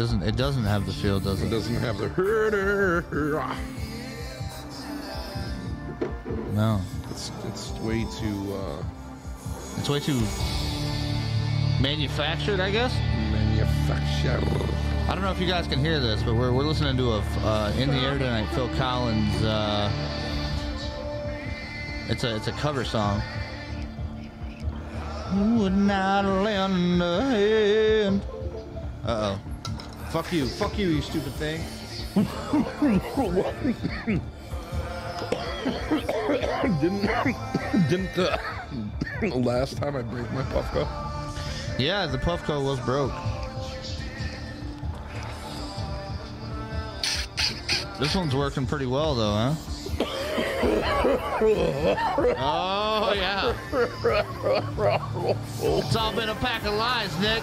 doesn't. It doesn't have the feel, does It it? doesn't have the herder. No. It's it's way too uh, It's way too manufactured, I guess. manufactured. I don't know if you guys can hear this, but we're, we're listening to a uh, in the air tonight. Phil Collins. Uh, it's a it's a cover song. Who would not lend a hand. Uh oh. Fuck you. Fuck you, you stupid thing. didn't didn't uh, last time I break my Puffco? Yeah, the Puffco was broke. This one's working pretty well, though, huh? oh, yeah. It's all been a pack of lies, Nick.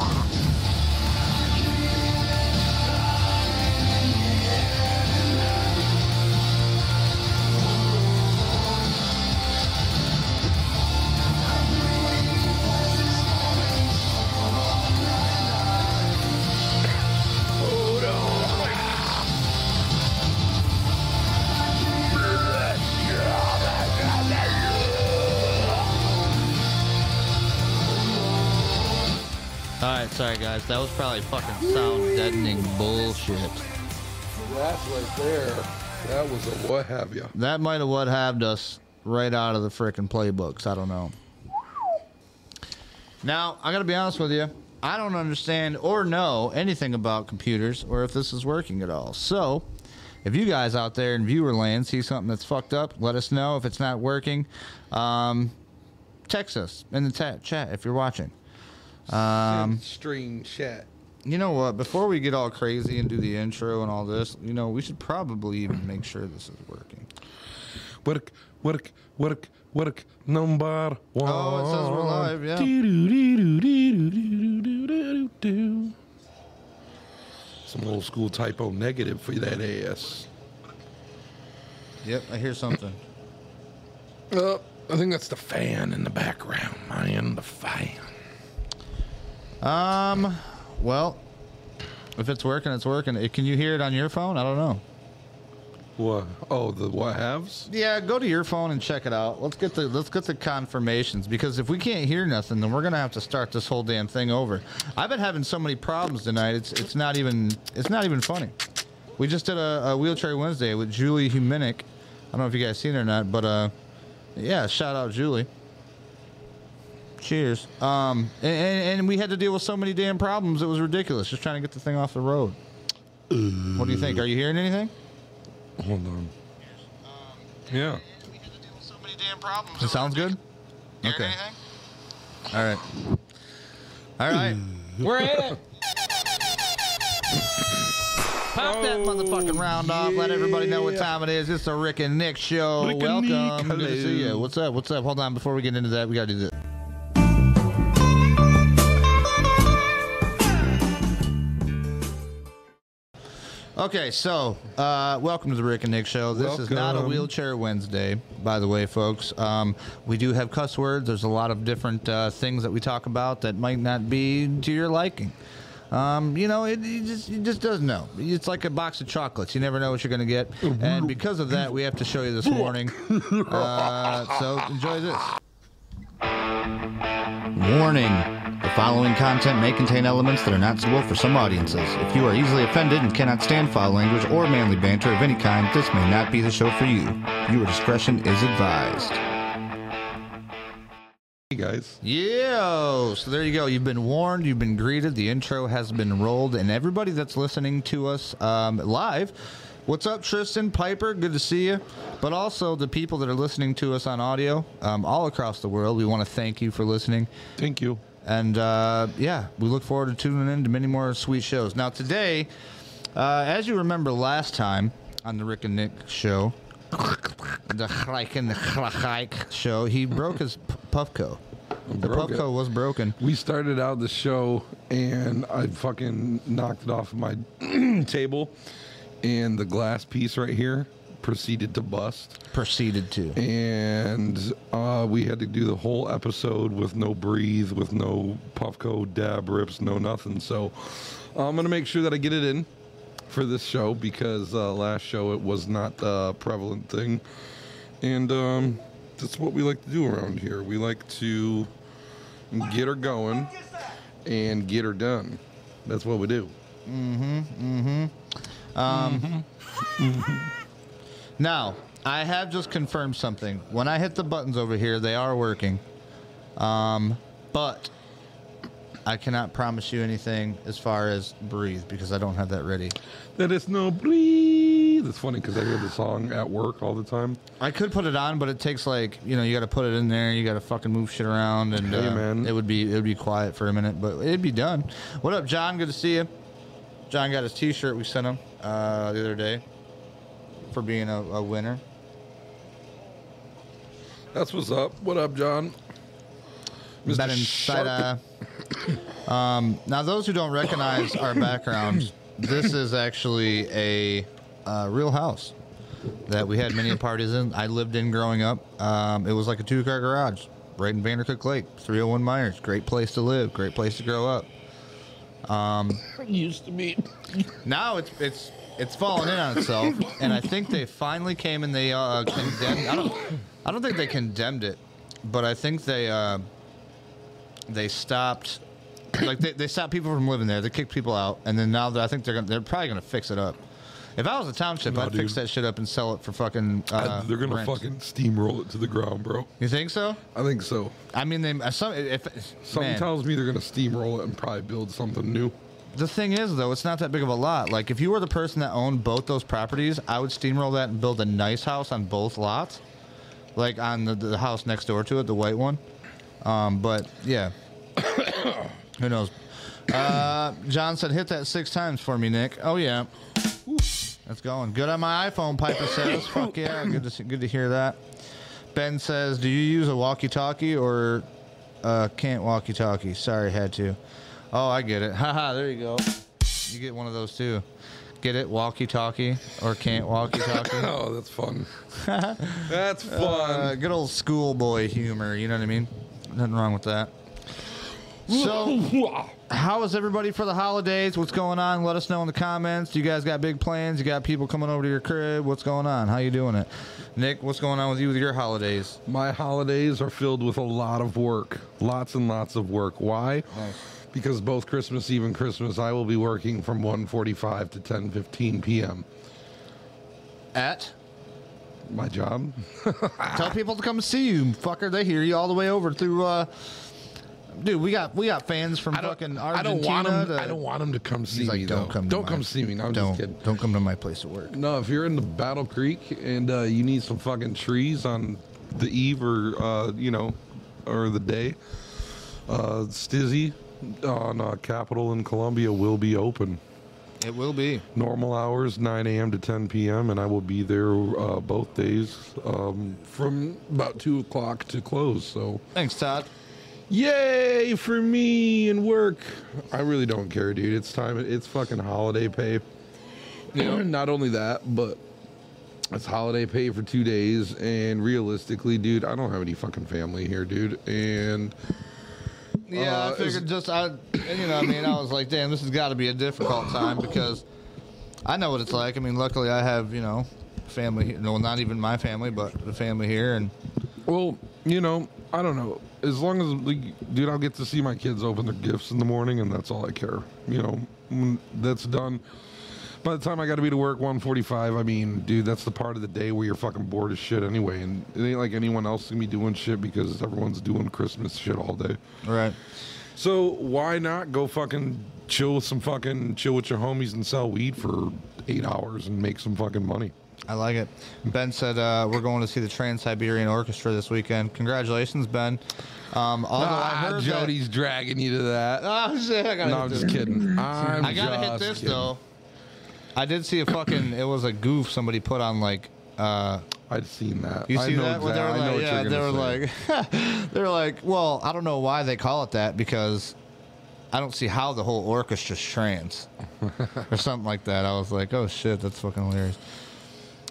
sorry, guys. That was probably fucking sound deadening bullshit. That's right there. That was a what have you? That might have what haved us right out of the frickin' playbooks. I don't know. Now, I gotta be honest with you. I don't understand or know anything about computers or if this is working at all. So, if you guys out there in viewer land see something that's fucked up, let us know. If it's not working, um, text us in the chat if you're watching. Um, String chat. you know what? Before we get all crazy and do the intro and all this, you know, we should probably even make sure this is working. Work, work, work, work. Number one. Oh, it says we're live, yeah. Some old school typo negative for that ass. Yep, I hear something. Uh, I think that's the fan in the background, man. The fan. Um, well, if it's working, it's working. Eh, Can you hear it on your phone? I don't know. What? Oh, the what haves? Yeah, go to your phone and check it out. Let's get the let's get the confirmations because if we can't hear nothing, then we're gonna have to start this whole damn thing over. I've been having so many problems tonight. It's it's not even it's not even funny. We just did a, a wheelchair Wednesday with Julie Huminick. I don't know if you guys seen her or not, but uh, yeah, shout out Julie. Cheers. Um, and, and, and we had to deal with so many damn problems. It was ridiculous. Just trying to get the thing off the road. What do you think? Are you hearing anything? Hold on. Yeah. It sounds good. Okay. All right. All right. We're in it. Pop that motherfucking round off. Let everybody know what time it is. It's the Rick and Nick show. Rick Welcome. Nick, Good to see you. hello. What's up? What's up? Hold on. Before we get into that, we got to do this. Okay, so uh, welcome to the Rick and Nick Show. This is not a wheelchair Wednesday, by the way, folks. Um, we do have cuss words. There's a lot of different uh, things that we talk about that might not be to your liking. Um, you know, it, just it just doesn't know. It's like a box of chocolates. You never know what you're going to get, and because of that, we have to show you this warning. Uh, so enjoy this. Warning. The following content may contain elements that are not suitable for some audiences. If you are easily offended and cannot stand foul language or manly banter of any kind, this may not be the show for you. Your discretion is advised. Hey guys. Yo, so there you go. You've been warned. You've been greeted. The intro has been rolled, and everybody that's listening to us um, live. What's up, Tristan Piper? Good to see you. But also the people that are listening to us on audio um, all across the world. We want to thank you for listening. Thank you. And uh, yeah, we look forward to tuning in to many more sweet shows. Now, today, uh, as you remember last time on the Rick and Nick show, the Reich and the Reich show, he broke his Puffco. The Broke it. Puffco was broken. We started out the show and I fucking knocked it off my table and the glass piece right here proceeded to bust. Proceeded to. and uh, we had to do the whole episode with no breathe, with no Puffco dab rips, no nothing. So I'm gonna make sure that I get it in for this show because uh, last show it was not a prevalent thing, and um, that's what we like to do around here. We like to get her going and get her done. That's what we do. Now, I have just confirmed something. When I hit the buttons over here, they are working. Um, but I cannot promise you anything as far as breathe because I don't have that ready. That is no breathe. It's funny because I hear the song at work all the time. I could put it on, but it takes like you know you got to put it in there. You got to fucking move shit around, and Hey, uh, it would be it would be quiet for a minute, but it'd be done. What up, John? Good to see you. John got his T-shirt we sent him uh, the other day for being a, a winner. That's what's up. What up, John? Mr. Inside. Uh, um, now, those who don't recognize our background, this is actually a uh, real house that we had many parties in. I lived in growing up. Um, it was like a two-car garage right in Vandercook Lake, 301 Myers. Great place to live. Great place to grow up. Used to be. Now it's it's it's fallen in on itself, and I think they finally came and they uh, condemned. I don't I don't think they condemned it, but I think they uh, they stopped. Like they, they stopped people from living there. They kicked people out, and then now I think they're gonna, they're probably gonna fix it up. If I was a township, I'd fix that shit up and sell it for fucking. Uh, They're gonna rent. fucking steamroll it to the ground, bro. You think so? I think so. I mean, they some if Something man, tells me they're gonna steamroll it and probably build something new. The thing is, though, it's not that big of a lot. Like, if you were the person that owned both those properties, I would steamroll that and build a nice house on both lots, like on the, the house next door to it, the white one. Um, but yeah, who knows? Uh, John said, "Hit that six times for me, Nick." Oh yeah, that's going good on my iPhone. Piper says, "Fuck yeah, good to see, good to hear that." Ben says, "Do you use a walkie-talkie or uh, can't walkie-talkie?" Sorry, had to. Oh, I get it. Haha, there you go. You get one of those too. Get it? Walkie-talkie or can't walkie-talkie? Oh, that's fun. that's Uh, fun. good old schoolboy humor. You know what I mean? Nothing wrong with that. So, how is everybody for the holidays? What's going on? Let us know in the comments. You guys got big plans? You got people coming over to your crib? What's going on? How you doing it? Nick, what's going on with you with your holidays? My holidays are filled with a lot of work, lots and lots of work. Why? Because both Christmas Eve and Christmas, I will be working from 1:45 to 10:15 p.m. At My job. Tell people to come see you, fucker. They hear you all the way over through. uh Dude, we got we got fans from fucking Argentina. I don't want them. to- I don't want them to come see like, me. don't though. come. Don't my- come see me. No, I'm don't, just kidding. Don't come to my place of work. No, if you're in the Battle Creek and uh, you need some fucking trees on the eve or uh, you know, or the day, uh, Stizzy on uh, Capital in Columbia will be open. It will be. Normal hours, 9 a.m. to 10 p.m., and I will be there uh, both days um, from about 2 o'clock to close. So, Thanks, Todd. Yay for me and work. I really don't care, dude. It's time. It's fucking holiday pay. Yeah. Not only that, but it's holiday pay for two days. And realistically, dude, I don't have any fucking family here, dude. And Yeah, Uh, I figured just I, you know, I mean, I was like, damn, this has got to be a difficult time because I know what it's like. I mean, luckily I have you know family. here- No, not even my family, but the family here, and Well, you know, I don't know. As long as, like, dude, I'll get to see my kids open their gifts in the morning, and that's all I care. You know, when that's done. By the time I got to be to work 1:45, I mean, dude, that's the part of the day where you're fucking bored as shit anyway, and it ain't like anyone else can be doing shit because everyone's doing Christmas shit all day. right. So why not go fucking chill with some fucking chill with your homies and sell weed for eight hours and make some fucking money? I like it. Ben said uh, we're going to see the Trans Siberian Orchestra this weekend. Congratulations, Ben. Um, although I Ah, heard Jody's dragging you to that. That, oh shit! I gotta No, hit I'm this. just kidding. I'm I gotta hit this kidding. though. I did see a fucking. It was a goof somebody put on like. uh I'd seen that. You I see know that? Where they were exact- I know like, yeah, they were say. like, they were like, well, I don't know why they call it that because I don't see how the whole orchestra's trans or something like that. I was like, oh shit, that's fucking hilarious.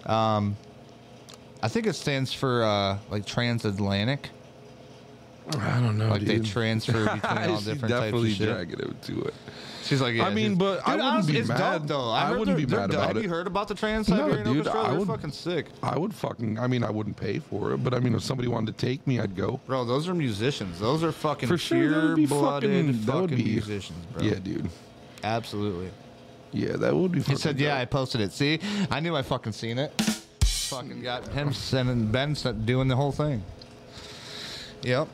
I think it stands for uh, like transatlantic. I don't know, Like they transfer between all different types of shit. it to it. She's like, yeah, I mean, but I wouldn't honestly, be mad. Dope, though. I heard wouldn't be mad about Have it. you heard about the Trans Siberian dude, Orchestra? I They're would- fucking sick, I would fucking. I mean, I wouldn't pay for it, but I mean, if somebody wanted to take me, I'd go. bro. Those are musicians. Those are fucking For sure, be pure-blooded fucking- fucking, be- musicians, bro. Yeah, dude. absolutely. Yeah, that would be. He said, "Yeah, I posted it. See, I knew I fucking seen it. fucking got him sending Ben doing the whole thing. Yep.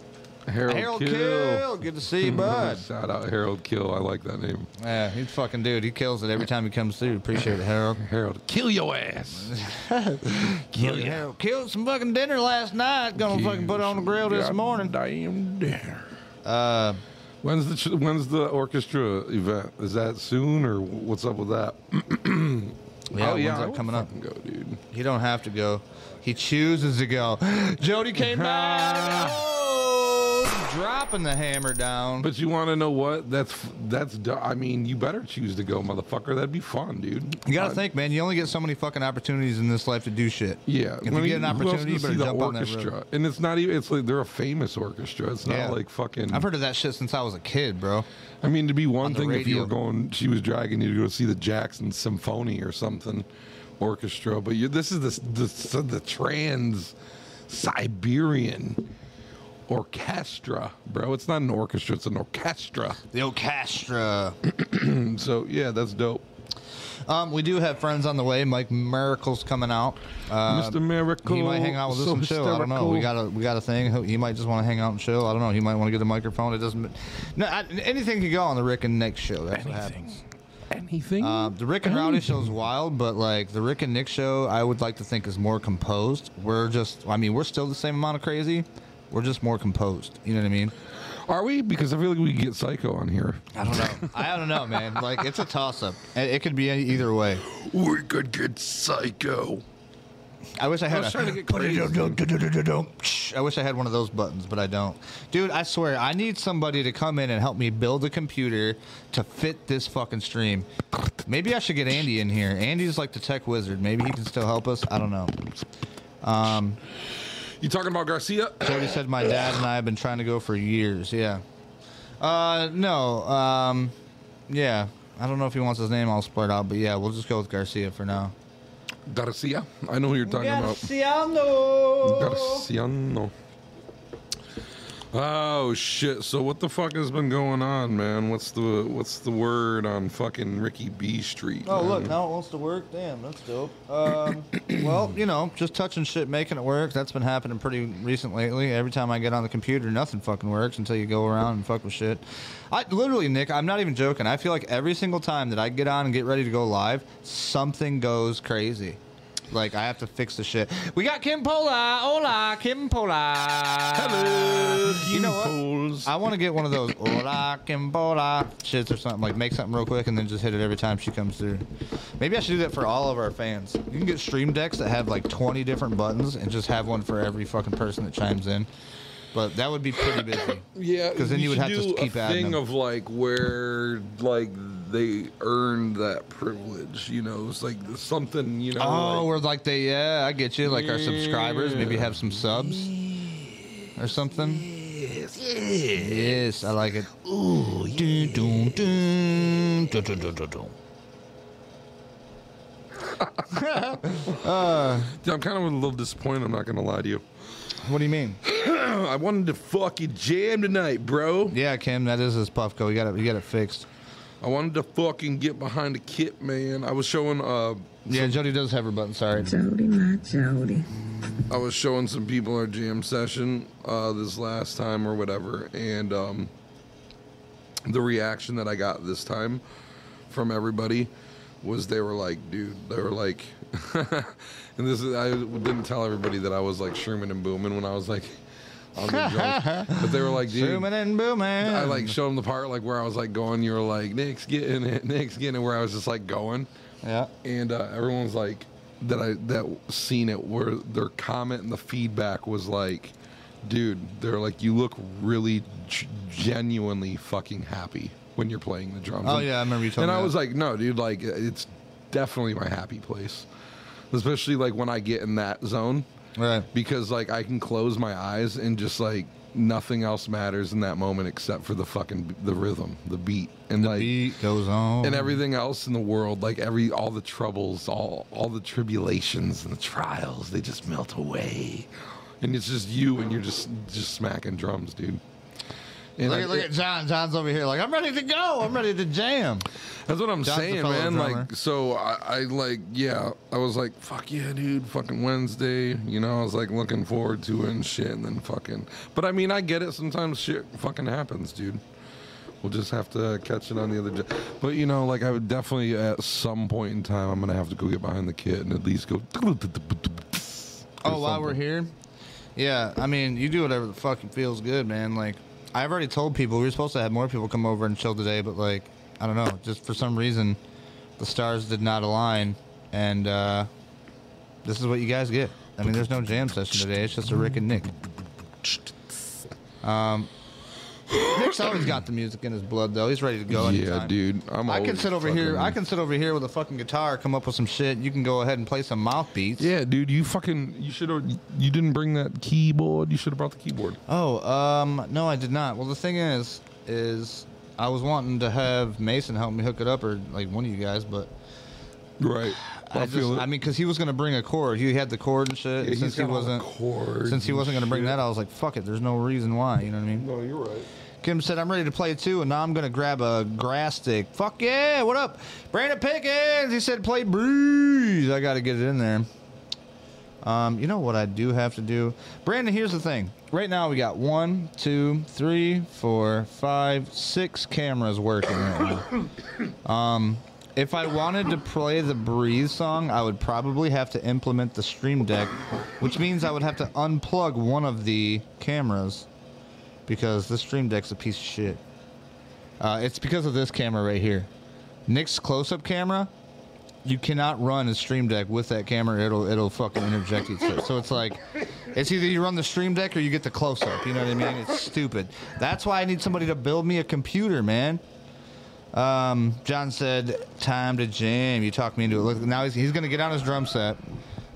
Harold, Harold Kill. Kill. Good to see you, bud. Shout out Harold Kill. I like that name. Yeah, he's fucking dude. He kills it every time he comes through. Appreciate it, Harold. Harold, kill your ass. Kill Harold killed some fucking dinner last night. Gonna fucking put it on the grill this morning. Damn dinner. Uh, When's the when's the orchestra event? Is that soon or what's up with that? yeah, oh yeah, coming up? Go, dude. He don't have to go. He chooses to go. Jody came back. Dropping the hammer down. But you want to know what? That's that's. I mean, you better choose to go, motherfucker. That'd be fun, dude. you gotta Uh, think, man. You only get so many fucking opportunities in this life to do shit. Yeah, If when you get an opportunity, you better see the jump on that orchestra. road. And it's not even. It's like they're a famous orchestra. It's not Yeah. like fucking. I've heard of that shit since I was a kid, bro. I mean, to be one on thing if you were going, she was dragging you to go see the Jackson Symphony or something, orchestra. But you, this is the the, the Trans Siberian Orchestra, bro. It's not an orchestra; it's an orchestra. The orchestra. So yeah, that's dope. Um, we do have friends on the way. Mike Miracle's coming out. Uh, Mr. Miracle. He might hang out with us so and chill. I don't know. We got a we got a thing. He might just want to hang out and chill. I don't know. He might want to get a microphone. It doesn't. No, I, anything could go on the Rick and Nick show. That's what happens. anything. Uh, the Rick and Rowdy show is wild, but like the Rick and Nick show, I would like to think is more composed. We're just, I mean, we're still the same amount of crazy. We're just more composed. You know what I mean? Are we? Because I feel like we could get Psycho on here. I don't know. I don't know, man. Like it's a toss up. It, it could be any- either way. We could get Psycho. I wish I had. was a- trying to get crazy. I wish I had one of those buttons, but I don't. Dude, I swear, I need somebody to come in and help me build a computer to fit this fucking stream. Maybe I should get Andy in here. Andy's like the tech wizard. Maybe he can still help us. I don't know. Um, You talking about Garcia? Jody said my dad and I have been trying to go for years. Yeah. Uh, no. Um, yeah. I don't know if he wants his name all split out, but yeah, we'll just go with Garcia for now. Garcia. I know who you're talking about. Garciano. Garciano. Oh shit! So what the fuck has been going on, man? What's the what's the word on fucking Ricky B Street? Oh, man? look, now it wants to work. Damn, that's dope. Um, well, you know, just touching shit, making it work. That's been happening pretty recent lately. Every time I get on the computer, nothing fucking works until you go around and fuck with shit. I literally, Nick, I'm not even joking. I feel like every single time that I get on and get ready to go live, something goes crazy. Like I have to fix the shit. We got Kim Pola. Hola, Kim Pola. Hello, You know what? Poles. I want to get one of those hola Kim Pola shits or something. Like make something real quick and then just hit it every time she comes through. Maybe I should do that for all of our fans. You can get stream decks that have like 20 different buttons and just have one for every fucking person that chimes in. But that would be pretty busy. yeah, because then you would have to keep a adding thing them. of like where like they earned that privilege. You know, it's like something. You know. Oh, like, we're like they. Yeah, I get you. Like yeah. our subscribers, maybe have some subs yes, or something. Yes, yes, yes, I like it. Ooh, yes. dun, dun, dun, dun, dun, dun, dun. uh, Dude, I'm kind of a little disappointed. I'm not gonna lie to you. What do you mean? I wanted to fucking jam tonight, bro. Yeah, Kim, that is his Puffco. We got it. We got it fixed. I wanted to fucking get behind a kit, man. I was showing uh Yeah, Jody does have her button. Sorry. Jody, my Jody. I was showing some people our jam session uh this last time or whatever, and um the reaction that I got this time from everybody was they were like, dude, they were like and this is I didn't tell everybody that I was like Sherman and booming when I was like on the drums. But they were like, dude, Zooming and booming. I like showed them the part like where I was like going. You were like, Nick's getting it, Nick's getting it. Where I was just like going, Yeah. and uh, everyone's like that. I that seen it where their comment and the feedback was like, dude, they're like, you look really g- genuinely fucking happy when you're playing the drums. Oh And- yeah, I remember you told and me. I that. was like, no, dude, like it's definitely my happy place. especially like when I get in that zone Right. because like I can close my eyes and just like nothing else matters in that moment except for the fucking the rhythm, the beat, and like the Beat goes on. and everything else in the world, like every all the troubles, all all the tribulations and the trials, they just melt away, and it's just you and you're just just smacking drums, dude. And Look I- at, look at John. John's over here like, I'm ready to go. I'm ready to jam. That's what I'm John's saying, man. drummer. Like, so I, I like, yeah, I was like, fuck yeah, dude, fucking Wednesday. You know, I was like looking forward to it and shit, and then fucking. But I mean, I get it. Sometimes shit fucking happens, dude. We'll just have to catch it on the other. j- But you know, like I would definitely at some point in time, I'm gonna have to go get behind the kit and at least go. Oh, while we're here? Yeah, I mean, you do whatever the fuck feels good, man. Like, I've already told people we were supposed to have more people come over and chill today, but like, I don't know, just for some reason, the stars did not align, and uh, this is what you guys get. I mean, there's no jam session today. It's just a Rick and Nick. Um, Nick's always got the music in his blood, though. He's ready to go. Yeah, dude. I'm. I can sit over here. I can sit over here with a fucking guitar, come up with some shit. You can go ahead and play some mouth beats. Yeah, dude. You fucking. You should have. You didn't bring that keyboard. You should have brought the keyboard. Oh, um, no, I did not. Well, the thing is, is I was wanting to have Mason help me hook it up, or like one of you guys, but Right. I, just, I mean, because he was gonna bring a cord. He had the cord and shit. Yeah, and since he got all the wasn't, since he wasn't gonna bring shit. that, I was like, fuck it. There's no reason why. You know what I mean? No, you're right. Kim said, I'm ready to play too, and now I'm gonna grab a grass stick. Fuck yeah! What up, Brandon Pickens? He said, play breeze. I got to get it in there. Um, you know what I do have to do, Brandon? Here's the thing. Right now we got one, two, three, four, five, six cameras working right now. Um, if I wanted to play the Breathe song, I would probably have to implement the Stream Deck, which means I would have to unplug one of the cameras because this Stream Deck's a piece of shit. Uh, it's because of this camera right here. Nick's close-up camera. You cannot run a Stream Deck with that camera. It'll it'll fucking interject itself. So it's like, it's either you run the Stream Deck or you get the close-up. You know what I mean? It's stupid. That's why I need somebody to build me a computer, man. Um, John said, "Time to jam." You talked me into it. Look, now he's he's gonna get on his drum set,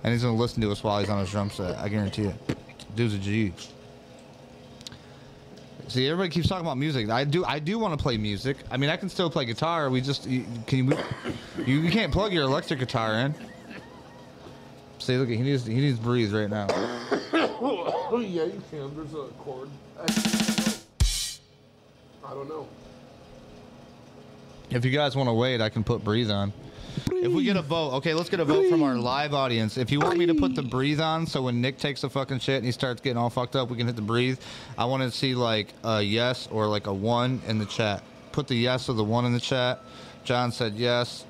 and he's gonna listen to us while he's on his drum set. I guarantee it. Dude's a G. See, everybody keeps talking about music. I do. I do want to play music. I mean, I can still play guitar. We just you, can you, you you can't plug your electric guitar in. See, look, he needs he needs breathe right now. Oh yeah, you can. There's a cord. I don't know. If you guys want to wait, I can put breathe on. If we get a vote, okay, let's get a vote from our live audience. If you want me to put the breathe on, so when Nick takes a fucking shit and he starts getting all fucked up, we can hit the breathe. I want to see like a yes or like a one in the chat. Put the yes or the one in the chat. John said yes.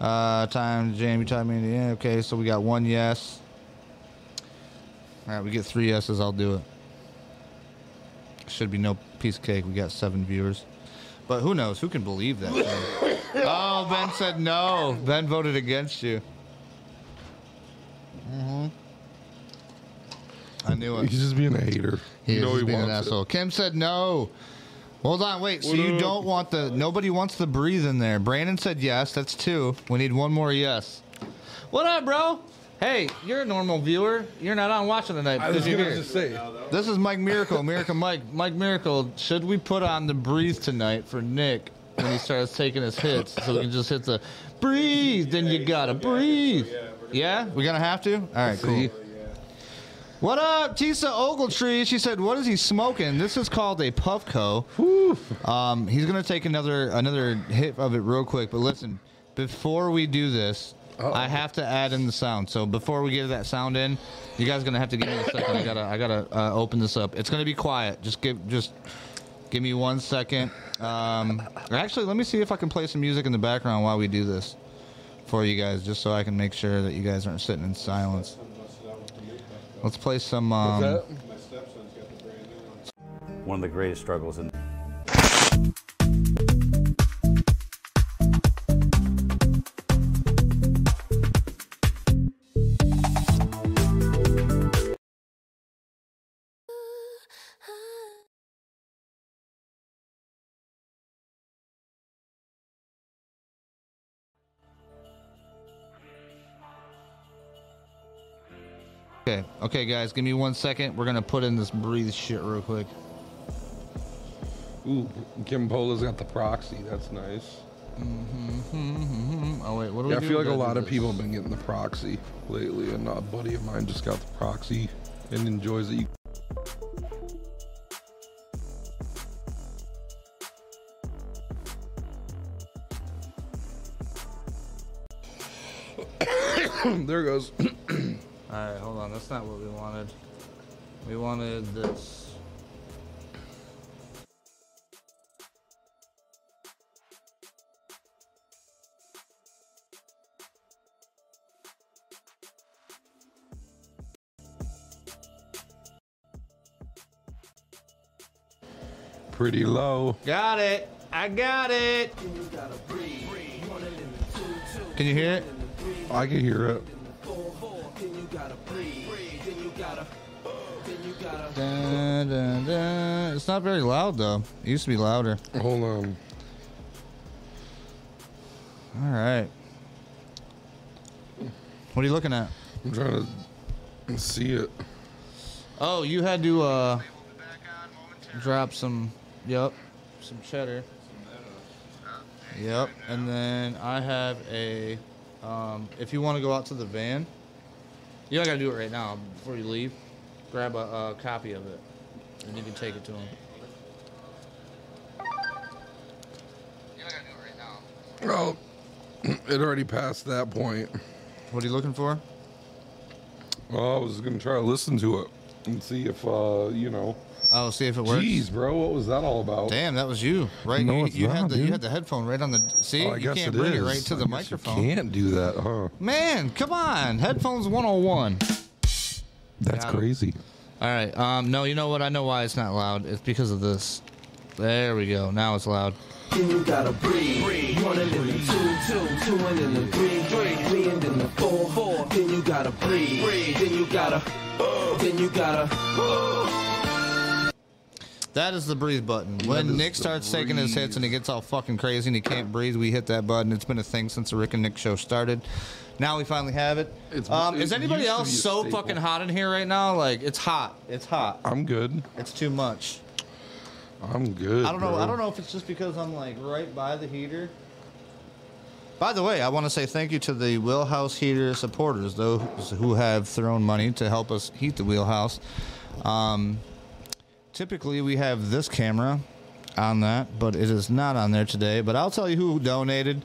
Uh, time, Jamie, time in the end. Okay, so we got one yes. All right, we get three yeses. I'll do it. Should be no piece of cake. We got seven viewers. But who knows? Who can believe that? oh, Ben said no. Ben voted against you. Mm-hmm. I knew it. He's just being a hater. He you is know just he being an wants it. asshole. Kim said no. Hold on, wait. So What you up? don't want the nobody wants the breathe in there. Brandon said yes. That's two. We need one more yes. What up, bro? Hey, you're a normal viewer. You're not on watching tonight I was because you're gonna here. just say. This is Mike Miracle, Miracle Mike, Mike Miracle. Should we put on the breathe tonight for Nick when he starts taking his hits, so we can just hit the breathe? Then you gotta breathe. Yeah, we're gonna have to. All right, cool. What up, Tisa Ogletree? She said, "What is he smoking?" This is called a Puffco. Um, he's gonna take another another hit of it real quick. But listen, before we do this, Uh-oh. I have to add in the sound. So before we get that sound in, you guys are gonna have to give me a second. I gotta I gotta uh, open this up. It's gonna be quiet. Just give just give me one second. Um, actually, let me see if I can play some music in the background while we do this for you guys, just so I can make sure that you guys aren't sitting in silence. Let's play some. Um, That- one of the greatest struggles in Okay, guys, give me one second. We're gonna put in this breathe shit real quick. Ooh, Kim Pola's got the proxy. That's nice. Mm-hmm. Oh wait, what do we I feel like a lot of this. people have been getting the proxy lately, and a buddy of mine just got the proxy and enjoys it. There goes. All right, hold on. That's not what we wanted. We wanted this. Pretty low. Got it. I got it. Can you hear it? I can hear it. Dun, dun, dun. It's not very loud though. It used to be louder. Hold on. All right. What are you looking at? I'm trying to see it. Oh, you had to uh drop some. Yep, some cheddar. Yep, and then I have a. Um, if you want to go out to the van, you don't gotta do it right now before you leave. Grab a, a copy of it, and you can take it to him. You don't gotta do it right now. Oh, it already passed that point. What are you looking for? Well, I was gonna try to listen to it and see if uh, you know. Oh, see if it works. Jeez, bro, what was that all about? Damn, that was you, right? No, you it's you not, had the you had the headphone right on the. See, Oh, I you guess can't it bring is. it right to I the guess microphone. You can't do that, huh? Man, come on. Headphones 101. That's Got crazy. All right. Um, no, you know what? I know why it's not loud. It's because of this. There we go. Now it's loud. Then you gotta breathe. One and then the two, two, two and then the three, three, three and then the four, four. Then you gotta breathe. Then you gotta, then you gotta. That is the breathe button. When Nick the starts taking his hits and he gets all fucking crazy and he can't breathe, we hit that button. It's been a thing since the Rick and Nick show started. Now we finally have it. It's- um, it is anybody used to else be a so staple. fucking hot in here right now? Like it's hot. It's hot. I'm good. It's too much. I'm good. I don't know. I don't know if it's just because I'm like right by the heater. By the way, I want to say thank you to the Wheelhouse Heater supporters, those who have thrown money to help us heat the wheelhouse. Um, typically, we have this camera on that, but it is not on there today. But I'll tell you who donated.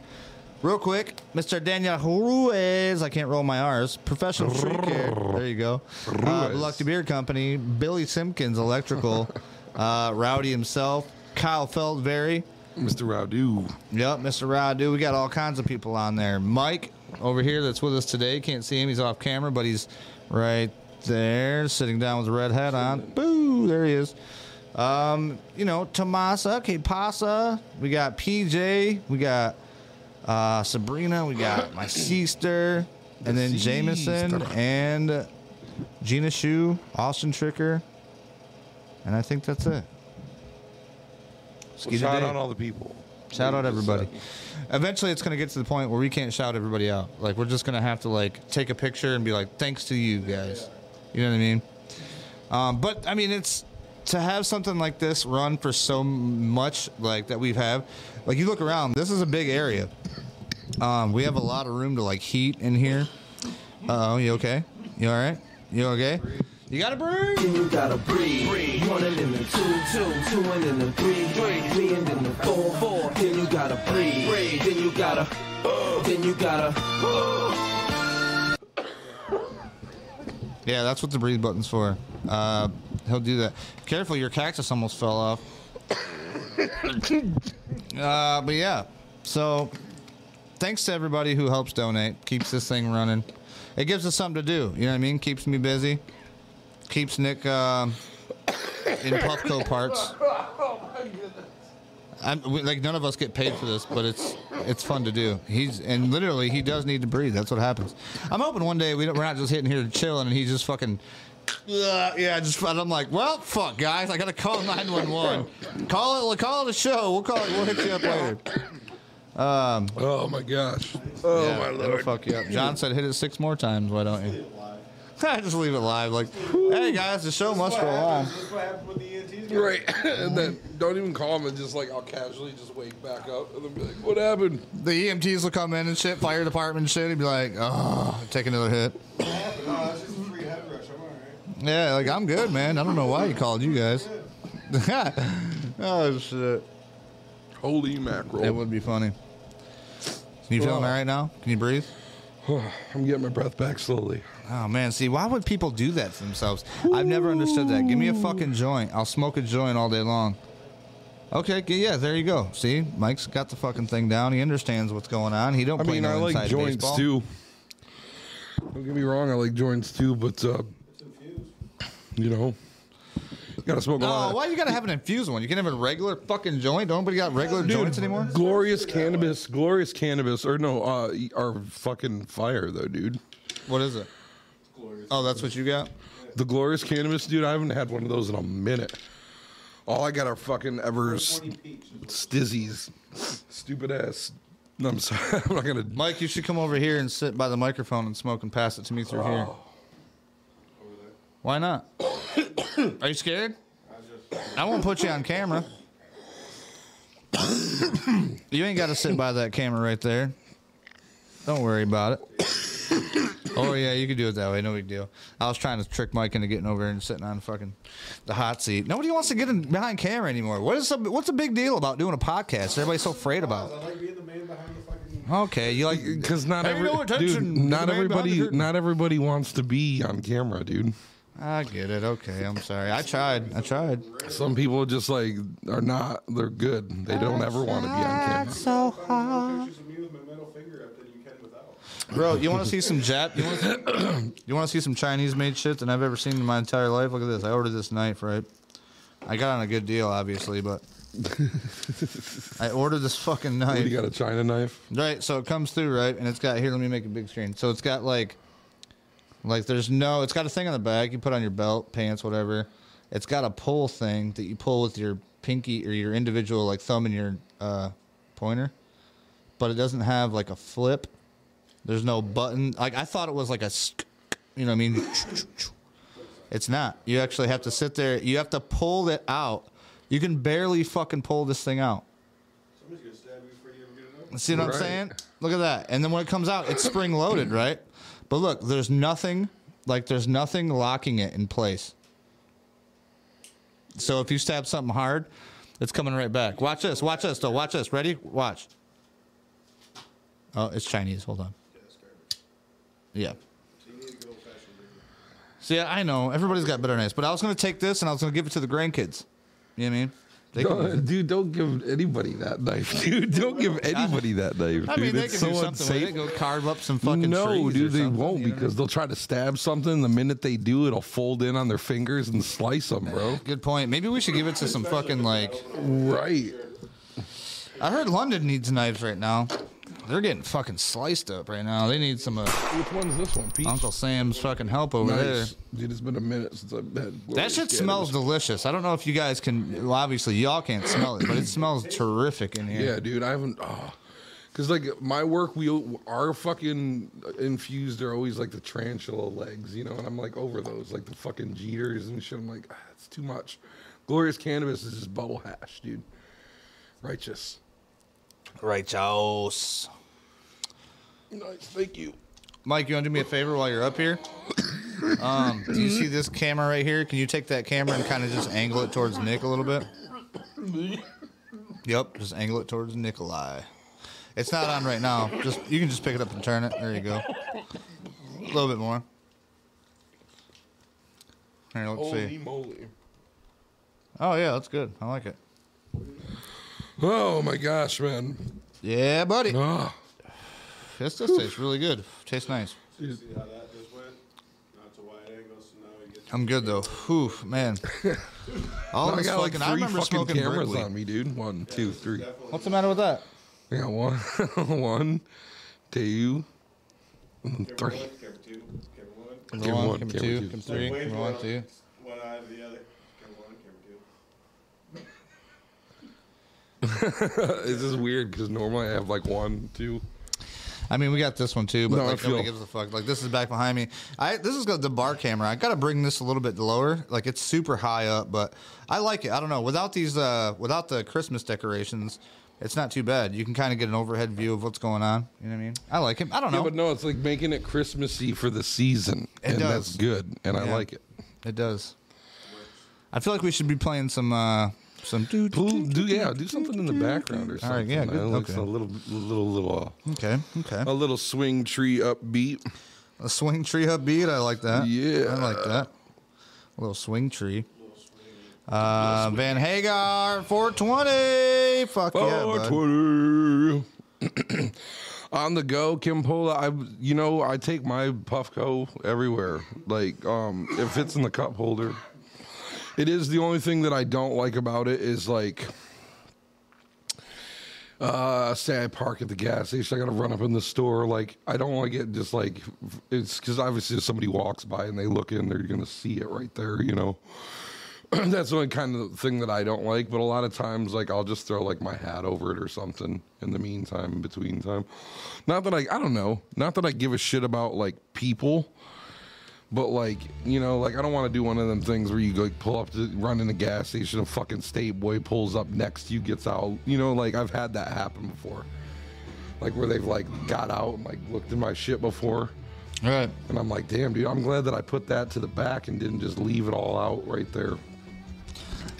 Real quick, Mr. Daniel Ruiz. I can't roll my R's. Professional Tree Care. There you go. Uh, Lucky Beer Company. Billy Simpkins Electrical. uh, Rowdy himself. Kyle Feldberry. Mr. Rowdy. Yep, Mr. Rowdy. We got all kinds of people on there. Mike over here that's with us today. Can't see him. He's off camera, but he's right there, sitting down with a red hat on. Boo! There he is. Um, you know, Tomasa, K Pasa. We got PJ. We got uh, Sabrina. We got my sister. And then Jameson and Gina Shu, Austin Tricker. And I think that's it. Skeeter Shout out all the people. Shout out just everybody. Eventually, it's gonna get to the point where we can't shout everybody out. Like we're just gonna have to like take a picture and be like, "Thanks to you guys." You know what I mean? Um, but I mean, it's to have something like this run for so much like that we've have. Like you look around, this is a big area. Um, we have a lot of room to like heat in here. Uh oh, you okay? You all right? You okay? You gotta breathe. You gotta breathe. One and then the two, two, two and then the three, three, three and then the four, four. Then you gotta breathe. Then you gotta, then you gotta. Yeah, that's what the breathe button's for. Uh, he'll do that. Careful, your cactus almost fell off. uh, but yeah, so thanks to everybody who helps donate, keeps this thing running. It gives us something to do. You know what I mean? Keeps me busy. Keeps Nick um in Puffco parts. I'm, we, like none of us get paid for this, but it's it's fun to do. He's and literally he does need to breathe. That's what happens. I'm hoping one day we don't, we're not just hitting here chilling and he's just fucking. Uh, yeah, just and I'm like, well, fuck, guys, I gotta call 911. Call it, call it a show. We'll call it. We'll hit you up later. Um, Oh my gosh. Oh yeah, my it'll lord. fuck you up. John said hit it six more times. Why don't you? I just leave it live. Like, hey guys, the show must go on. That's what happened with the EMTs. Right, and then don't even call them and just like I'll casually just wake back up and then be like, "What happened?" The EMTs will come in and shit, fire department and shit. He'd be like, oh, take another hit. No, it's just a free head rush. I'm alright. Yeah, like I'm good, man. I don't know why he called you guys. oh shit. Holy mackerel! It would be funny. Can You feeling all right now? Can you breathe? I'm getting my breath back slowly. Oh man, see, why would people do that to themselves? I've never understood that. Give me a fucking joint. I'll smoke a joint all day long. Okay, yeah, there you go. See, Mike's got the fucking thing down. He understands what's going on. He don't I play mean, no I like joints baseball. too. Don't get me wrong, I like joints too, but uh, you know, you gotta smoke a No, lot. of- why you gotta have an infused one? You can have a regular fucking joint. Don't nobody got regular joints anymore? Glorious cannabis, glorious cannabis, or no, uh, are fucking fire though, dude. What is it? Oh, that's what you got. The glorious cannabis, dude. I haven't had one of those in a minute. All I got are fucking Evers stizzies, stupid ass. No, I'm sorry, I'm not gonna. Mike, you should come over here and sit by the microphone and smoke and pass it to me through here. Why not? Are you scared? I won't put you on camera. you ain't got to sit by that camera right there. Don't worry about it. oh yeah, you could do it that way. No big deal. I was trying to trick Mike into getting over and sitting on fucking the hot seat. Nobody wants to get in behind camera anymore. What is the, what's the big deal about doing a podcast? Everybody's so afraid about. I like being the man behind the fucking. Okay, you like Because not every no attention dude, not the man behind the everybody, not everybody wants to be on camera, dude. I get it. Okay, I'm sorry. I tried. I tried. Some people just like are not. They're good. They don't ever want to be on camera. So hard. Pictures of me with my middle finger up that you can without. Bro, you want to see some Jap? You want to you want to see some Chinese made shit that I've ever seen in my entire life? Look at this. I ordered this knife, right? I got on a good deal, obviously, but I ordered this fucking What, knife. you got a China knife? Right, so it comes through, right? And it's got here, let me make a big screen. So it's got like like there's no it's got a thing on the back you put on your belt, pants, whatever. It's got a pull thing that you pull with your pinky or your individual like thumb and your uh pointer. But it doesn't have like a flip. There's no button. Like I thought it was like a you know what I mean? It's not. You actually have to sit there. You have to pull it out. You can barely fucking pull this thing out. Somebody's gonna stab you before you ever get it up. See what I'm saying? Look at that. And then when it comes out, it's spring loaded, right? But look, there's nothing like there's nothing locking it in place. So if you stab something hard, it's coming right back. Watch this. Watch this though. Watch this. Ready? Watch. Oh, it's Chinese. Hold on. Yeah. So you need to go old-fashioned. See, I know everybody's got better knives, but I was gonna take this and I was gonna give it to the grandkids. You know what I mean? They Don't- dude, don't give anybody that knife, dude. Don't give anybody that knife, I dude. mean, they it's can do something it. Go carve up some fucking no, dude, they won't you know? because they'll try to stab something. The minute they do, it'll fold in on their fingers and slice them, bro. Good point. Maybe we should give it to some fucking like. Right. I heard London needs knives right now. They're getting fucking sliced up right now. They need some uh, Which one's this one, Pete? Uncle Sam's fucking help over Nice. Dude, it's been a minute since I've had. there. That shit smells delicious. I don't know if you guys can. Well, obviously y'all can't smell it, but it smells terrific in here. Yeah, dude, I haven't. Oh. Cause like my work, we our fucking infused are always like the tarantula legs, you know, and I'm like over those, like the fucking Jeeters and shit. I'm like, ah, it's too much. Glorious cannabis is just bubble hash, dude. Righteous. Right, Joss. Nice, thank you. Mike, you want to do me a favor while you're up here? Um, do you see this camera right here? Can you take that camera and kind of just angle it towards Nick a little bit? Yep, just angle it towards Nikolai. It's not on right now. Just you can just pick it up and turn it. There you go. A little bit more. Here, let's Holy see. moly! Oh yeah, that's good. I like it. Oh my gosh, man! Yeah, buddy. Ah, This does taste really good. Tastes nice. See how that just went? Not to wide angle, so now you get. I'm good though. Whew, man. All I this got like fucking. three I remember fucking smoking cameras Wrigley. on me, dude. One, two, three. What's the matter with that? I got one, one, two, Camera three. one, camera two, camera one. Camera Camera one, one, camera camera two, two. three, Wave camera one, one, two. One eye to the other. Camera one, camera two. It's just weird because normally I have like one, two. I mean, we got this one too, but No, like nobody gives a fuck. Like this is back behind me. I this is got the bar camera. I gotta bring this a little bit lower. Like it's super high up, but I like it. I don't know. Without these, uh, without the Christmas decorations, it's not too bad. You can kind of get an overhead view of what's going on. You know what I mean? I like it. I don't know. Yeah, but no, it's like making it Christmassy for the season, It and does. that's good, and I like it. It does. I feel like we should be playing some uh some do Do, do yeah, do something in the background or All right, something. yeah, good, okay. a little, little, little, Okay, okay. uh, a little swing tree upbeat. A swing tree upbeat. I like that. Yeah. I like that. A little swing tree. Uh, Van Hagar 420. Fuck yeah, Oh, bud. Twitter. On the go, Kim Pola. I, you know, I take my Puffco everywhere. Like, um, it fits in the cup holder. It is the only thing that I don't like about it is like, uh, say I park at the gas station, I gotta run up in the store. Like, I don't like it. Just like, it's because obviously if somebody walks by and they look in, they're gonna see it right there. You know. that's the only kind of thing that I don't like. But a lot of times, like I'll just throw like my hat over it or something in the meantime, in between time. Not that I, I don't know. Not that I give a shit about like people, but like you know, like I don't want to do one of them things where you go like, pull up to run in a gas station, a fucking state boy pulls up next to you, gets out. You know, like I've had that happen before. Like where they've like got out and like looked in my shit before. All right. And I'm like, damn, dude, I'm glad that I put that to the back and didn't just leave it all out right there.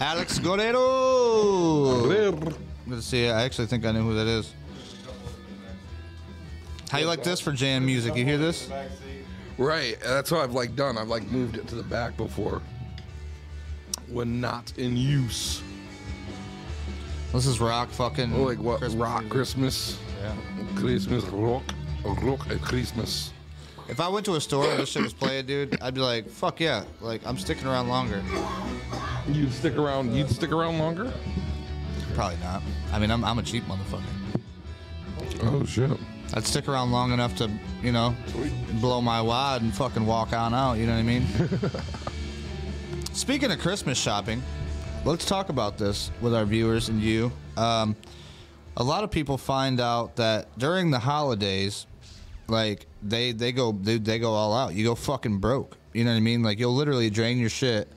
Alex Guerrero. Let's see. I actually think I know who that is. How you like this for jam music? You hear this? Right. That's what I've like done. I've like moved it to the back before. When not in use. This is rock fucking. Oh, like what? Christmas rock music. Christmas. Yeah. Christmas rock. Rock at Christmas. If I went to a store and this shit was playing, dude, I'd be like, fuck yeah. Like, I'm sticking around longer. You'd stick around. You'd stick around longer. Probably not. I mean, I'm, I'm a cheap motherfucker. Oh shit. I'd stick around long enough to, you know, blow my wad and fucking walk on out. You know what I mean? Speaking of Christmas shopping, let's talk about this with our viewers and you. Um, a lot of people find out that during the holidays, like they they go they, they go all out. You go fucking broke. You know what I mean? Like you'll literally drain your shit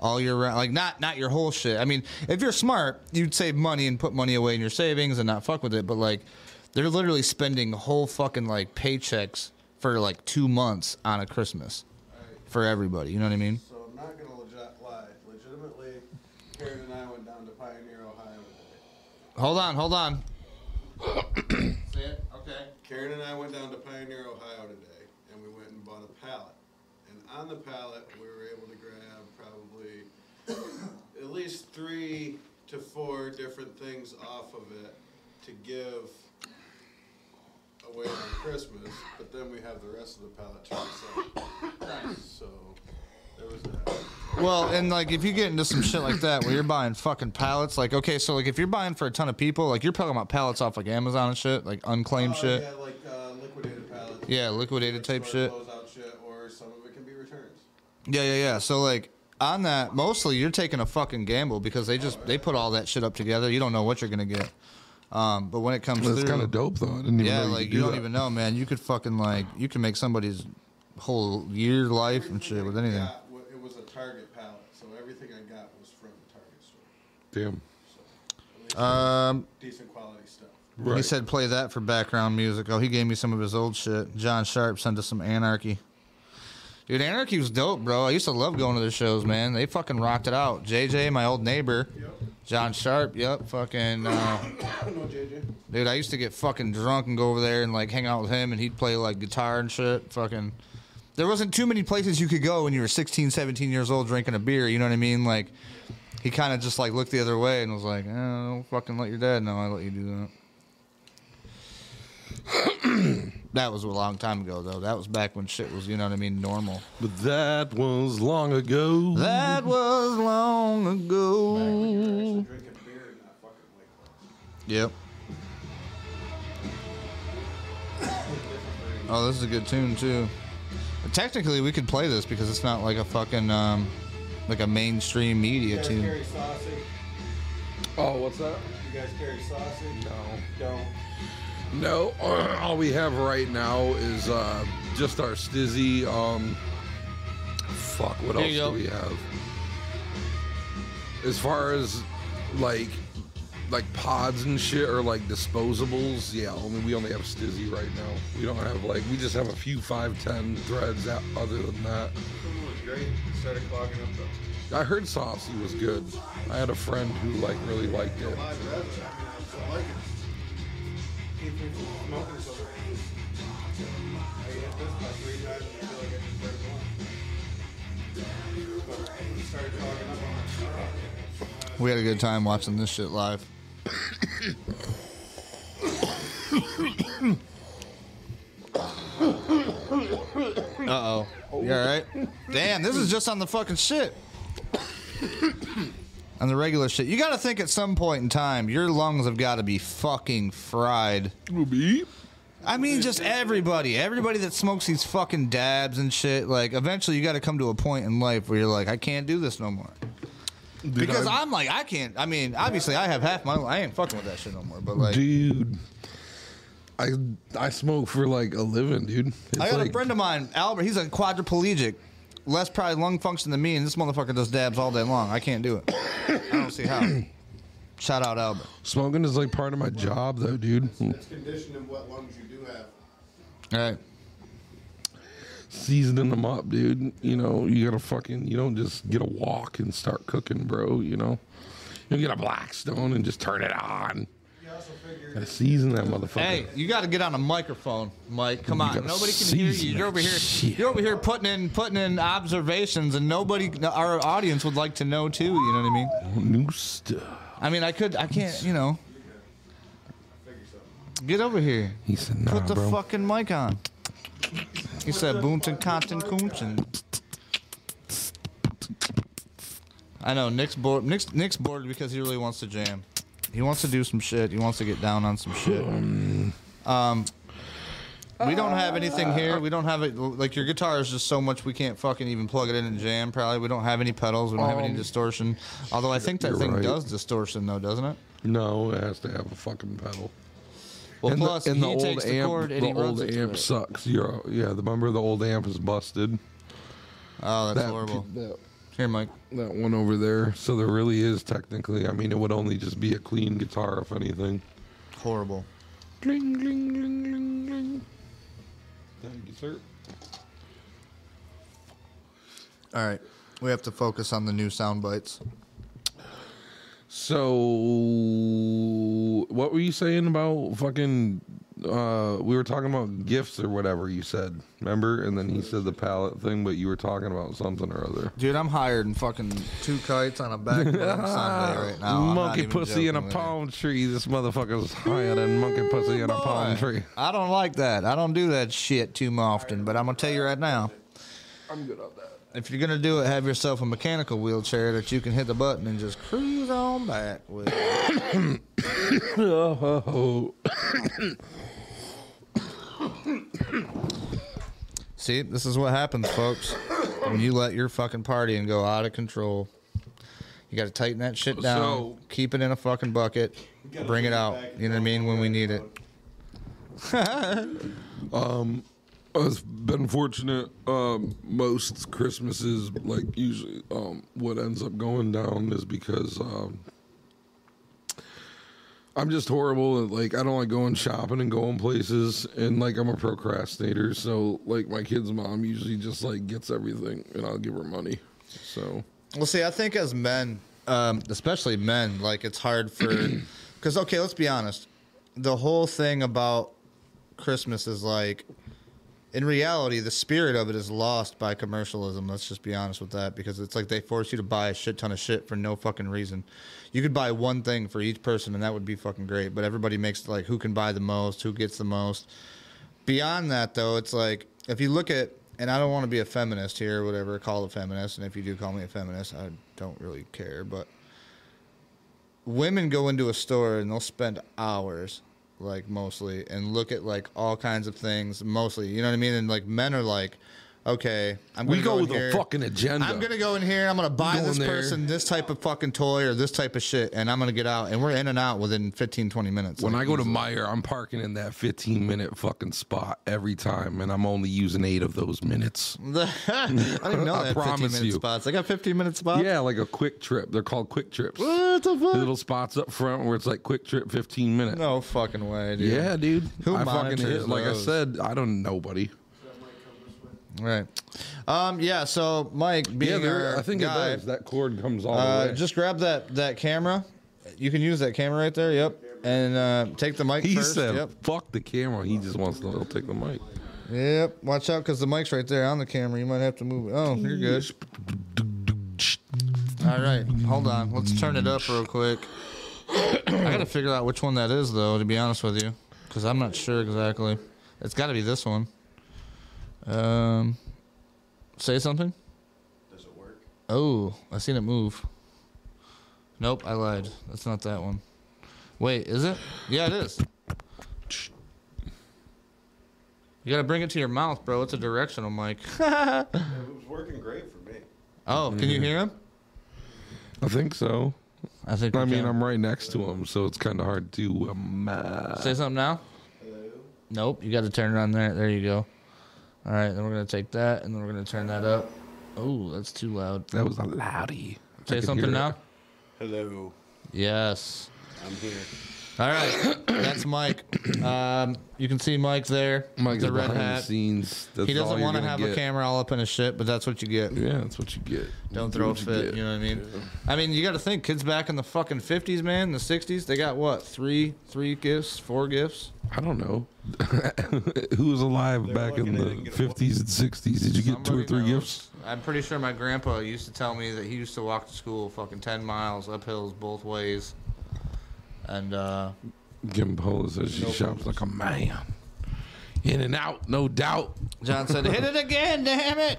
all year round. Like not not your whole shit. I mean, if you're smart, you'd save money and put money away in your savings and not fuck with it. But like, they're literally spending whole fucking like paychecks for like two months on a Christmas for everybody. You know what I mean? So I'm not gonna legit lie. Legitimately, Karen and I went down to Pioneer, Ohio. Hold on, hold on. Okay. Karen and I went down to Pioneer, Ohio today, and we went and bought a pallet. And on the pallet, we were able to grab probably at least three to four different things off of it to give away on Christmas. But then we have the rest of the pallet to ourselves. So there was that. Well, and like if you get into some shit like that where you're buying fucking pallets, like okay, so like if you're buying for a ton of people, like you're talking about pallets off like Amazon and shit, like unclaimed Oh, shit. Yeah, like uh, liquidated pallets. Yeah, liquidated type Store shit. Closeout shit, or some of it can be returns. Yeah, yeah, yeah. So like on that, mostly you're taking a fucking gamble because they just they put all that shit up together. You don't know what you're gonna get. Um, but when it comes That's through, kind of dope though. I didn't even yeah, know you like could you do don't that. even know, man. You could fucking like you can make somebody's whole year life and shit with anything. Yeah, it was a Target pallet, so everything I got was from the Target store. Damn. At least Um, decent quality stuff. He said play that for background music. Oh, he gave me some of his old shit. John Sharp sent us some Anarchy. Dude, Anarchy was dope, bro. I used to love going to their shows, man. They fucking rocked it out. JJ, my old neighbor. John Sharp, yep, fucking. Uh, dude, I used to get fucking drunk and go over there and like hang out with him, and he'd play like guitar and shit. Fucking. There wasn't too many places you could go when you were 16, 17 years old drinking a beer. You know what I mean? Like, he kind of just like looked the other way and was like, eh, "Don't fucking let your dad know I let you do that." that was a long time ago, though. That was back when shit was, you know what I mean, normal. But that was long ago. That was long ago. Actually drinking beer and not fucking White Claws. Yep. Oh, this is a good tune too. Technically, we could play this because it's not like a fucking um, like a mainstream You media guys tune. carry sausage? Oh, what's that? You guys carry sausage? No. Don't. No, all we have right now is uh, just our stizzy. Um, fuck, what Here else do we have? As far as like like pods and shit or like disposables, yeah. Only we only have stizzy right now. We don't have like we just have a few five ten threads. Out, other than that, It was great. It started clogging up the I heard saucy was good. I had a friend who like really liked it. We had a good time watching this shit live. uh oh. You alright? Damn, this is just on the fucking shit. On the regular shit. You gotta think at some point in time, your lungs have gotta be fucking fried. I mean, just everybody. Everybody that smokes these fucking dabs and shit. Like, eventually you gotta come to a point in life where you're like, I can't do this no more. Because I- I'm like, I can't. I mean, obviously, I have half my. I ain't fucking with that shit no more. But like, dude. I I smoke for like a living, dude. It's I got like, a friend of mine, Albert. He's a quadriplegic, less probably lung function than me, and this motherfucker does dabs all day long. I can't do it. I don't see how. Shout out Albert. Smoking is like part of my job, though, dude. It's conditioned in what lungs you do have. All right. Seasoning them up, dude. You know, you gotta fucking. You don't just get a wok and start cooking, bro. You know, you get a Blackstone and just turn it on. Gotta season that motherfucker. Hey, you got to get on a microphone, Mike. Come You on, gotta nobody can hear you. You're over here. shit. You're over here putting in putting in observations, and nobody, our audience would like to know too. You know what I mean? New stuff. I mean, I could, I can't, you know. Get over here. He said, "Nah, Put the bro." fucking mic on. He said Boonton Compton Coonchen. I know Nick's bored. Nick's, Nick's bored because he really wants to jam. He wants to do some shit. He wants to get down on some shit. Um, we don't have anything here. We don't have it. Like your guitar is just so much. We can't fucking even plug it in and jam. Probably we don't have any pedals. We don't have any Um, distortion. Although I think that you're thing right. does distortion though, doesn't it? No, it has to have a fucking pedal. Well, and plus the, and he the old takes the amp, chord and the he runs old it to amp it. sucks. You're, yeah, the member of the old amp is busted. Oh, that's That, horrible. that Here, Mike. that one over there. So there really is technically. I mean, it would only just be a clean guitar if anything. Horrible. Gling, gling, gling, gling, gling. Thank you, sir. All right. We have to focus on the new sound bites. So, what were you saying about fucking? Uh, we were talking about gifts or whatever you said. Remember? And then he said the palette thing, but you were talking about something or other. Dude, I'm hired in fucking two kites on a backbone Sunday right now. I'm not monkey even pussy in a joking with you. palm tree. This motherfucker's higher than monkey pussy in a palm Boy, tree. I don't like that. I don't do that shit too often, but I'm gonna tell you right now. I'm good on that. If you're gonna do it, have yourself a mechanical wheelchair that you can hit the button and just cruise on back with. Oh, See, this is what happens, folks. When you let your fucking party and go out of control. You gotta tighten that shit down. So- keep it in a fucking bucket. Bring it out. You know what I mean? When we need it. Um, I've been fortunate. Um, most Christmases, like usually, um, what ends up going down is because um, I'm just horrible. At, like I don't like going shopping and going places, and like I'm a procrastinator. So like my kid's mom usually just like gets everything, and I'll give her money. So Well, see, I think as men, um, especially men, like it's hard for, because okay, let's be honest. The whole thing about Christmas is like, in reality, the spirit of it is lost by commercialism. Let's just be honest with that, because it's like they force you to buy a shit ton of shit for no fucking reason. You could buy one thing for each person, and that would be fucking great. But everybody makes like who can buy the most, who gets the most. Beyond that, though, it's like if you look at, and I don't want to be a feminist here, or whatever, call a feminist, and if you do call me a feminist, I don't really care. But women go into a store and they'll spend hours, like mostly, and look at like all kinds of things, mostly, you know what I mean? And like men are like, okay, I'm We gonna go in with a here. fucking agenda. I'm gonna go in here. I'm gonna buy Go this there. person this type of fucking toy or this type of shit, and I'm gonna get out. And we're in and out within 15, 20 minutes. When like, I go to easily. Meijer, I'm parking in that 15 minute fucking spot every time, and I'm only using eight of those minutes. I didn't know I they had 15 promise minute you. spots. I got 15 minute spots. Yeah, like a quick trip. They're called quick trips. What the fuck? Little spots up front where it's like quick trip, 15 minutes. No fucking way, dude. Yeah, dude. Who I fucking hit. Like I said, I don't know nobody. Right. Um. Yeah. So, Mike, Yeah, there, I think guy, it does. That cord comes all uh, the way. just grab that that camera. You can use that camera right there. Yep. And uh, take the mic he first. said, Yep. "Fuck the camera." He just wants to take the mic. Yep. Watch out, because the mic's right there on the camera. You might have to move it. Oh, you're good. All right. Hold on. Let's turn it up real quick. I gotta figure out which one that is, though. To be honest with you, because I'm not sure exactly. It's got to be this one. Um. Say something. Does it work? Oh, I seen it move. Nope, I lied. That's not that one. Wait, is it? Yeah, it is. You gotta bring it to your mouth, bro. It's a directional mic. It was working great for me. Oh, can you hear him? I think so. I think. I we mean, can. I'm right next to him, so it's kind of hard to. Um, uh, Say something now. Hello? Nope, you got to turn it on there. There you go. All right, then we're gonna take that, and then we're gonna turn that up. Oh, that's too loud. that was a loudy. Say something now. Hello, Yes. I'm here. All right, that's Mike. Um, you can see Mike there. Mike's the red behind hat. the scenes. That's He all doesn't you're want to gonna have get. a camera all up in his shit, but that's what you get. Yeah, that's what you get. Don't Do throw a what you fit. get. You know what I mean? I mean, you got to think, kids back in the fucking fifties, man, the sixties, they got what three, three gifts, four gifts. I don't know. Who was alive They're back in looking at it the get a 50s and 60s? Did you get two or Somebody three knows. gifts? I'm pretty sure my grandpa used to tell me that he used to walk to school fucking ten miles up hills both ways, and uh, Kim Pola says she shops like a man. In and out, no doubt. John said, "Hit it again, damn it."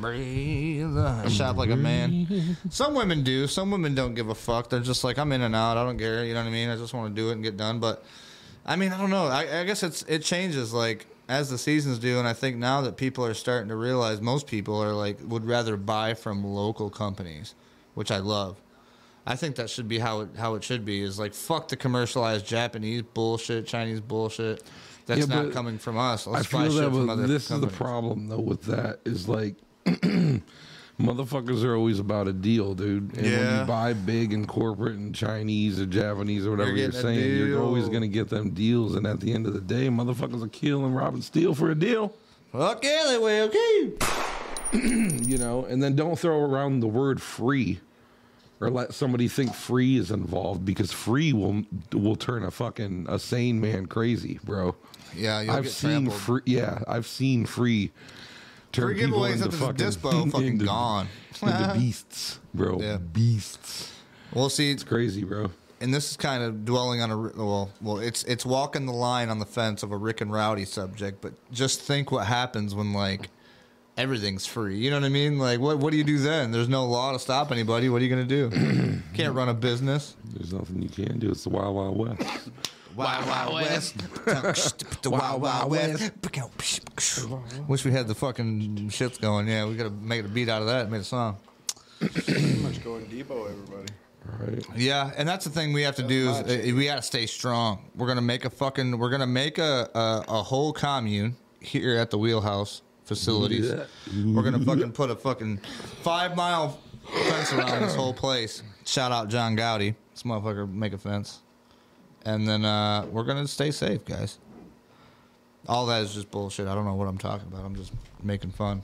Breathe. I shop like a man. Some women do. Some women don't give a fuck. They're just like, I'm in and out. I don't care. You know what I mean? I just want to do it and get done. But I mean, I don't know. I, I guess it's it changes like as the seasons do, and I think now that people are starting to realize, most people are like would rather buy from local companies, which I love. I think that should be how it how it should be. Is like fuck the commercialized Japanese bullshit, Chinese bullshit. That's Yeah, not coming from us. I Let's buy feel shit that, from but other this is the problem though with that is like motherfuckers are always about a deal, dude. And when Yeah. you buy big and corporate and Chinese or Japanese or whatever You're you're, saying, you're always gonna get them deals. And at the end of the day, motherfuckers are killing, robbing, steal for a deal. Fuck yeah, they will. Okay. You know, and then don't throw around the word free. Or let somebody think free is involved because free will will turn a fucking a sane man crazy, bro. Yeah, I've seen trampled. free. Yeah, I've seen free. Turn Free people giveaways into fucking, dispo fucking into- gone. into beasts, bro. Yeah. Beasts. Well, see, It's crazy, bro. and this is kind of dwelling on a well, well, it's it's walking the line on the fence of a Rick and Rowdy subject, but just think what happens when like everything's free. You know what I mean? Like, what what do you do then? There's no law to stop anybody. What are you gonna do? Can't run a business. There's nothing you can do. It's the wild, wild west. Wild Wild West. the Wild Wild West. Wish we had the fucking shits going. Yeah, we gotta make a beat out of that. and Made a song. Pretty much going Debo, everybody. All right. Yeah, and that's the thing we have to do is uh, we got to stay strong. We're gonna make a fucking we're gonna make a a, a whole commune here at the Wheelhouse facilities. We're gonna fucking put a fucking five mile fence around this whole place. Shout out John Gowdy. This motherfucker make a fence, and then uh, we're gonna stay safe, guys. All that is just bullshit. I don't know what I'm talking about. I'm just making fun.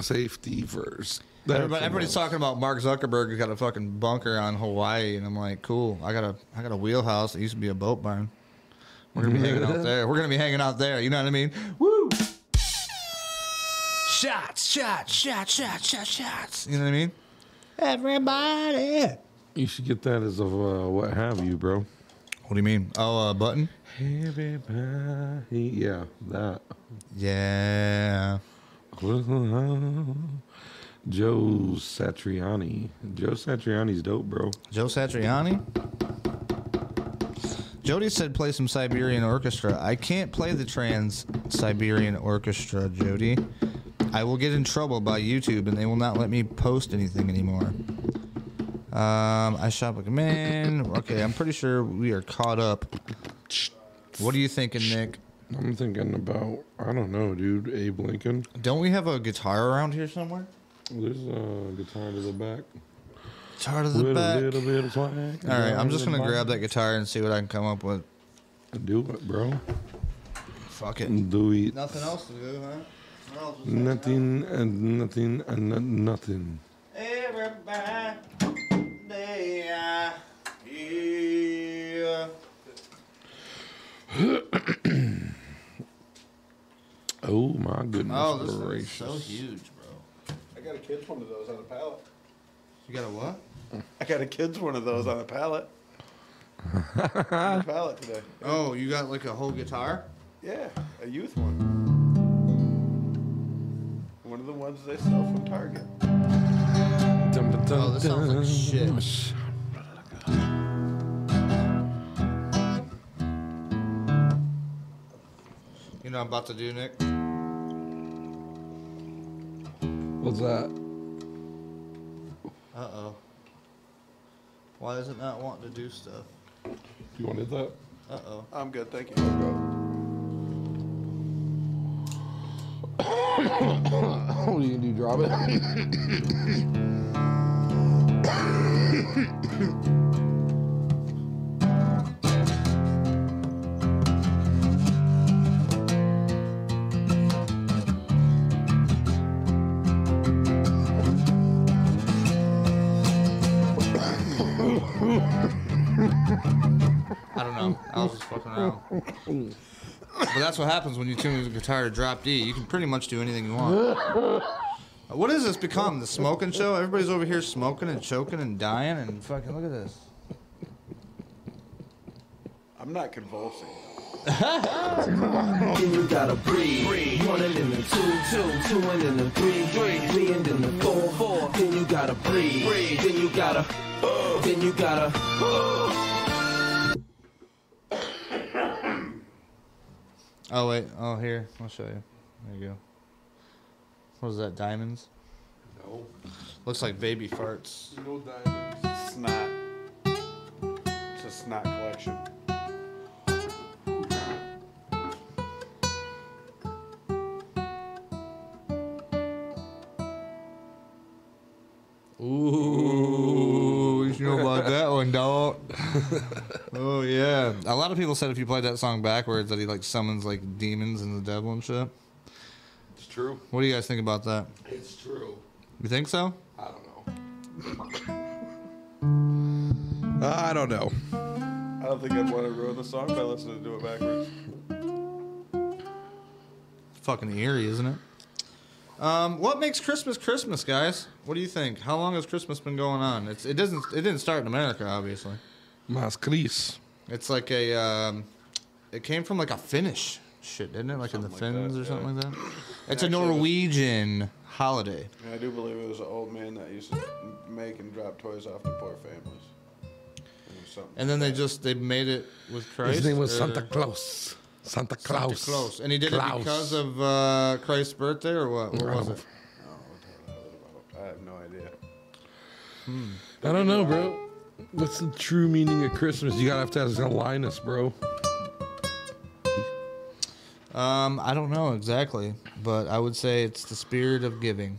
Safety first. Everybody, everybody's talking about Mark Zuckerberg who's got a fucking bunker on Hawaii, and I'm like, cool. I got a I got a wheelhouse. It used to be a boat barn. We're gonna be hanging out there. We're gonna be hanging out there. You know what I mean? Woo! Shots, shots, shots, shots, shots, shots. You know what I mean? Everybody. You should get that as a uh, what have you, bro. What do you mean? Oh, uh, button. Everybody. Yeah, that. Yeah. Joe Satriani. Joe Satriani's dope, bro. Joe Satriani. Jody said play some Siberian Orchestra. I can't play the Trans Siberian Orchestra, Jody. I will get in trouble by YouTube and they will not let me post anything anymore. Um, I shop like a man. Okay, I'm pretty sure we are caught up. What are you thinking, Nick? I'm thinking about I don't know, dude. Abe Lincoln. Don't we have a guitar around here somewhere? There's a guitar to the back. Guitar to the With back. a little bit of swag. All right, I'm just gonna grab that guitar and see what I can come up with. Do it, bro. Fuck it. Do it. Nothing else to do, huh? What else is there? Nothing and nothing and no- nothing. Everybody, they are here. Oh my goodness Oh, this thing is gracious. so huge, bro. I got a kid's one of those on a pallet. You got a what? I got a kid's one of those on a pallet. on a pallet today. Oh, you got like a whole guitar? Yeah, a youth one. One of the ones they sell from Target. Oh, this sounds like shit. You know what I'm about to do, Nick? What's that? Uh oh. Why is it not wanting to do stuff? You wanted that? Uh oh. I'm good, thank you. What are you gonna do? Drop it? I don't know. I was just fucking around. But that's what happens when you tune the guitar to drop D. You can pretty much do anything you want. What has this become? The smoking show? Everybody's over here smoking and choking and dying and fucking look at this. I'm not convulsing. Then you gotta breathe. breathe. One and then the two, two, two and then the three, three, three and then the four, four. Then you gotta breathe. Then you gotta, then you gotta. Oh wait. Oh here. I'll show you. There you go. What is that? Diamonds? No. Looks like baby farts. No diamonds. Snot. It's a snot collection. Ooh, about that one, dog. oh yeah. A lot of people said if you played that song backwards that he like summons like demons and the devil and shit. It's true. What do you guys think about that? It's true. You think so? I don't know. I don't know. I don't think I'd want to ruin the song by listening to it backwards. Fucking eerie, isn't it? Um, what makes Christmas Christmas, guys? What do you think? How long has Christmas been going on? It's it doesn't it didn't start in America, obviously. Mas Chris. It's like a um, it came from like a Finnish shit, didn't it? Like in the Something like Finns that, or something yeah. like that. It's a Actually, it was- Norwegian holiday. And I do believe it was an old man that used to make and drop toys off to poor families. It was something And then like they that. just they made it with Christ. His name was or- Santa Claus. Santa Claus. Santa Claus. Claus. And he did Claus. it because of uh, Christ's birthday or what? What was it? I have no idea. I don't know, bro. What's the true meaning of Christmas? You gotta have to ask a Linus, bro. Um, I don't know exactly, but I would say it's the spirit of giving.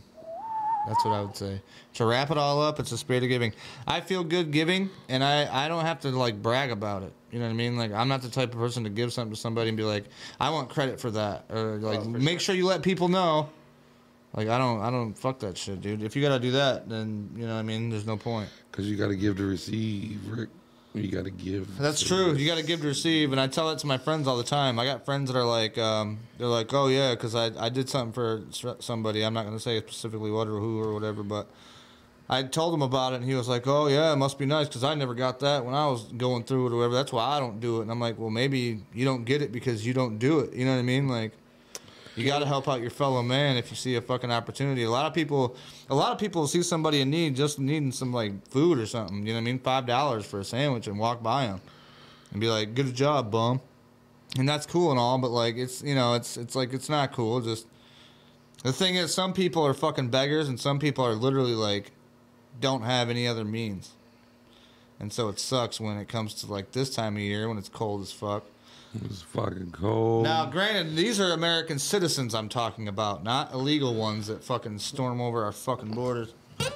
That's what I would say. To wrap it all up, it's the spirit of giving. I feel good giving, and I, I don't have to like brag about it. You know what I mean? Like I'm not the type of person to give something to somebody and be like, I want credit for that, or like Oh, make sure. sure you let people know. Like I don't I don't fuck that shit, dude. If you gotta do that, then you know what I mean. There's no point. Because you gotta give to receive, Rick. You gotta give. That's true. You got to give to receive, and I tell that to my friends all the time. I got friends that are like, um, they're like, oh yeah, because I I did something for somebody. I'm not to say specifically what or who or whatever, but I told him about it, and he was like, oh yeah, it must be nice because I never got that when I was going through it or whatever. That's why I don't do it. And I'm like, well, maybe you don't get it because you don't do it. You know what I mean? Like. You got to help out your fellow man if you see a fucking opportunity. A lot of people, a lot of people see somebody in need, just needing some like food or something. You know what I mean? Five dollars for a sandwich and walk by them and be like, "Good job, bum," and that's cool and all. But like, it's you know, it's it's like it's not cool. Just The thing is, some people are fucking beggars, and some people are literally like, don't have any other means. And so it sucks when it comes to like this time of year when it's cold as fuck. It's fucking cold. Now, granted, these are American citizens I'm talking about, not illegal ones that fucking storm over our fucking borders. you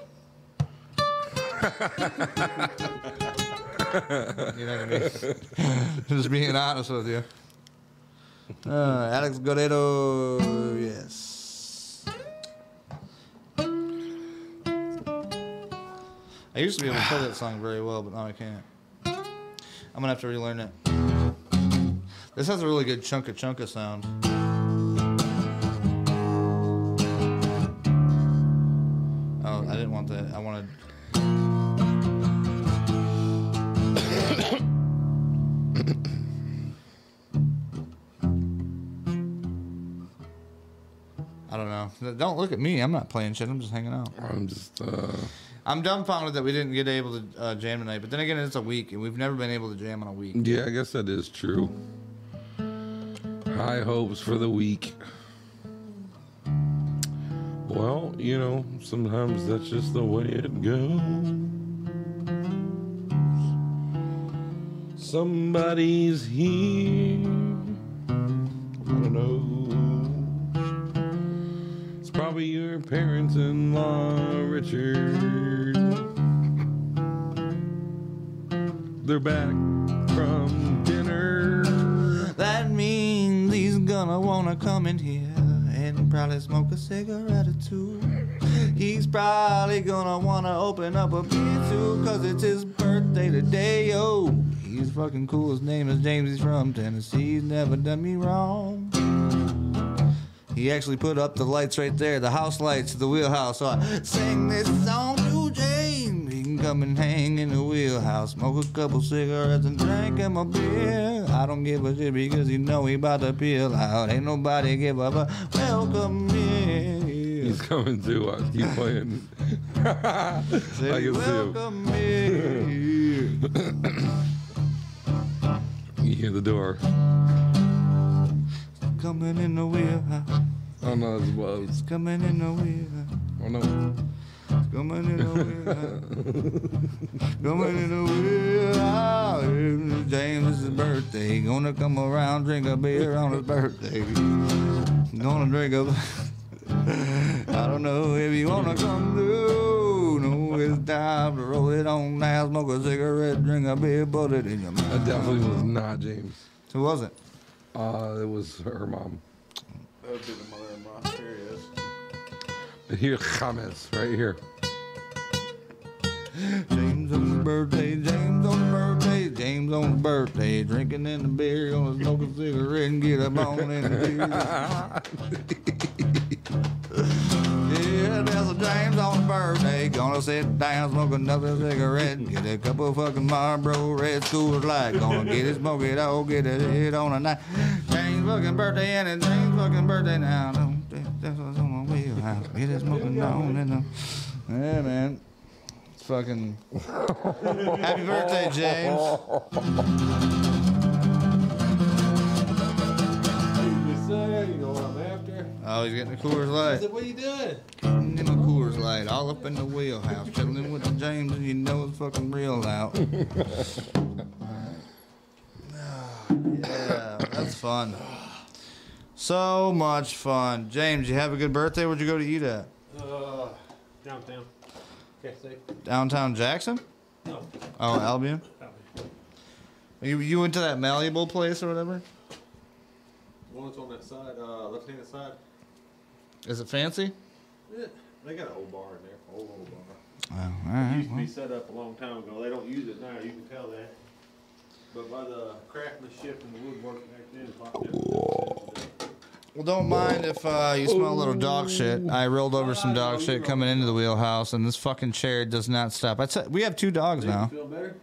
know what I mean? Just being honest with you. Uh, Alex Guerrero, yes. I used to be able to play that song very well, but now I can't. I'm gonna have to relearn it. This has a really good chunka chunka sound. Oh, I didn't want that. I wanted. I don't know. Don't look at me. I'm not playing shit. I'm just hanging out. I'm just. Uh, I'm dumbfounded that we didn't get able to uh, jam tonight. But then again, it's a week, and we've never been able to jam on a week. yeah, I guess that is true. High hopes for the week. Well, you know, sometimes that's just the way it goes. Somebody's here. I don't know. Probably your parents in law, Richard. They're back from dinner. That means he's gonna wanna come in here and probably smoke a cigarette or two. He's probably gonna wanna open up a beer too, cause it's his birthday today, yo. He's fucking cool, his name is James, he's from Tennessee, he's never done me wrong. He actually put up the lights right there, the house lights, the wheelhouse. So I sing this song to James. He can come and hang in the wheelhouse, smoke a couple cigarettes and drink him a beer. I don't give a shit because you know he about to peel out. Ain't nobody give up a welcome here. He's coming to us. Keep playing. I can see him. here. You hear the door. Coming in the wheelhouse, Oh no, it was. It's coming in the wheelhouse. Oh no. Coming in the wheelhouse. Coming in the wheelhouse. Ah, it's James's birthday. Gonna come around, drink a beer on his birthday. Gonna drink a. I don't know if you wanna come through. No, it's time to roll it on now. Smoke a cigarette, drink a beer, put it in your mouth. That definitely was not James. Who was it? Uh, it was her mom. That would be the mother-in-law. Here he is. Here, comments right here. James on his birthday, James on his birthday, James on his birthday, drinking in the beer, gonna smoke a cigarette and get a bone in the beer. yeah, there's a James on his birthday, gonna sit down, smoke another cigarette, get a couple fucking Marlboro Red School Light, gonna get it, smoke it all, get it hit on a night. James fucking birthday and it's James fucking birthday now. That's what's on my wheelhouse. Get it smoking on in the. Yeah, man. It's fucking. Happy birthday, James. You know what I'm after? Oh, he's getting a Coors Light. Said, What are you doing? Getting a Coors Light, all up in the wheelhouse, chilling with the James, and you know it's fucking real out. yeah, that's fun. So much fun. James, you have a good birthday? Where'd you go to eat at? Uh, downtown. Can't. Downtown Jackson? No. Oh, Albion? Probably. You, you went to that malleable place or whatever? One that's on that side, uh, left-handed side. Is it fancy? Yeah, they got an old bar in there, old old bar. Oh, all It right. used to be set up a long time ago. They don't use it now. You can tell that. But by the craftsmanship and the woodwork back then, it's a. Well, don't mind if uh, you smell a little dog shit. I rolled over some dog shit coming into the wheelhouse, and this fucking chair does not stop. I t- we have two dogs now. feel better?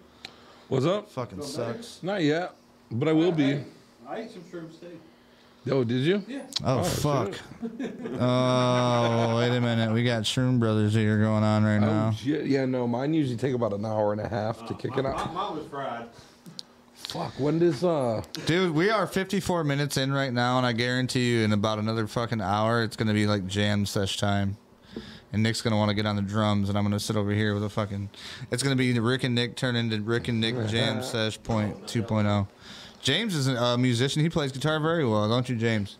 What's up? Fucking sucks. Not yet, but I will be. I ate some shrimp too. Oh, did you? Yeah. Oh, Oh, fuck. shit. Oh, wait a minute. We got Shroom Brothers here going on right Oh, now. shit. Yeah, no, mine usually take about an hour and a half to kick it My, out. mine was fried. Fuck. When does uh? Dude, we are 54 minutes in right now, and I guarantee you, in about another fucking hour, it's gonna be like jam sesh time. And Nick's gonna want to get on the drums, and I'm gonna sit over here with a fucking. It's gonna be Rick and Nick turn into Rick and Nick Jam Sesh Point 2.0. James is a musician. He plays guitar very well, don't you, James?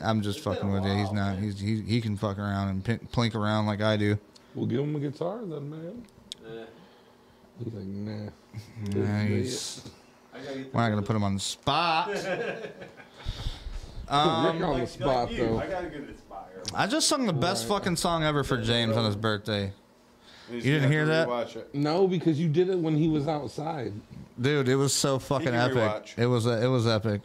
I'm just fucking with you. He's not. He's he, he can fuck around and pin, plink around like I do. We'll give him a guitar then, man. He's like, nah. Nice. We're not gonna put him on the spot. Um, Rick on the spot though. I gotta get this fire. I just sung the best fucking song ever for James on his birthday. You didn't hear that? to it. No, because you did it when he was outside. Dude, it was so fucking epic. rewatch. It was it was epic.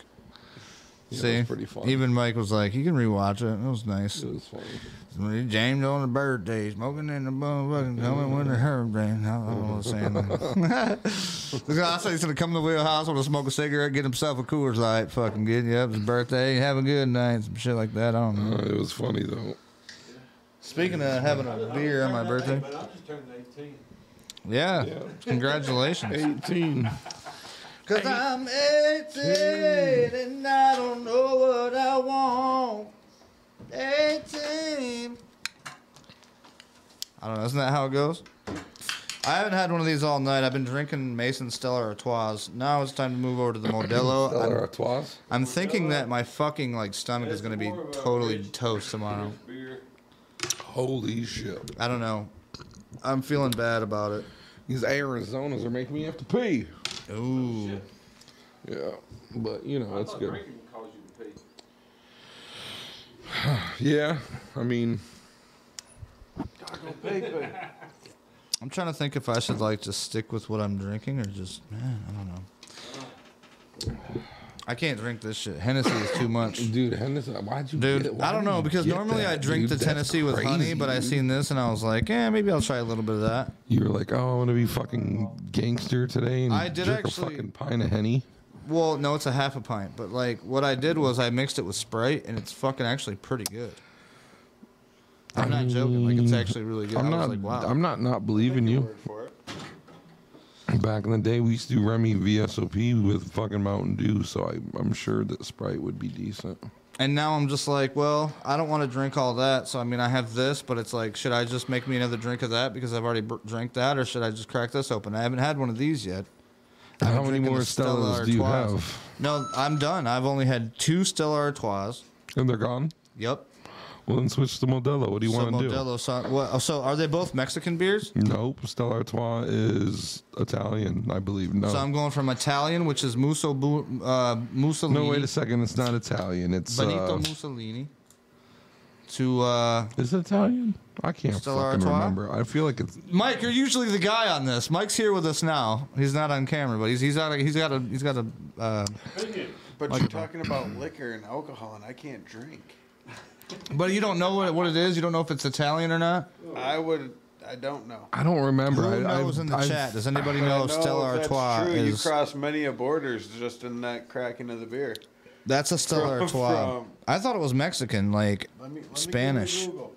Yeah, See, was pretty fun. even Mike was like, "You can rewatch it." It was nice. It was funny. James on the birthday, smoking in the motherfucking coming with the hurricane. I don't know what I'm saying. I said he's gonna come to the wheelhouse, want to smoke a cigarette, get himself a Coors Light, fucking get you up his birthday, have a good night, some shit like that. I don't know. Uh, it was funny though. Speaking of having a beer on my birthday, But I'm just turning 18. Yeah, Yeah. congratulations. 18. Cause I'm 18 and I don't know what I want. 18. I don't know. Isn't that how it goes? I haven't had one of these all night. I've been drinking Mason Stella Artois. Now it's time to move over to the Modelo. Stella I'm, Artois. I'm thinking that my fucking like stomach is gonna be More of a totally toast tomorrow. beer. Holy shit. I don't know. I'm feeling bad about it. These Arizonas are making me have to pee. Ooh. Yeah. But, you know, I that's good. drinking would cause you to pee. Yeah. I mean, I'm trying to think if I should like just stick with what I'm drinking or just man, I don't know. I can't drink this shit. Hennessy is too much. dude, Henderson, why'd you Dude, get it? Why I don't know because normally that, I drink dude? the That's Tennessee with honey, but I dude. seen this and I was like, yeah, maybe I'll try a little bit of that. You were like, oh, I want to be fucking gangster today and I did drink actually- a fucking pint of Henny. Well, no, it's a half a pint, but like what I did was I mixed it with Sprite and it's fucking actually pretty good. I'm not joking. Like it's actually really good. I'm I not. like, wow. I'm not not believing you. Word for it. Back in the day, we used to do Remy VSOP with fucking Mountain Dew, so I, I'm sure that Sprite would be decent. And now I'm just like, well, I don't want to drink all that. So I mean, I have this, but it's like, should I just make me another drink of that because I've already br- drank that, or should I just crack this open? I haven't had one of these yet. I've How many more Stella Stellas do you Artois. have? No, I'm done. I've only had two Stella Artois. And they're gone. Yep. Well, then switch to Modelo. What do you so want to do? Modelo. So, what, oh, so are they both Mexican beers? Nope. Stella Artois is Italian, I believe. No. So I'm going from Italian, which is Musso, uh, Mussolini. no, wait a second. It's not Italian. It's Benito uh, Mussolini. To uh, is it Italian? I can't Stella fucking Artois? remember. I feel like it's Mike, you're usually the guy on this. Mike's here with us now. He's not on camera, but he's he's got a, he's got a he's got a. Uh, But you're talking about liquor and alcohol, and I can't drink. But you don't know what what it is. You don't know if it's Italian or not. I would. I don't know. I don't remember. Who I, knows I've- in the I've- chat? Does anybody But know I if Stella if that's Artois true. is? You cross many a borders just in that cracking of the beer. That's a Stella from- Artois. from- I thought it was Mexican, like Let me, let me Spanish. give it a Google.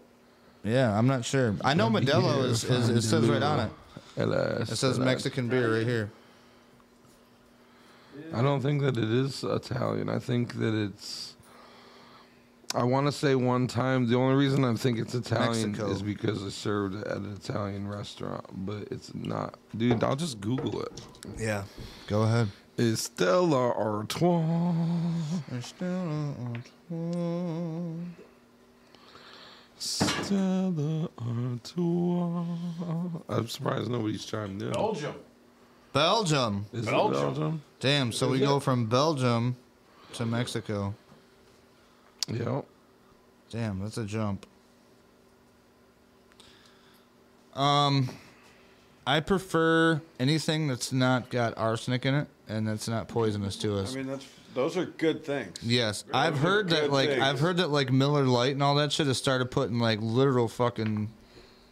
Yeah, I'm not sure. I know Let Modelo hear is, is it says right on it. LS, It says LS. Mexican beer right here. I don't think that it is Italian. I think that it's. I want to say one time. The only reason I think it's Italian Mexico. is because it's served at an Italian restaurant, but it's not. Dude, I'll just Google it. Yeah. Go ahead. Is Stella Artois? Stella Artois. Stella Artois. I'm surprised nobody's chimed in. Belgium. Belgium. Is Belgium. it Belgium? Damn. So we go from Belgium to Mexico. Yeah. Damn, that's a jump. Um, I prefer anything that's not got arsenic in it and that's not poisonous to us. I mean, that's those are good things. yes, I've heard that like things. I've heard that like Miller Lite and all that shit has started putting like literal fucking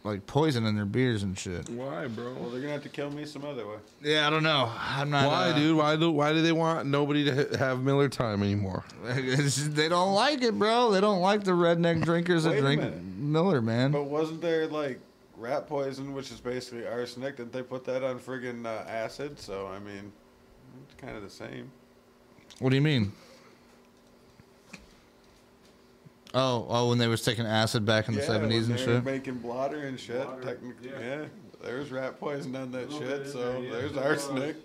like poison in their beers and shit. Why, bro? Well, they're gonna have to kill me some other way. Yeah, I don't know. I'm not. Why, uh, dude? Why do Why do they want nobody to ha- have Miller time anymore? they don't like it, bro. They don't like the redneck drinkers that Wait a drink. Miller, man. But wasn't there like rat poison, which is basically arsenic? Didn't they put that on friggin' uh, acid? So I mean, It's kind of the same. What do you mean? Oh, oh, when they was taking acid back in the seventies and shit. making blotter and shit. Blotter, technically, yeah. yeah. There's rat poison on that shit, so there, yeah. there's arsenic.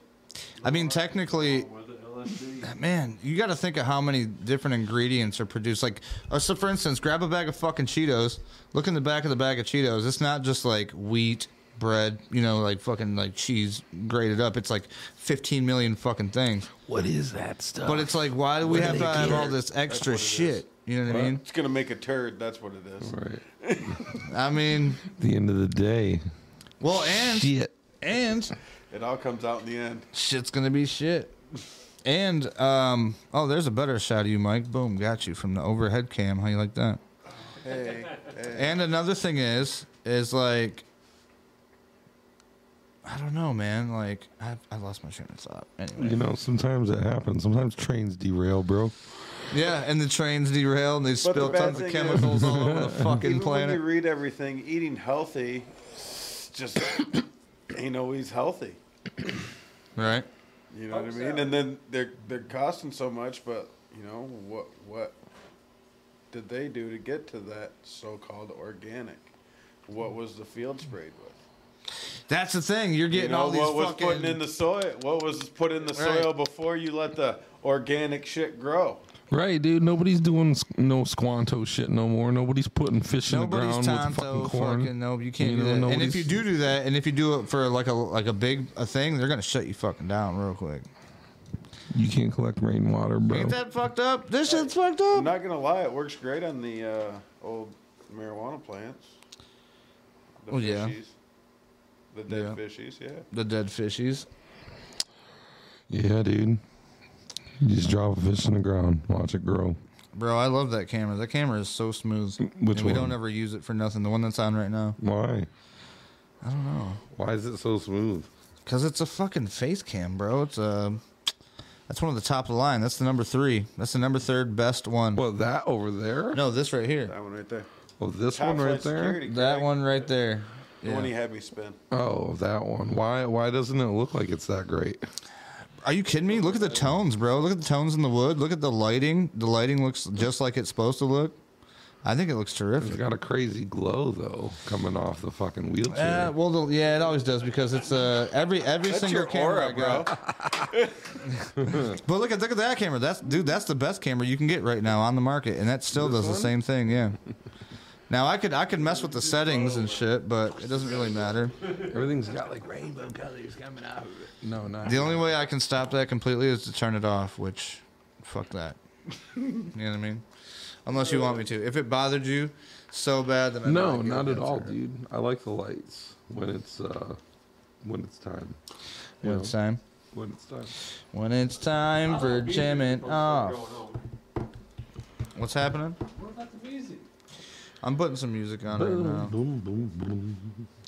I mean, technically, Was it LSD? man, you got to think of how many different ingredients are produced. Like, uh, so for instance, grab a bag of fucking Cheetos. Look in the back of the bag of Cheetos. It's not just like wheat, bread, you know, like fucking like cheese grated up. It's like 15 million fucking things. What is that stuff? But it's like, why do we What have to have all this extra shit? it is. Shit? You know what I mean? It's gonna make a turd. That's what it is. right. I mean, the end of the day, well, and shit. and It all comes out in the end. shit's gonna be shit. And um, oh, there's a better shot of you, Mike. Boom, got you from the overhead cam. How you like that? Hey, hey. And another thing is, is like, I don't know, man. Like, I I lost my train of thought. Anyway, You know, sometimes it happens. Sometimes trains derail, bro. Yeah, and the trains derail and they But the spill bad tons of thing chemicals all over the fucking Even when you planet. read everything, eating healthy just ain't always healthy. Right? You know what I mean? Oh, and then they're they're costing so much, but you know what what did they do to get to that so-called organic? What was the field sprayed with? That's the thing. You're getting you know, all these what was fucking. putting in the soil? What was put in the Right. soil before you let the organic shit grow? Right, dude. Nobody's doing no Squanto shit no more. Nobody's putting fish in the Nobody's ground with fucking corn. fucking no, you can't You do know, that. And if you do do that, and if you do it for like a like a big a thing, they're gonna shut you fucking down real quick. You can't collect rainwater, bro. Ain't that fucked up? This shit's fucked up. I'm not gonna lie, it works great on the uh, old marijuana plants. The Well, yeah. The dead Yeah. fishies, yeah. The dead fishies. Yeah, dude. You just drop a fish in the ground, watch it grow. Bro, I love that camera. That camera is so smooth. Which and we one? don't ever use it for nothing. The one that's on right now. Why? I don't know. Why is it so smooth? Cause it's a fucking face cam, bro. It's a. That's one of the top of the line. That's the number three. That's the number third best one. Well, that over there? No, this right here. That one right there. Oh, this Top one right there? security, That one right there. The one he had me spin. Oh, that one. Why? Why doesn't it look like it's that great? Are you kidding me? Look at the tones, bro. Look at the tones in the wood. Look at the lighting. The lighting looks just like it's supposed to look. I think it looks It's terrific. got a crazy glow though, coming off the fucking wheelchair. Uh, well, the, yeah, it always does because it's uh, every every That's single your camera aura, I got. but look at look at that camera. That's dude. That's the best camera you can get right now on the market, and that still This does the same thing. Yeah. Now I could I could mess with the settings and shit, but it doesn't really matter. Everything's got like rainbow colors coming out of it. No, not The only way I can stop that completely is to turn it off, which, fuck that. you know what I mean? Unless you want me to. If it bothered you so bad, then I No, might not at all, dude. I like the lights when it's uh when it's time. When know, it's time. When it's time. When it's time for jamming off. What's happening? What about the music? I'm putting some music on right now. Boom, boom, boom.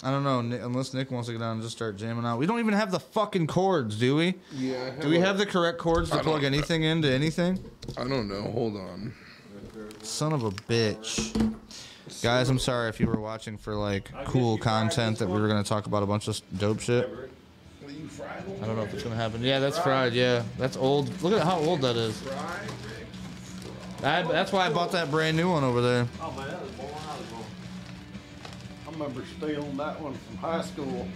I don't know, Ni- unless Nick wants to get on and just start jamming out. We don't even have the fucking chords, do we? Yeah. Do we have the correct chords to plug anything into anything? I don't know. Hold on. Son of a bitch. Guys, I'm sorry if you were watching for like cool content that we were going to talk about a bunch of dope shit. I don't know if it's going to happen. Yeah, that's fried. Yeah, that's old. Look at how old that is. I, that's why I bought that brand new one over there. Oh man, that was born. I was born. I remember stealing that one from high school.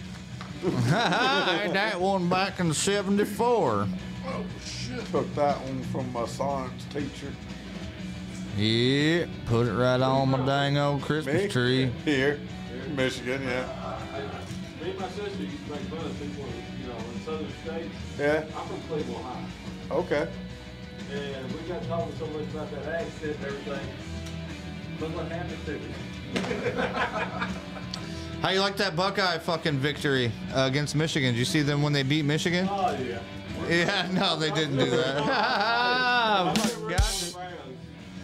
that one back in '74. Oh shit! Took that one from my science teacher. Yeah, put it right on my dang old Christmas Me? tree. Here, Michigan, yeah. Me and my sister used to make fun of people, you know, in southern states. Yeah, I'm from Cleveland, Ohio. okay. And we got talking so much about that accent and everything. Look what happened to me. How you like that Buckeye fucking victory uh, against Michigan? Did you see them when they beat Michigan? Oh yeah. Yeah, no, they didn't do that.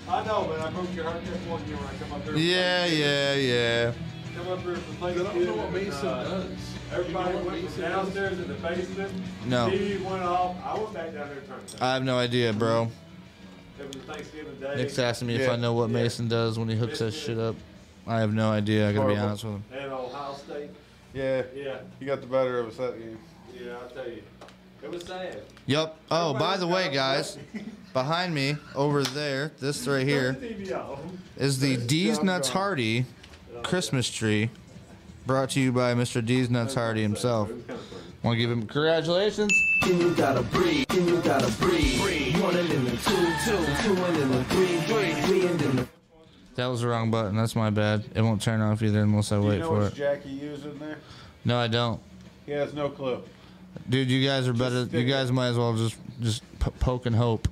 I know, but I broke your heart that one year when I come up here. Yeah, yeah, yeah. Come up here for Thanksgiving. and, uh, Everybody went downstairs in the basement. No. TV went off. I went back down there and turned it. I have no idea, bro. It was a Thanksgiving day. Nick's asking me if Yeah. I know what Yeah. Mason does when he hooks that shit up. I have no idea. I gotta be Horrible. honest with him. And Ohio State. Yeah, Yeah, you got the better of us that game. yeah, I'll tell you. It was sad. Yep. Oh, Everybody by the way, guys, behind me over there, this right here TV off. is the D's Nuts Hardy Christmas tree, brought to you by Mr. D's Nuts Hardy himself. It was kind of funny. Want to give him congratulations? Then you gotta breathe, then you gotta breathe. One and then the two, two, two and then the three, three, three and then the That was the wrong button. That's my bad. It won't turn off either unless I Do wait you know for it. Jackie used in there? No, I don't. He has no clue. Dude, you guys are better. stick You it. guys might as well just just p- poke and hope.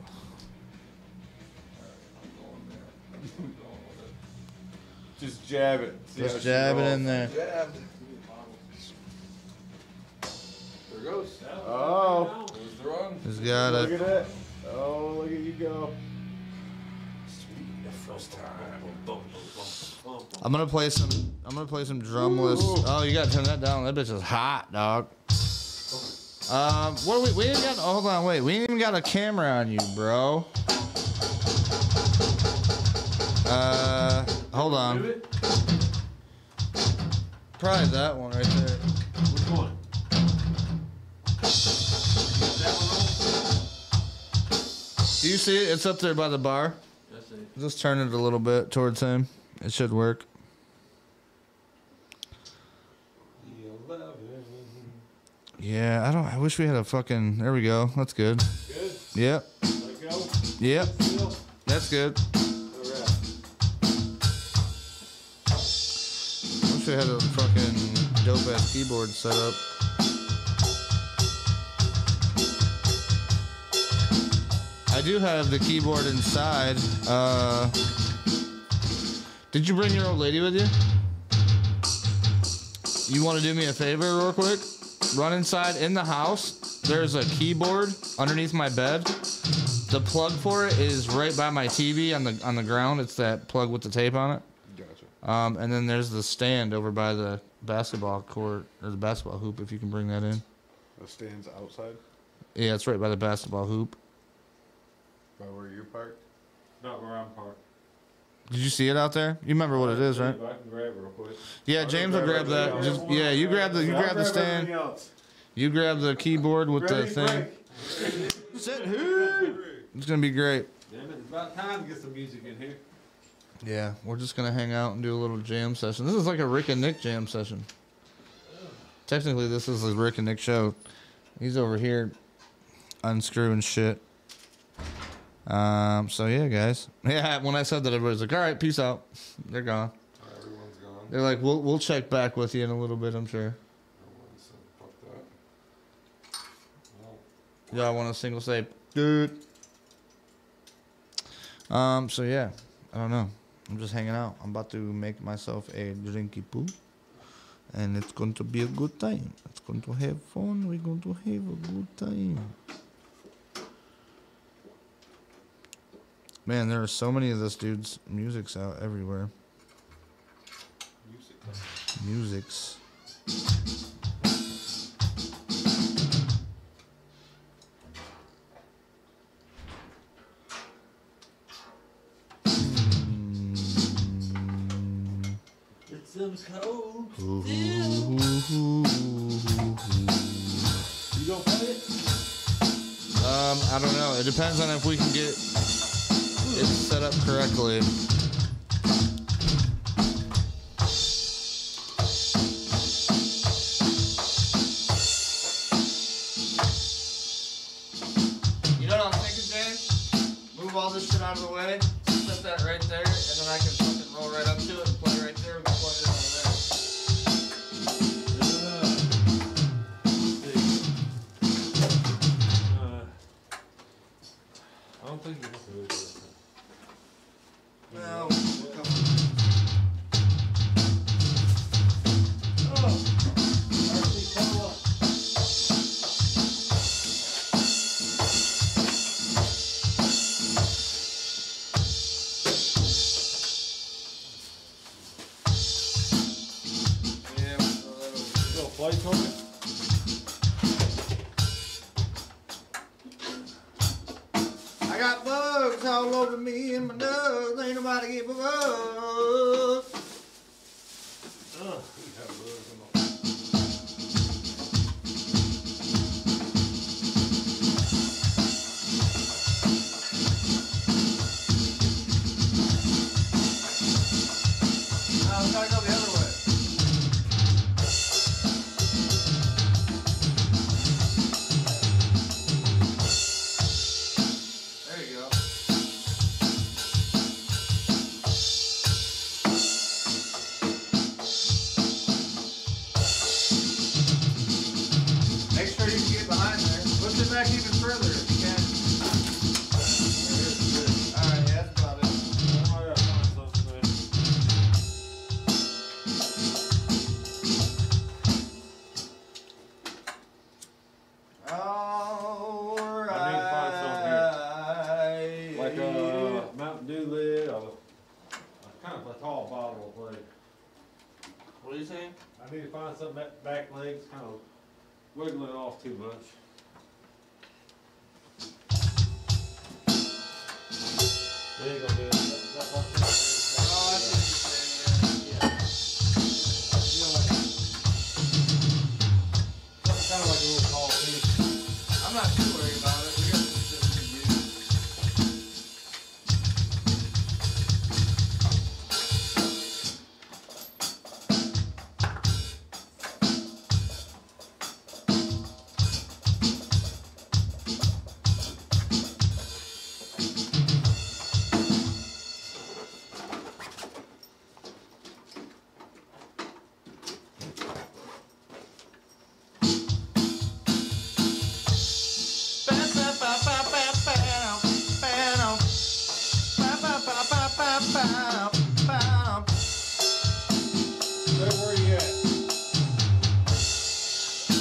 Just jab it. See how Just she jab it in there. There goes. Oh, There's the run. Just got look it. at that. Oh, look at you go. I'm gonna play some. I'm gonna play some drumless. Oh, you gotta turn that down. That bitch is hot, dog. Um, what we? We ain't got. Oh, hold on, wait. We ain't even got a camera on you, bro. Uh, hold Do on. Probably that one right there. Which one? Do you see it? It's up there by the bar. Just turn it a little bit towards him. It should work. Yeah, I don't. I wish we had a fucking. There we go. That's good. Good. Yep. Let go. Yep. That's good. We had a fucking dope ass keyboard set up. I do have the keyboard inside. Uh, did you bring your old lady with you? You want to do me a favor, real quick? Run inside in the house. There's a keyboard underneath my bed. The plug for it is right by my TV on the on the ground. It's that plug with the tape on it. Gotcha. Um, and then there's the stand over by the basketball court or the basketball hoop. If you can bring that in. The stands outside Yeah, it's right by the basketball hoop. by where you're parked. Not where I'm parked. Did you see it out there? You remember what it is, right? I can grab it real quick. Yeah, James will grab that. Just yeah, you grab the you I'll grab the stand. You grab the keyboard with the thing. Sit here. It's gonna be great. Damn it, it's about time to get some music in here. Yeah, we're just gonna hang out and do a little jam session. This is like a Rick and Nick jam session. Technically, this is a Rick and Nick show. He's over here unscrewing shit. Um. So yeah, guys. Yeah. When I said that, everybody's like, "All right, peace out." They're gone. Everyone's gone. They're like, "We'll we'll check back with you in a little bit." I'm sure. Everyone said, fuck that. Y'all want a single say, dude? Um. So yeah, I don't know. I'm just hanging out. I'm about to make myself a drinky poo, and it's going to be a good time. It's going to have fun. We're going to have a good time. Man, there are so many of this dude's music's out everywhere. Music's. It's Ooh. You gonna play it? Um, I don't know. It depends on if we can get it set up correctly.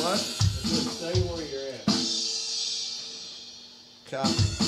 What? Just stay where you're at. Copy.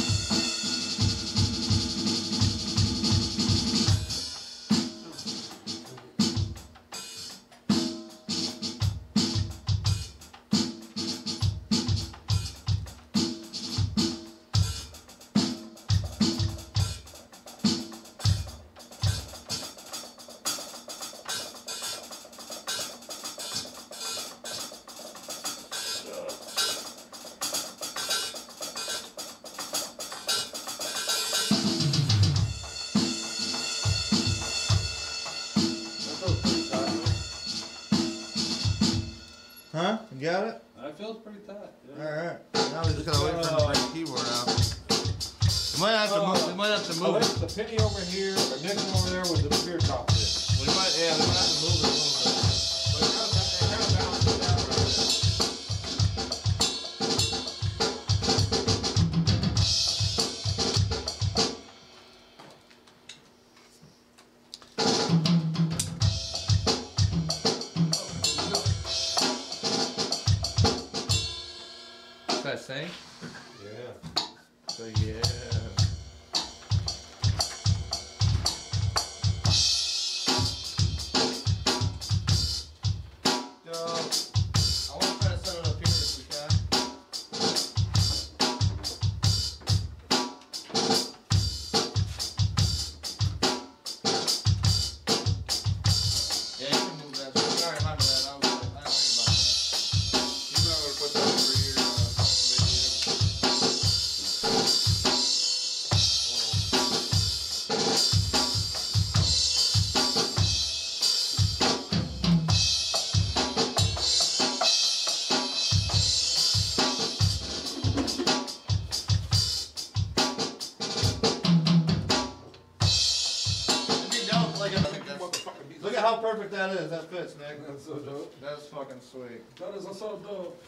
Fits, Nick. That's so dope. That's fucking sweet. That is so dope.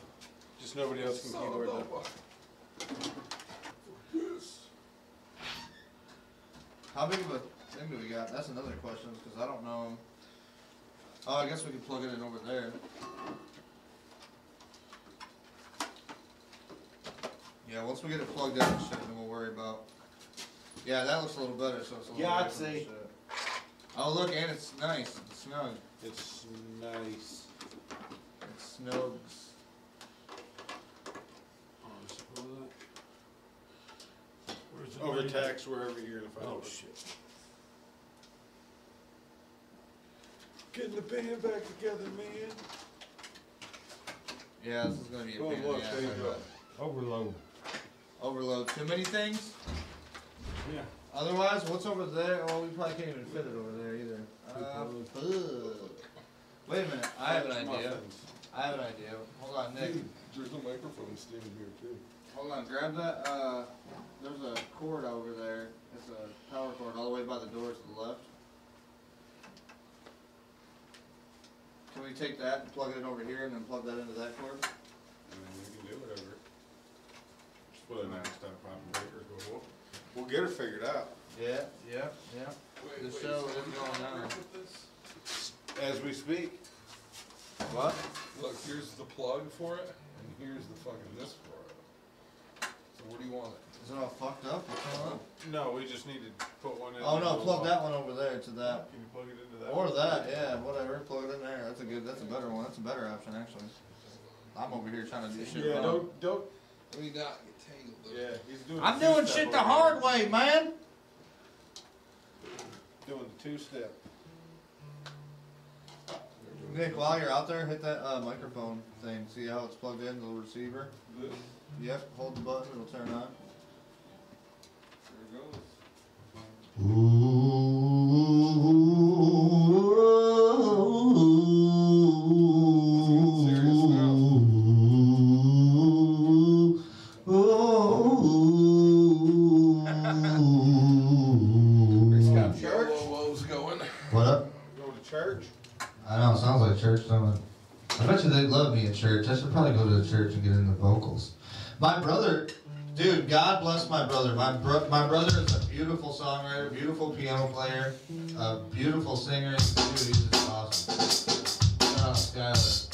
Just nobody else can So keyboard that. dope. How big of a thing do we got? That's another question, because I don't know. Oh, I guess we can plug it in over there. Yeah, once we get it plugged in and shit, then we'll worry about. Yeah, that looks a little better, so it's a little. Yeah, I'd shit. Oh, look, and it's nice. It's snug. It's nice. It's snugs. Where's the Overtax wherever you're gonna find Oh, it. shit. Getting the band back together, man. Yeah, this is gonna be a Oh, pain in the ass, I bet. Overload. Overload. Too many things? Yeah. Otherwise, what's over there? Oh, we probably can't even fit it over there either. Uh. Wait a minute, I have an idea. I have an idea. Hold on, Nick. There's a microphone standing here too. Hold on, grab that, uh, there's a cord over there. It's a power cord all the way by the door to the left. Can we take that and plug it in over here and then plug that into that cord? I mean, we can do whatever. Just put a nice stuff on breakers, but we'll, We'll get it figured out. Yeah, yeah, yeah. Wait, wait, show going on. As we speak. What? Look, here's the plug for it, and here's the fucking this for it. So what do you want it? Is it all fucked up? Uh-huh. No, we just need to put one in. Oh no, plug that one over there to that. Can you plug it into that? Or one? that, yeah, whatever. Plug it in there. That's a good. That's a better one. That's a better option actually. I'm over here trying to do shit Yeah, don't, don't, I mean, yeah, he's doing. I'm doing shit the hard way, man. Doing the two-step. Nick, while you're out there, hit that uh, microphone thing. See how it's plugged in the receiver? Yep, hold the button, it'll turn on. There it goes. Ooh. church and get into vocals. My brother, dude, God bless my brother. My bro- my brother is a beautiful songwriter, beautiful piano player, a beautiful singer. Dude, he's just awesome. Shout out Skylar.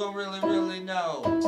Gon' really, really know?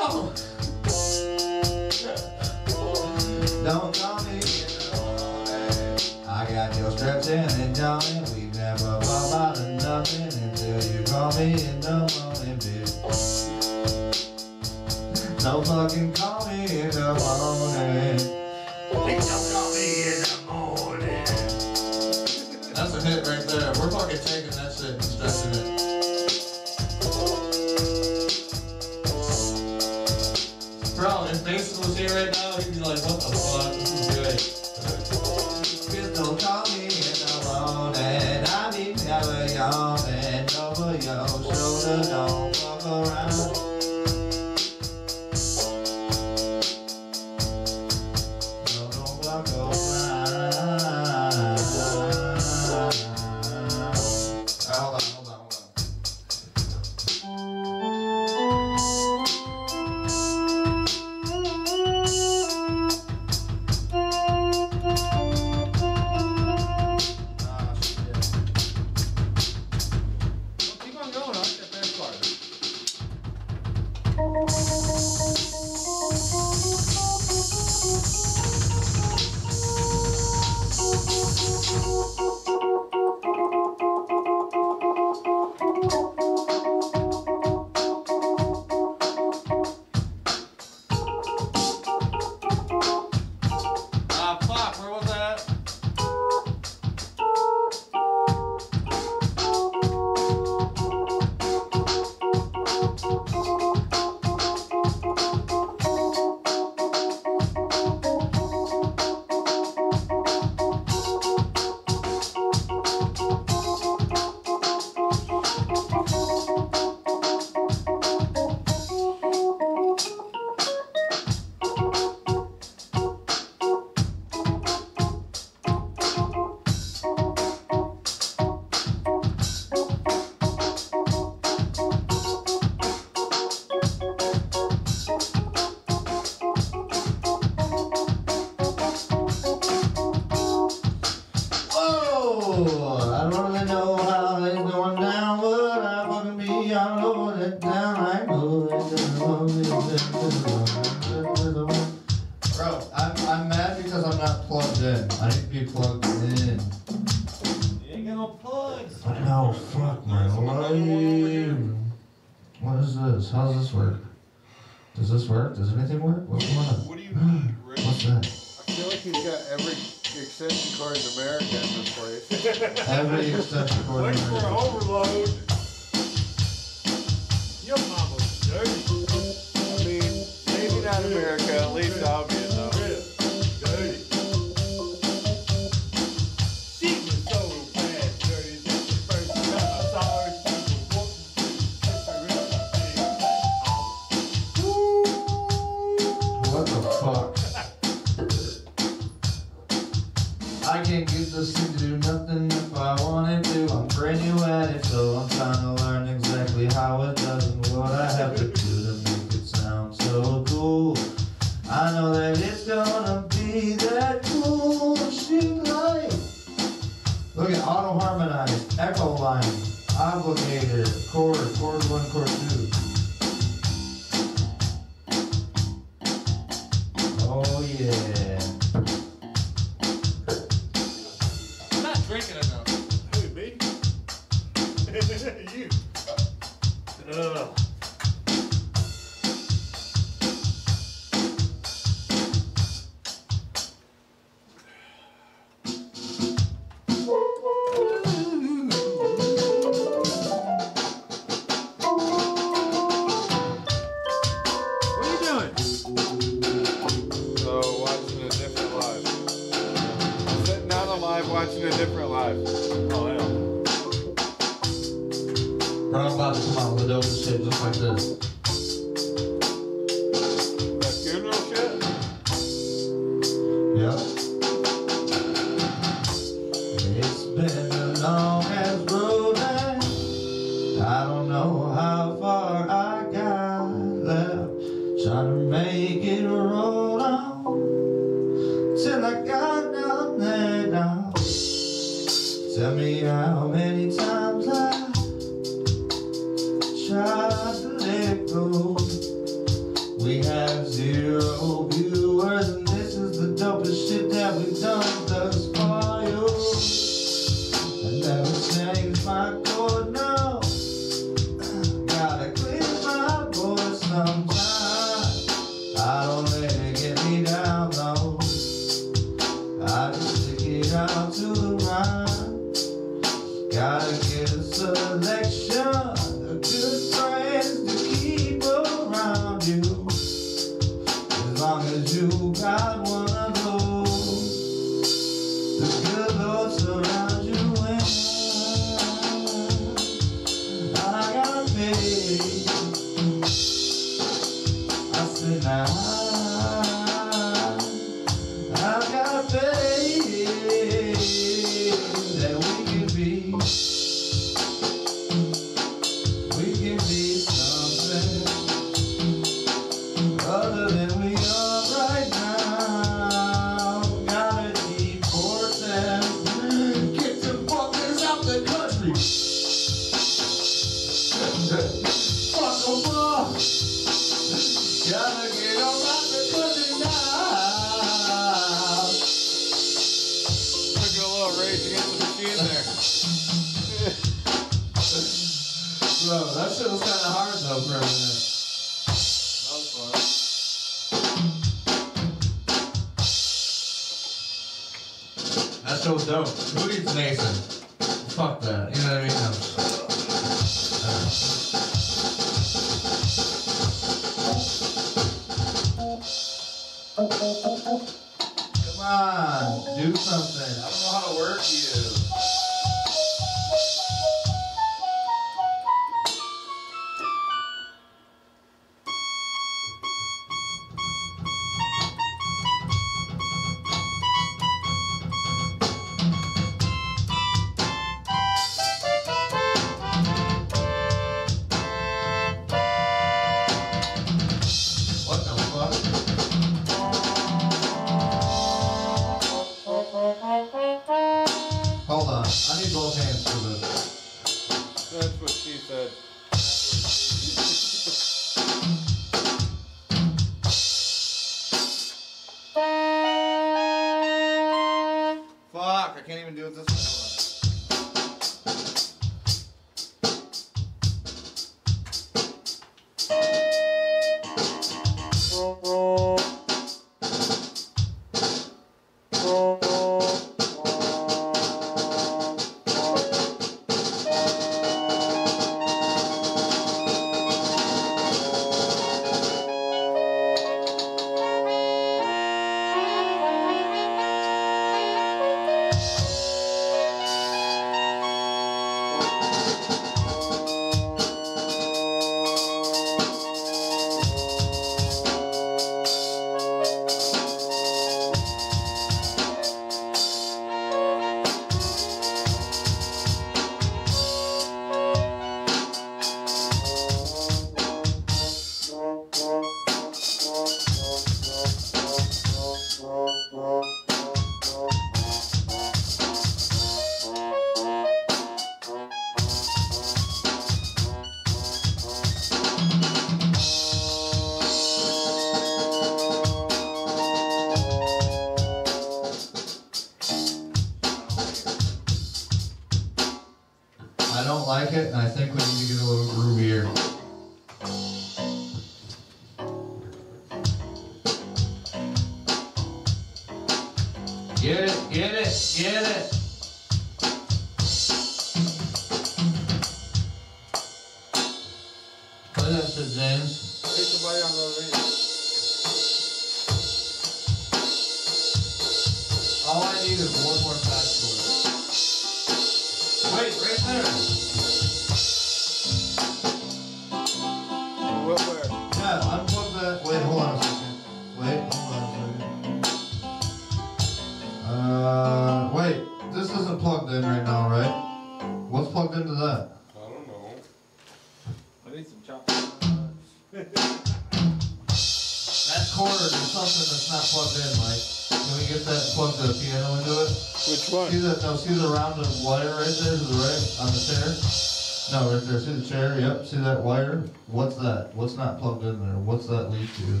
what's that lead to?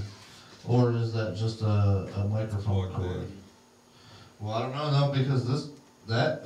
Or is that just a, a microphone cord? Well, I don't know, though, because this, that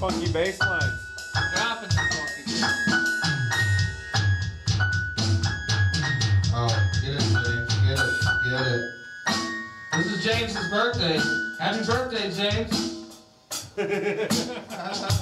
funky bass lines. Dropping some funky Oh, get it, James. Get it. Get it. This is James's birthday. Happy birthday, James.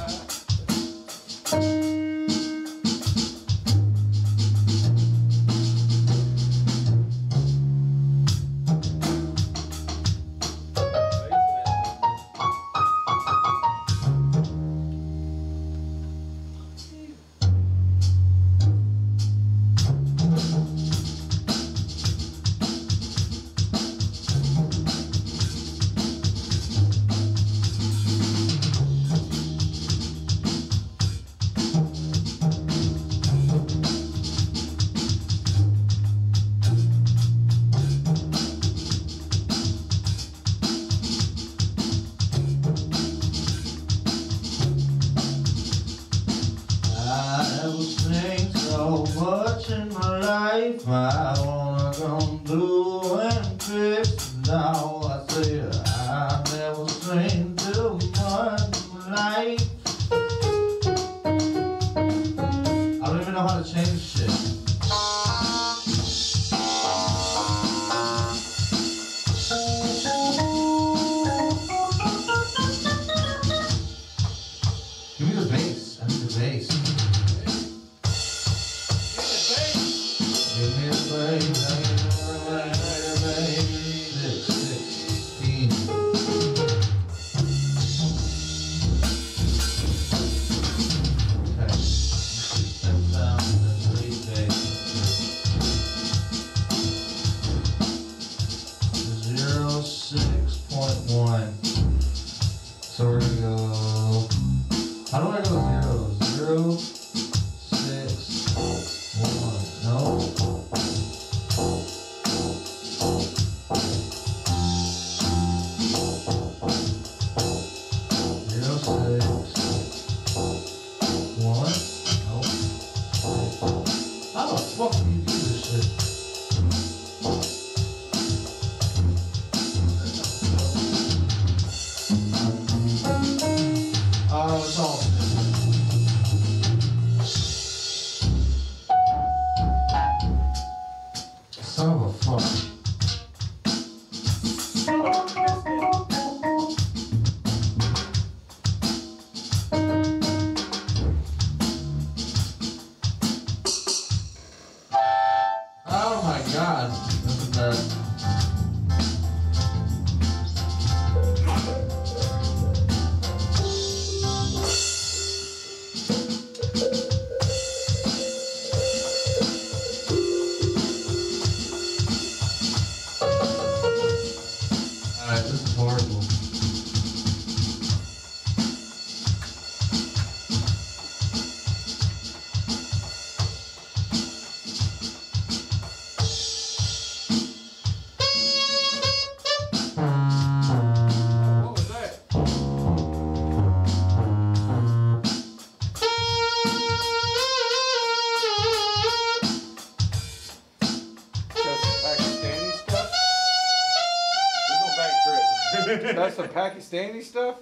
some Pakistani stuff?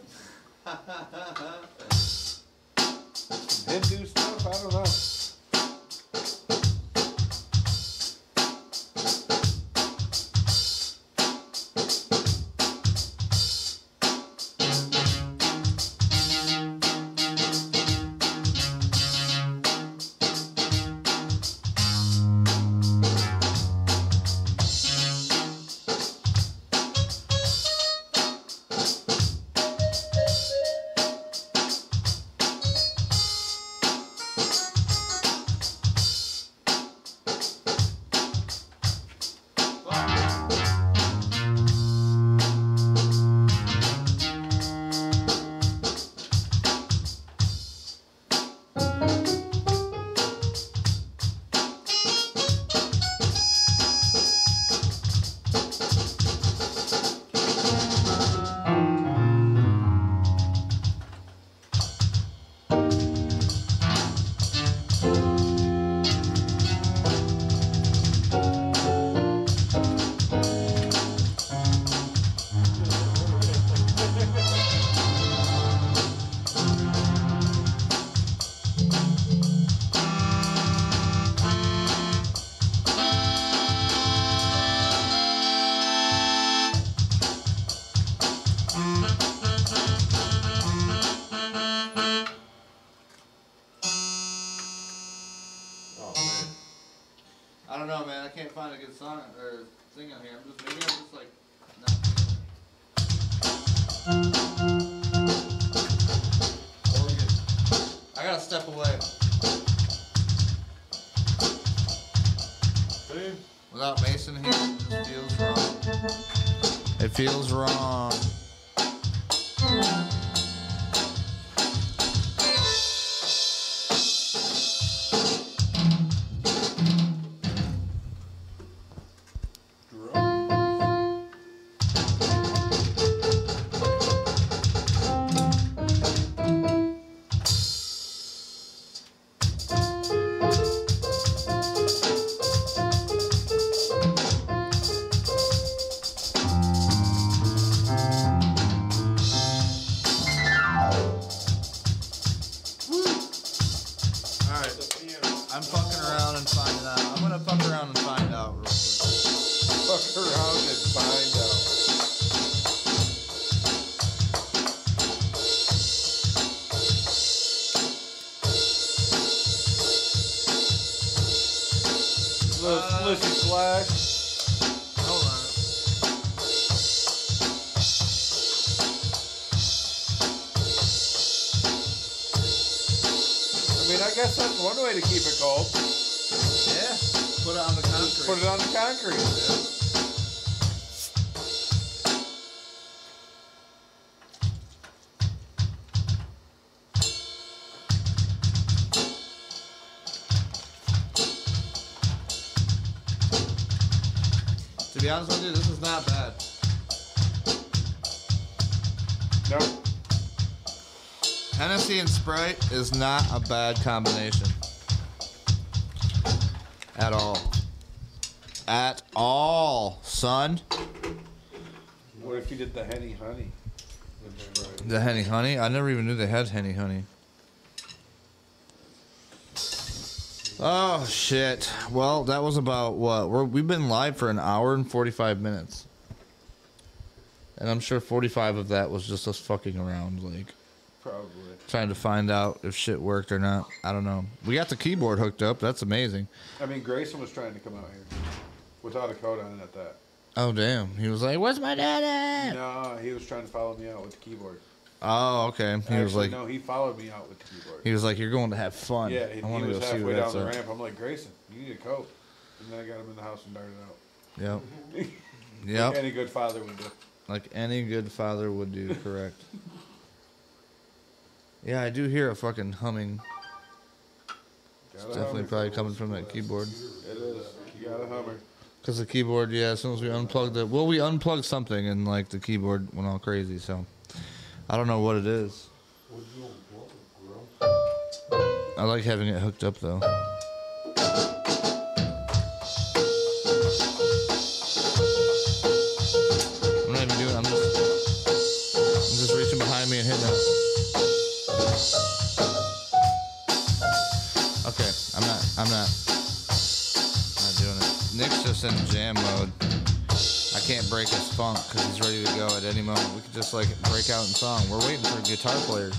Is not a bad combination. At all. At all, son. What if you did the henny honey? The Henny Honey? I never even knew they had Henny Honey. Oh shit. Well, that was about what? We're, we've been live for an hour and 45 minutes. And I'm sure 45 of that was just us fucking around, like Probably. Trying to find out if shit worked or not. I don't know. We got the keyboard hooked up. That's amazing. I mean, Grayson was trying to come out here without a code on it at that. Oh damn. He was like, "Where's my dad at?" No, he was trying to follow me out with the keyboard. Oh, okay. He was Actually, like, no, he followed me out with the keyboard. he was like, "You're going to have fun." yeah, he, I want he to was halfway down the at. ramp. I'm like, Grayson, you need a coat. And then I got him in the house and darted out. Yep. Yep. Any good father would do. Like any good father would do, correct. Yeah, I do hear a fucking humming. It's definitely probably coming from that keyboard. It is. You got a Hummer. Because the keyboard, yeah, as soon as we unplugged it, well, we unplugged something and like the keyboard went all crazy. So I don't know what it is. I like having it hooked up though. In jam mode. I can't break his funk because he's ready to go at any moment. We could just like break out in song. We're waiting for a guitar player.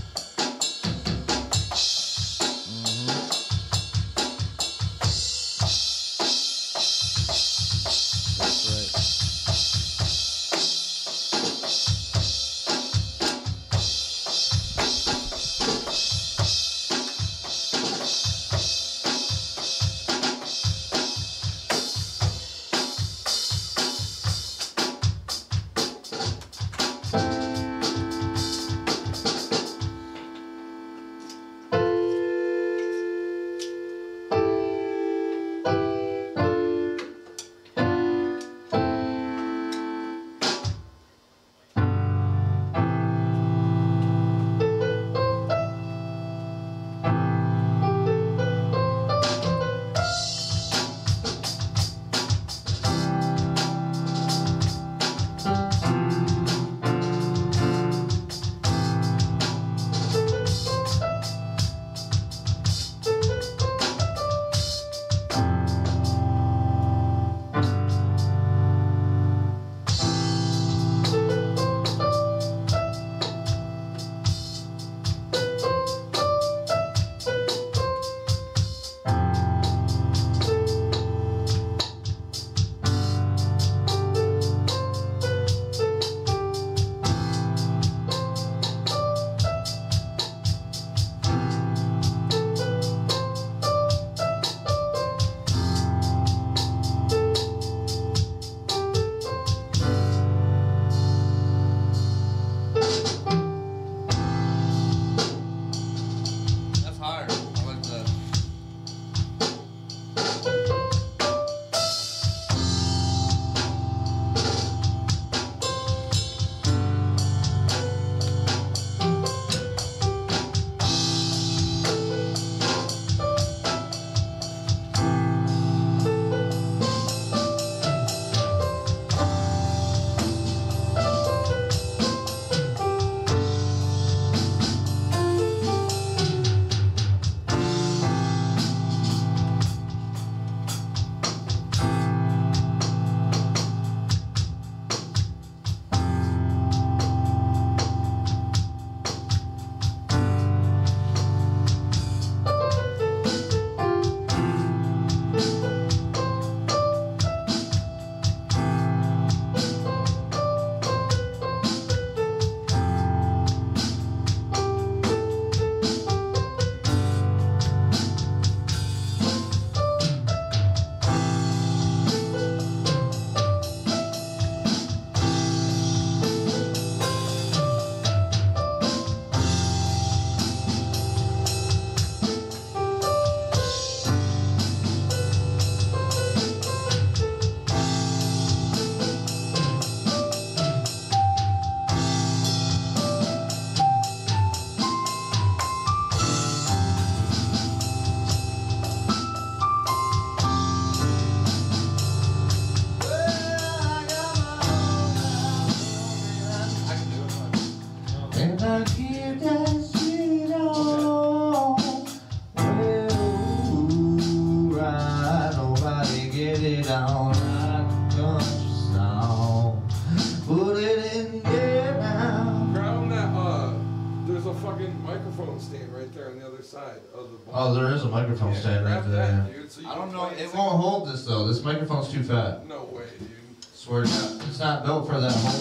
for them.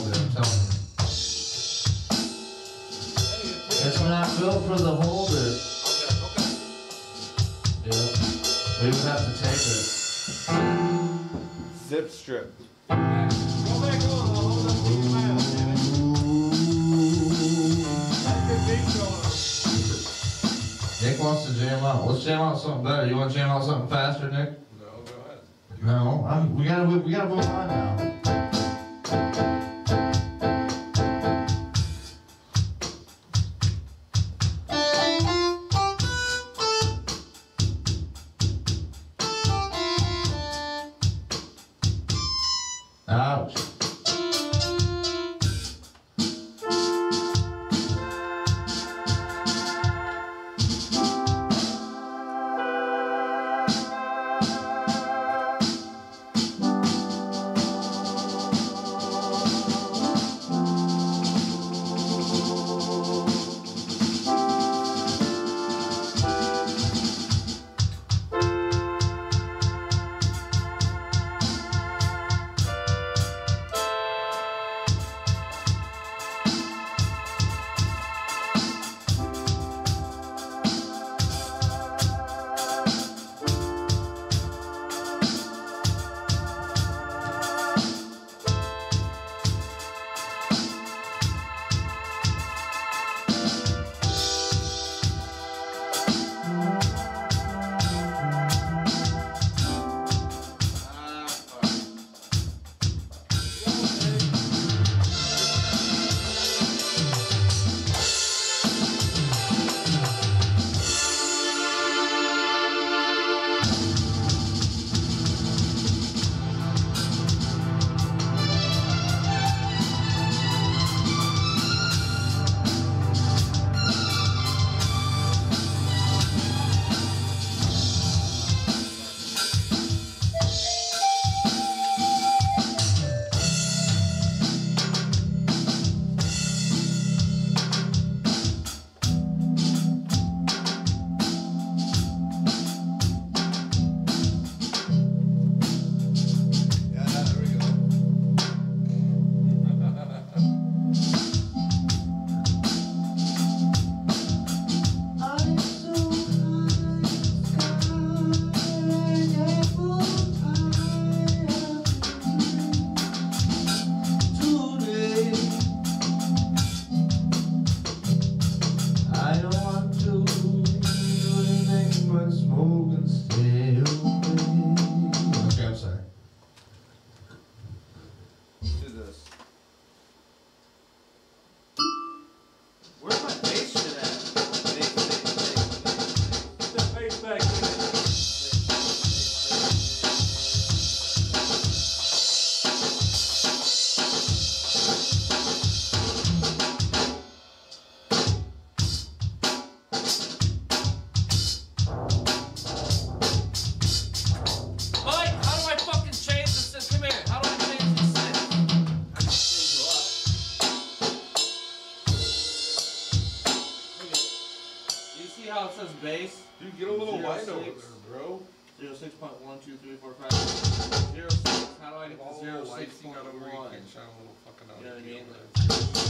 safety got over here, can't shine a little fucking out. You know what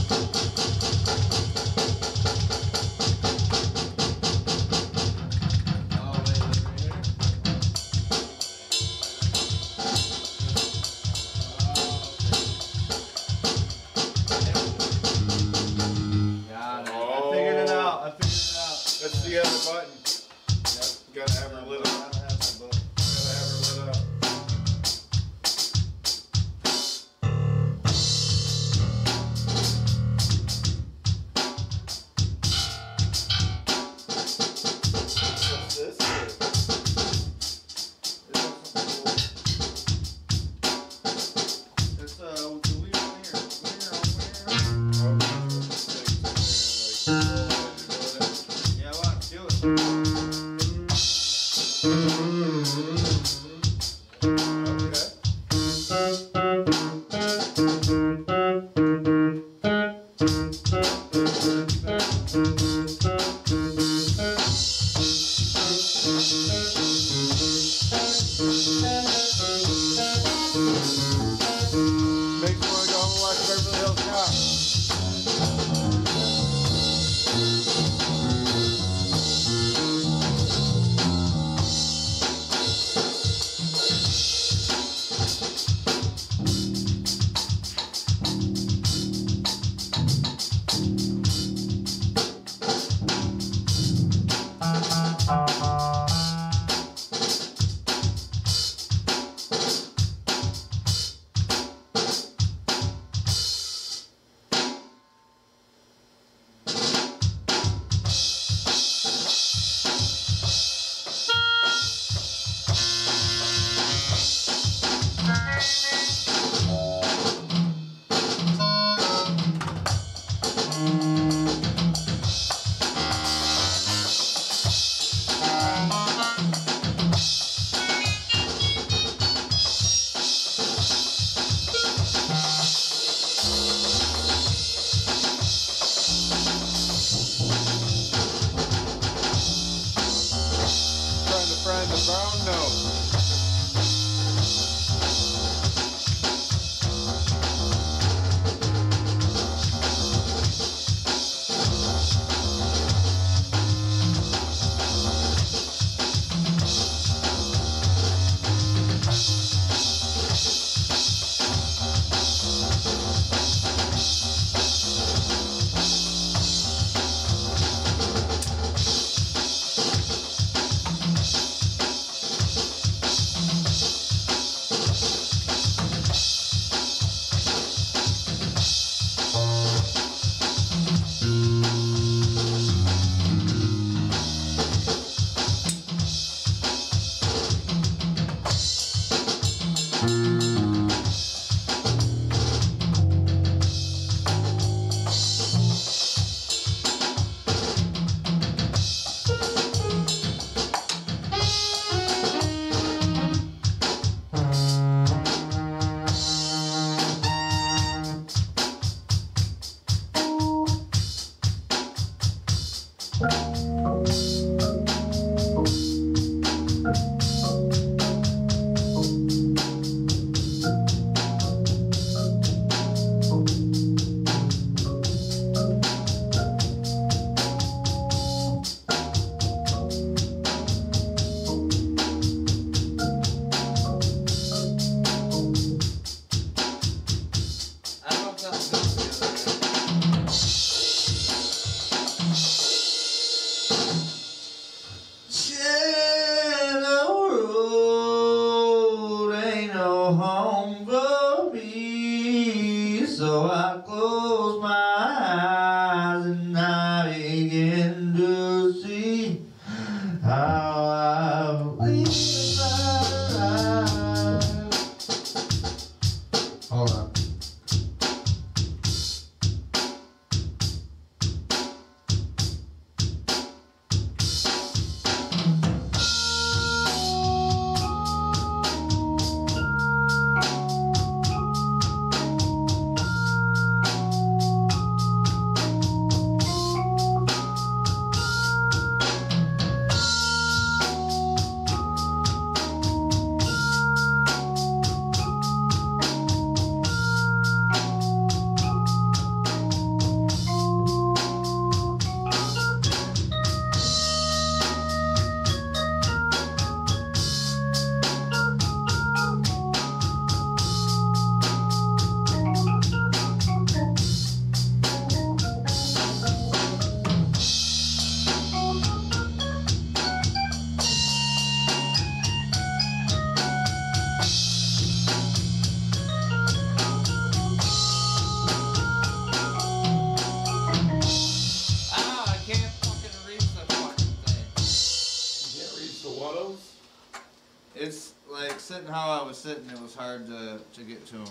to get to them.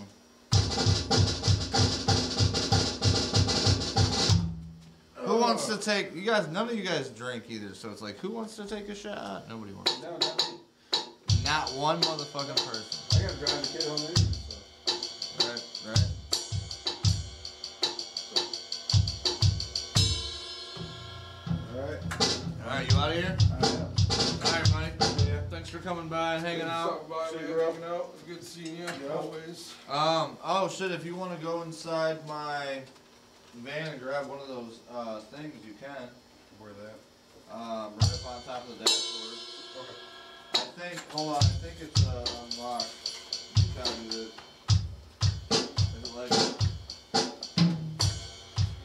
Oh. Who wants to take, you guys, none of you guys drink either, so it's like, who wants to take a shot? Nobody wants. No, not, not one motherfucking person. I gotta drive the kid home coming by hanging out. hanging out. It's good seeing you, always. Um. Oh shit! If you want to go inside my van and grab one of those uh, things, you can. Where that? Um, right up on top of the dashboard. Okay. I think. Hold on. I think it's uh, unlocked. You tell me that. Is it like?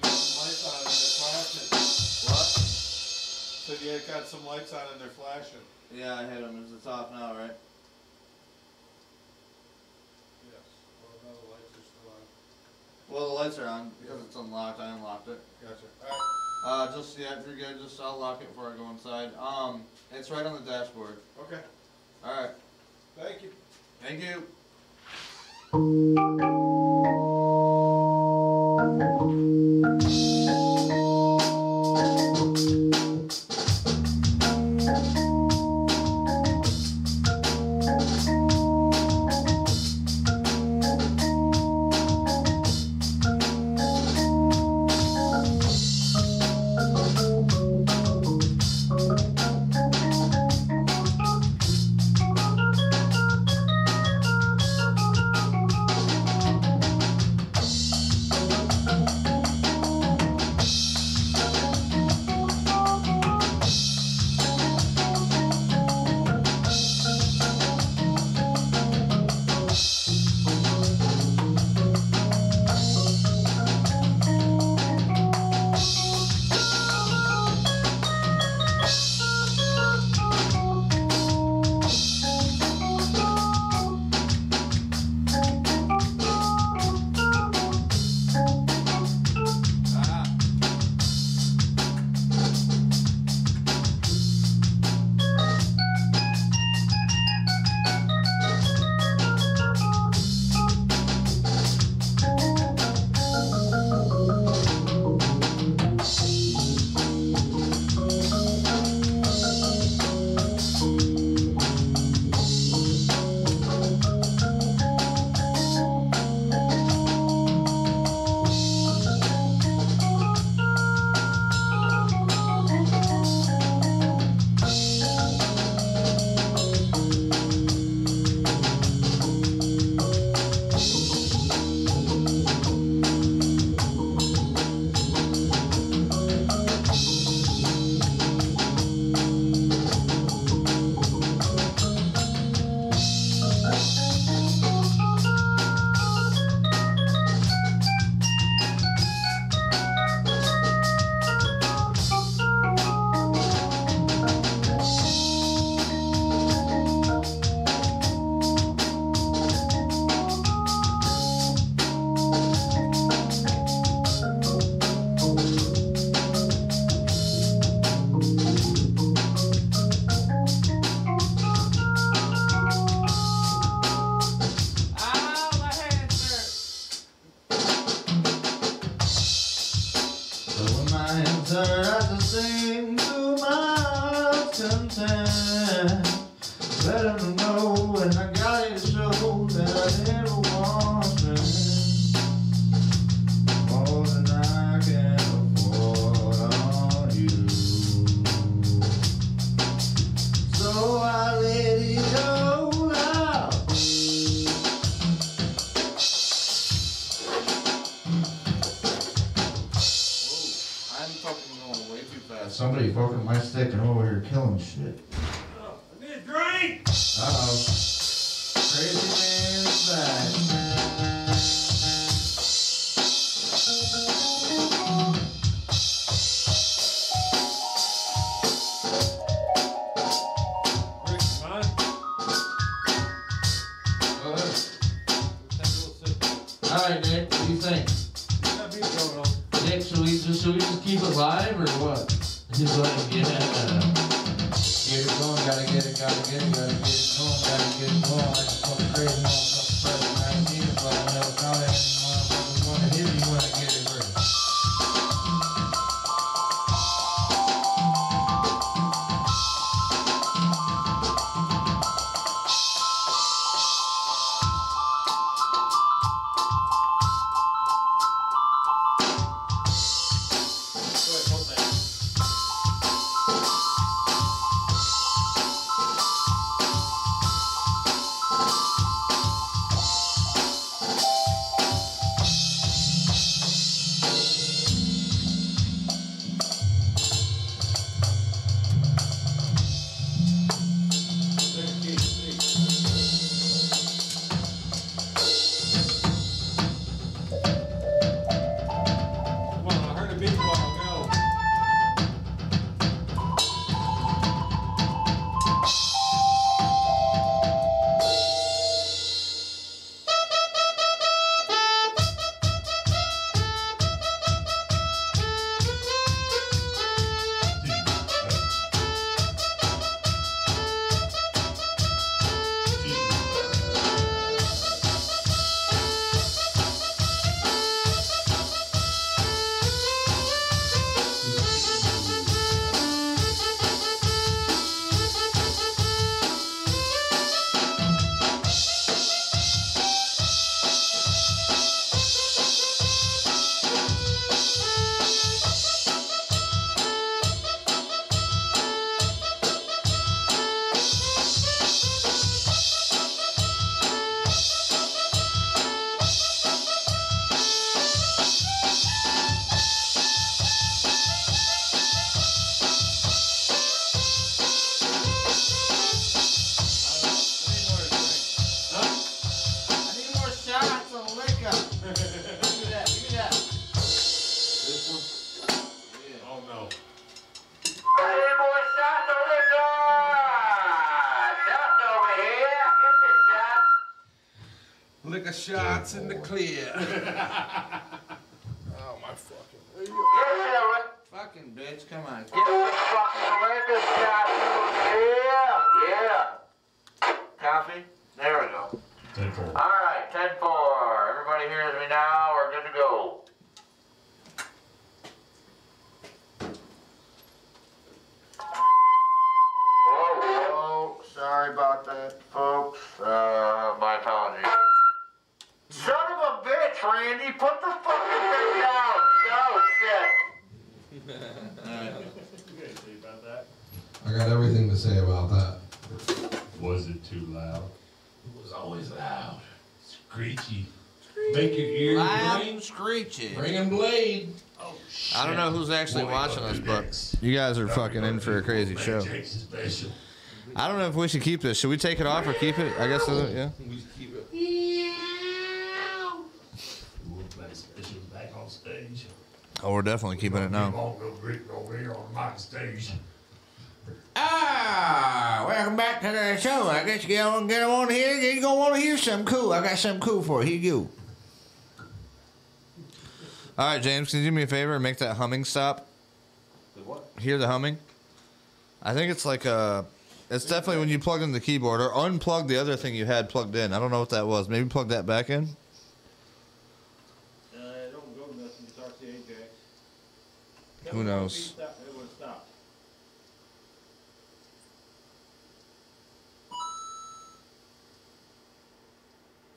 Lights on and flashing. What? So you got some lights on and they're flashing. Yeah, I hit him. It's off now, right? Yes. Well, no, the lights are still on. Well, the lights are on because it's unlocked. I unlocked it. Gotcha. Alright. Uh, just yeah, if you're good, just I'll lock it before I go inside. Um, it's right on the dashboard. Okay. All right. Thank you. Thank you. Shit. I need a drink! Clear. Loud ring. and screechy. Bringing Blade. Oh, shit. I don't know who's actually Boy, watching us, but you guys are fucking in for a crazy show. Jake's is special. I don't know if we should keep this. Should we take it off or keep it? I guess, uh, yeah. We just keep it. We'll play specials back on stage. Oh, we're definitely keeping it now. won't go Ric over here on my stage. Ah, welcome back to the show. I guess you get on, get on here. You're gonna want to hear something cool. I got something cool for you. Here you go. All right, James, can you do me a favor and make that humming stop? The what? Hear the humming? I think it's like a. It's definitely when you plug in the keyboard or unplug the other thing you had plugged in. I don't know what that was. Maybe plug that back in. Uh, don't go nothing. It's RCA Who knows? Stop. It would stop.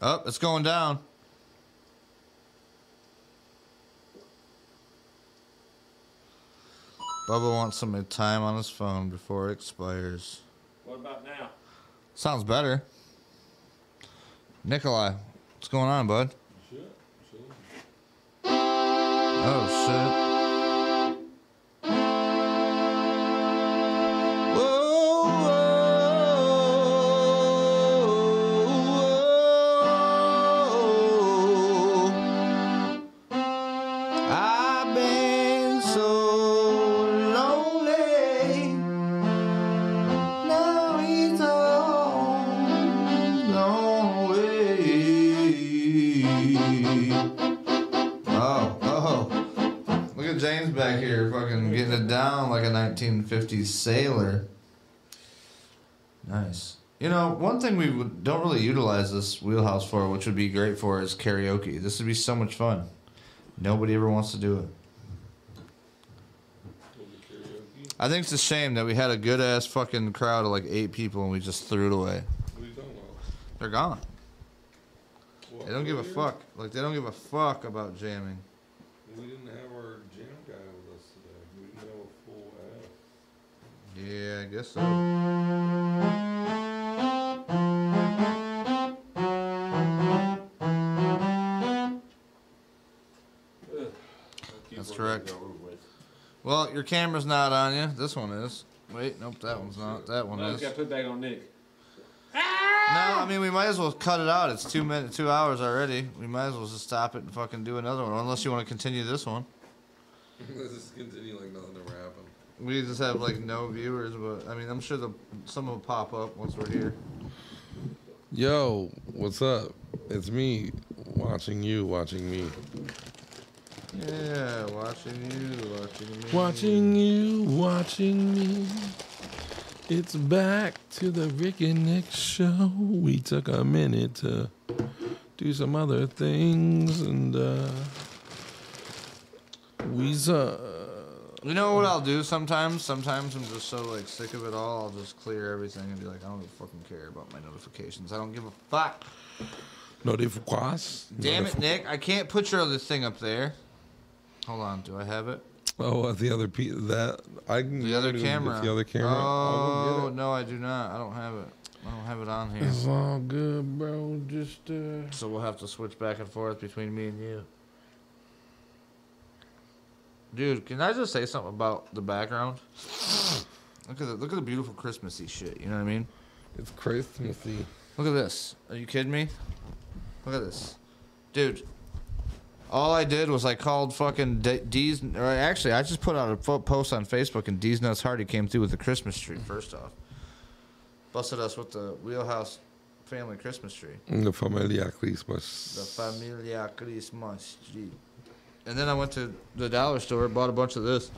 Oh, it's going down. Bubba wants some time on his phone before it expires. What about now? Sounds better. Nikolai, what's going on, bud? Oh shit. 1950s sailor. Nice. You know, one thing we don't really utilize this wheelhouse for, which would be great for, is karaoke. This would be so much fun. Nobody ever wants to do it. I think it's a shame that we had a good ass fucking crowd of like eight people and we just threw it away. What are you talking about? They're gone. What, They don't give a fuck. Like they don't give a fuck about jamming. We didn't have our jam guy with us today. We didn't have a full ass. Yeah, I guess so. That's correct. Well, your camera's not on you. This one is. Wait, nope, that one's not. That one No, is. got to put back on Nic. No, I mean we might as well cut it out. It's two minutes, two hours already. We might as well just stop it and fucking do another one, unless you want to continue this one. Let's just continue like nothing ever happened. We just have like no viewers, but I mean I'm sure the some will pop up once we're here. Yo, what's up? It's me watching you, watching me. Yeah, watching you, watching me. Watching you, watching me. It's back to the Ric and Nic show. We took a minute to do some other things and uh we uh You know what I'll do sometimes? Sometimes I'm just so like sick of it all. I'll just clear everything and be like, I don't fucking care about my notifications. I don't give a fuck. notifications. Damn it, Nic! I can't put your other thing up there. Hold on, do I have it? Oh, uh, the other pe- that I can The other camera. The other camera. Oh get no, I do not. I don't have it. I don't have it on here. It's all good, bro. Just uh So we'll have to switch back and forth between me and you. Dude, can I just say something about the background? Look at the, look at the beautiful Christmassy shit. You know what I mean? it's Christmassy. Look at this. Are you kidding me? Look at this, dude. All I did was I called fucking D- D's. Or actually, I just put out a fo- post on Facebook, and D's Nuts Hardy came through with the Christmas tree. First off, busted us with the Wheelhouse family Christmas tree. The Familia Christmas. The Familia Christmas tree. And then I went to the dollar store, bought a bunch of this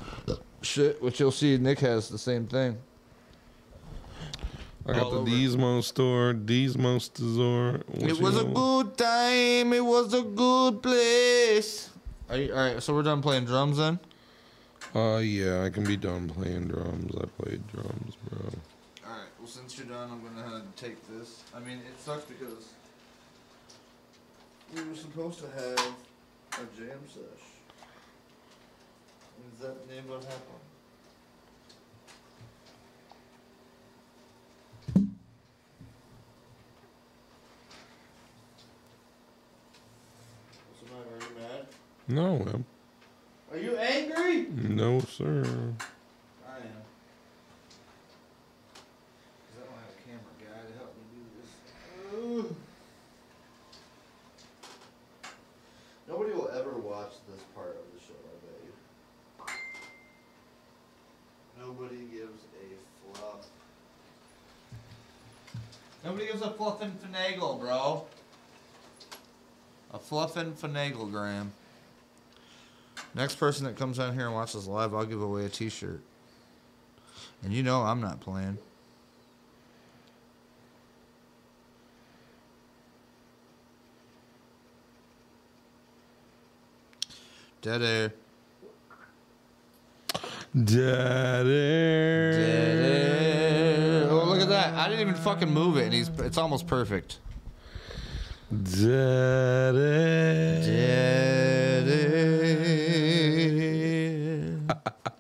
shit, which you'll see Nic has the same thing. I got all the over. Diesmo store, Diesmo store. It was a good time. It was a good place. Are you, all right, so we're done playing drums then. Uh, yeah, I can be done playing drums. I played drums, bro. All right. Well, since you're done, I'm gonna take this. I mean, it sucks because we were supposed to have a jam sesh. Is that name what happened? What's the matter? Are you mad? No, man. Are you angry? No, sir. I am. Cause I don't have a camera guy to help me do this. Ugh. Nobody will ever watch this part of the show, I bet you. Nobody gives a fluff. Nobody gives a fluff and finagle, bro. A fluff and finaglegram. Next person that comes on here and watches live, I'll give away a T-shirt. And you know I'm not playing. Dead air. Dead air. I didn't even fucking move it, and he's it's almost perfect. Daddy. Dead air.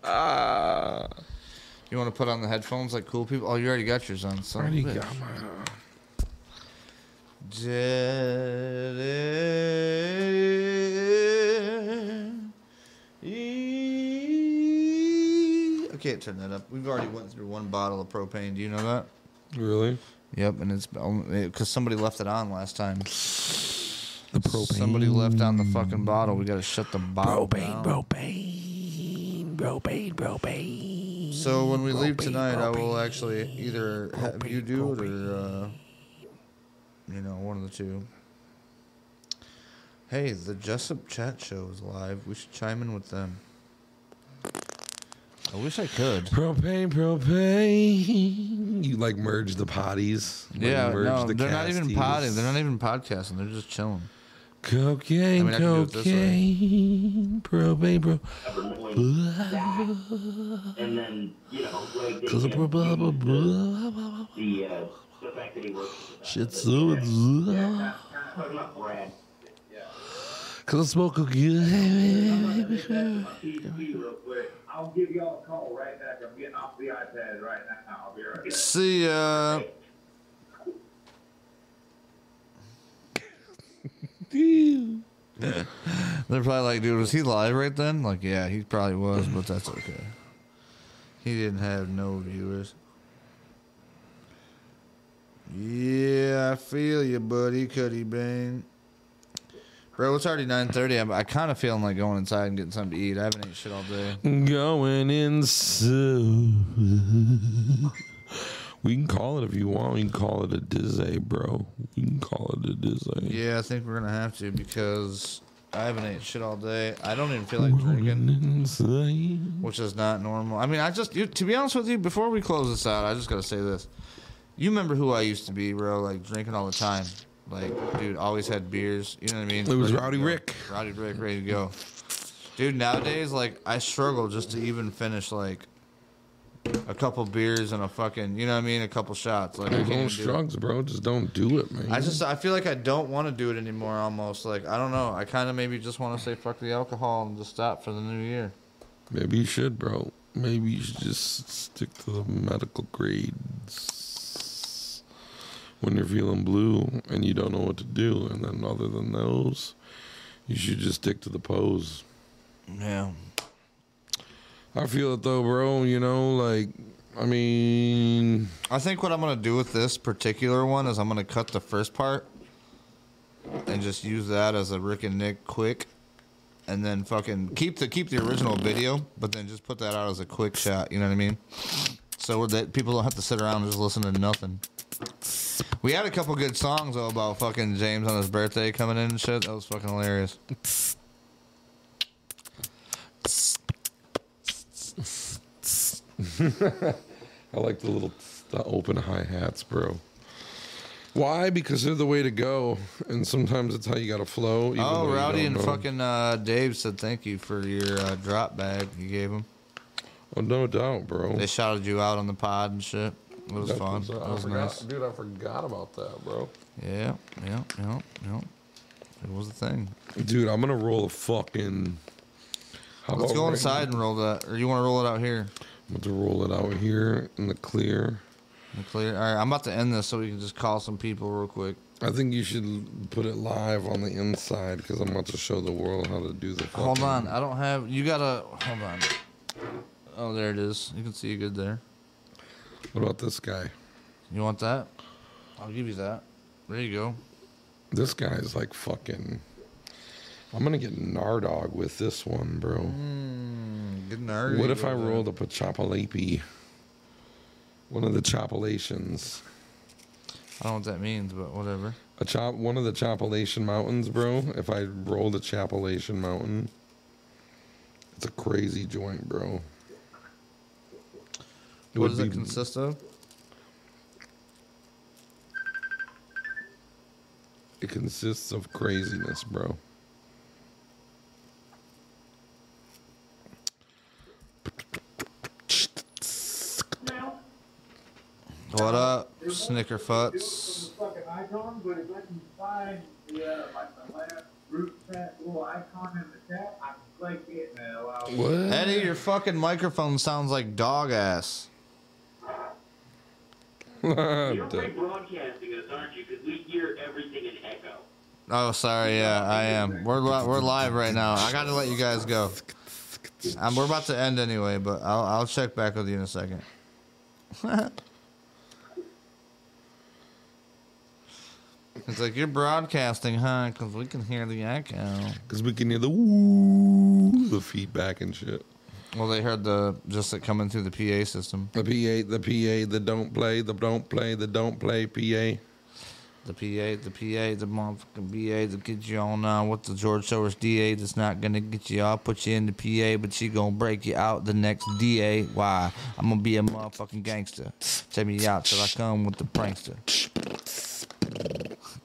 you want to put on the headphones like cool people? Oh, you already got yours on. Son Already got my. I can't turn that up. We've already went through one bottle of propane. Do you know that? Really? Yep, and it's because somebody left it on last time. The propane. Somebody left on the fucking bottle. We gotta shut the bottle Propane, down. propane, propane, propane. So when we leave tonight, I will actually either have you do it or, uh, you know, one of the two. Hey, the Jessup Chat Show is live. We should chime in with them. I wish I could. Propane, propane. You like merge the potties? Like Yeah, merge no, the they're not even casties? potting. They're not even podcasting. They're just chilling. Cocaine, I mean, I can do it this way. cocaine, propane, bro. And then, you know, like Cause the, of blah, blah, blah, blah, blah. the, uh, the fact that he works. Shit, so it's. Talking about Brad. Cause I smoke cocaine. TV real quick. I'll give y'all a call right back. I'm getting off the iPad right now. I'll be right back. See ya. They're probably like, dude, was he live right then? Like, yeah, he probably was, but that's okay. He didn't have no viewers. Yeah, I feel you, buddy, Cuddy Bane. Bro, it's already 9.30. I'm, I kind of feeling like going inside and getting something to eat. I haven't ate shit all day. Going inside. We can call it if you want. We can call it a dizzy, bro. We can call it a dizzy. Yeah, I think we're going to have to because I haven't ate shit all day. I don't even feel like drinking. Which is not normal. I mean, I just you, to be honest with you, before we close this out, I just gotta say this. You remember who I used to be, bro? Like drinking all the time. Like, dude, always had beers. You know what I mean? It was Rowdy. Ric. Rowdy Ric, ready to go. Dude, nowadays, like, I struggle just to even finish like a couple beers and a fucking, you know what I mean, a couple shots. Like, I can't do it. drugs, bro. Just don't do it, man. I just I feel like I don't want to do it anymore. Almost like I don't know. I kind of maybe just want to say fuck the alcohol and just stop for the new year. Maybe you should, bro. Maybe you should just stick to the medical grades when you're feeling blue and you don't know what to do. And then, other than those, you should just stick to the pose. Yeah. I feel it though, bro. You know, like, I mean, I think what I'm gonna do with this particular one is I'm gonna cut the first part and just use that as a Ric and Nic quick, and then fucking keep the keep the original video, but then just put that out as a quick shot. You know what I mean? So that people don't have to sit around and just listen to nothing. We had a couple good songs though about fucking James on his birthday coming in and shit. That was fucking hilarious. I like the little the open hi hats, bro. Why? Because they're the way to go, and sometimes it's how you got to flow. Oh, Rowdy and know. fucking uh, Dave said thank you for your uh, drop bag you gave him. Oh, no doubt, bro. They shouted you out on the pod and shit. It was That fun. was, uh, That I was forgot, nice. dude. I forgot about that, bro. Yeah, yeah, yeah, yeah. It was a thing. Dude, I'm gonna roll a fucking. Let's go right inside and roll that. Or you want to roll it out here? I'm about to roll it out here in the clear. In the clear. All right, I'm about to end this so we can just call some people real quick. I think you should put it live on the inside because I'm about to show the world how to do the. Hold on, I don't have. You gotta. Hold on. Oh, there it is. You can see it good there. What about this guy? You want that? I'll give you that. There you go. This guy's like fucking. I'm gonna get Nardog with this one, bro. Mm, good nerdy. What if I rolled up a Chapalapi? One of the Chapalations. I don't know what that means, but whatever. A chop, one of the Chapalation mountains, bro. If I rolled a Chapalation mountain, it's a crazy joint, bro. It What would does it consist of? It consists of craziness, bro. What up, From Snickerfuts? the fucking icon, but if I can find the, like the last group chat little icon in the chat, I can click it and it allows What? Eddie, your fucking microphone sounds like dog ass. You're rebroadcasting us, aren't you? Because we hear everything in echo. Oh, sorry. Yeah, I am. We're li- we're live right now. I got to let you guys go. Um, we're about to end anyway, but I'll I'll check back with you in a second. it's like you're broadcasting, huh? Because we can hear the echo. Because we can hear the woo, the feedback and shit. Well, they heard the just it coming through the PA system. The PA, the PA, the don't play, the don't play, the don't play PA. The PA, the PA, the motherfucking BA to get you on uh, with the George Soros DA that's not gonna get you I'll put you in the PA, but she gonna break you out the next DA. Why? I'm gonna be a motherfucking gangster. Take me out till I come with the prankster.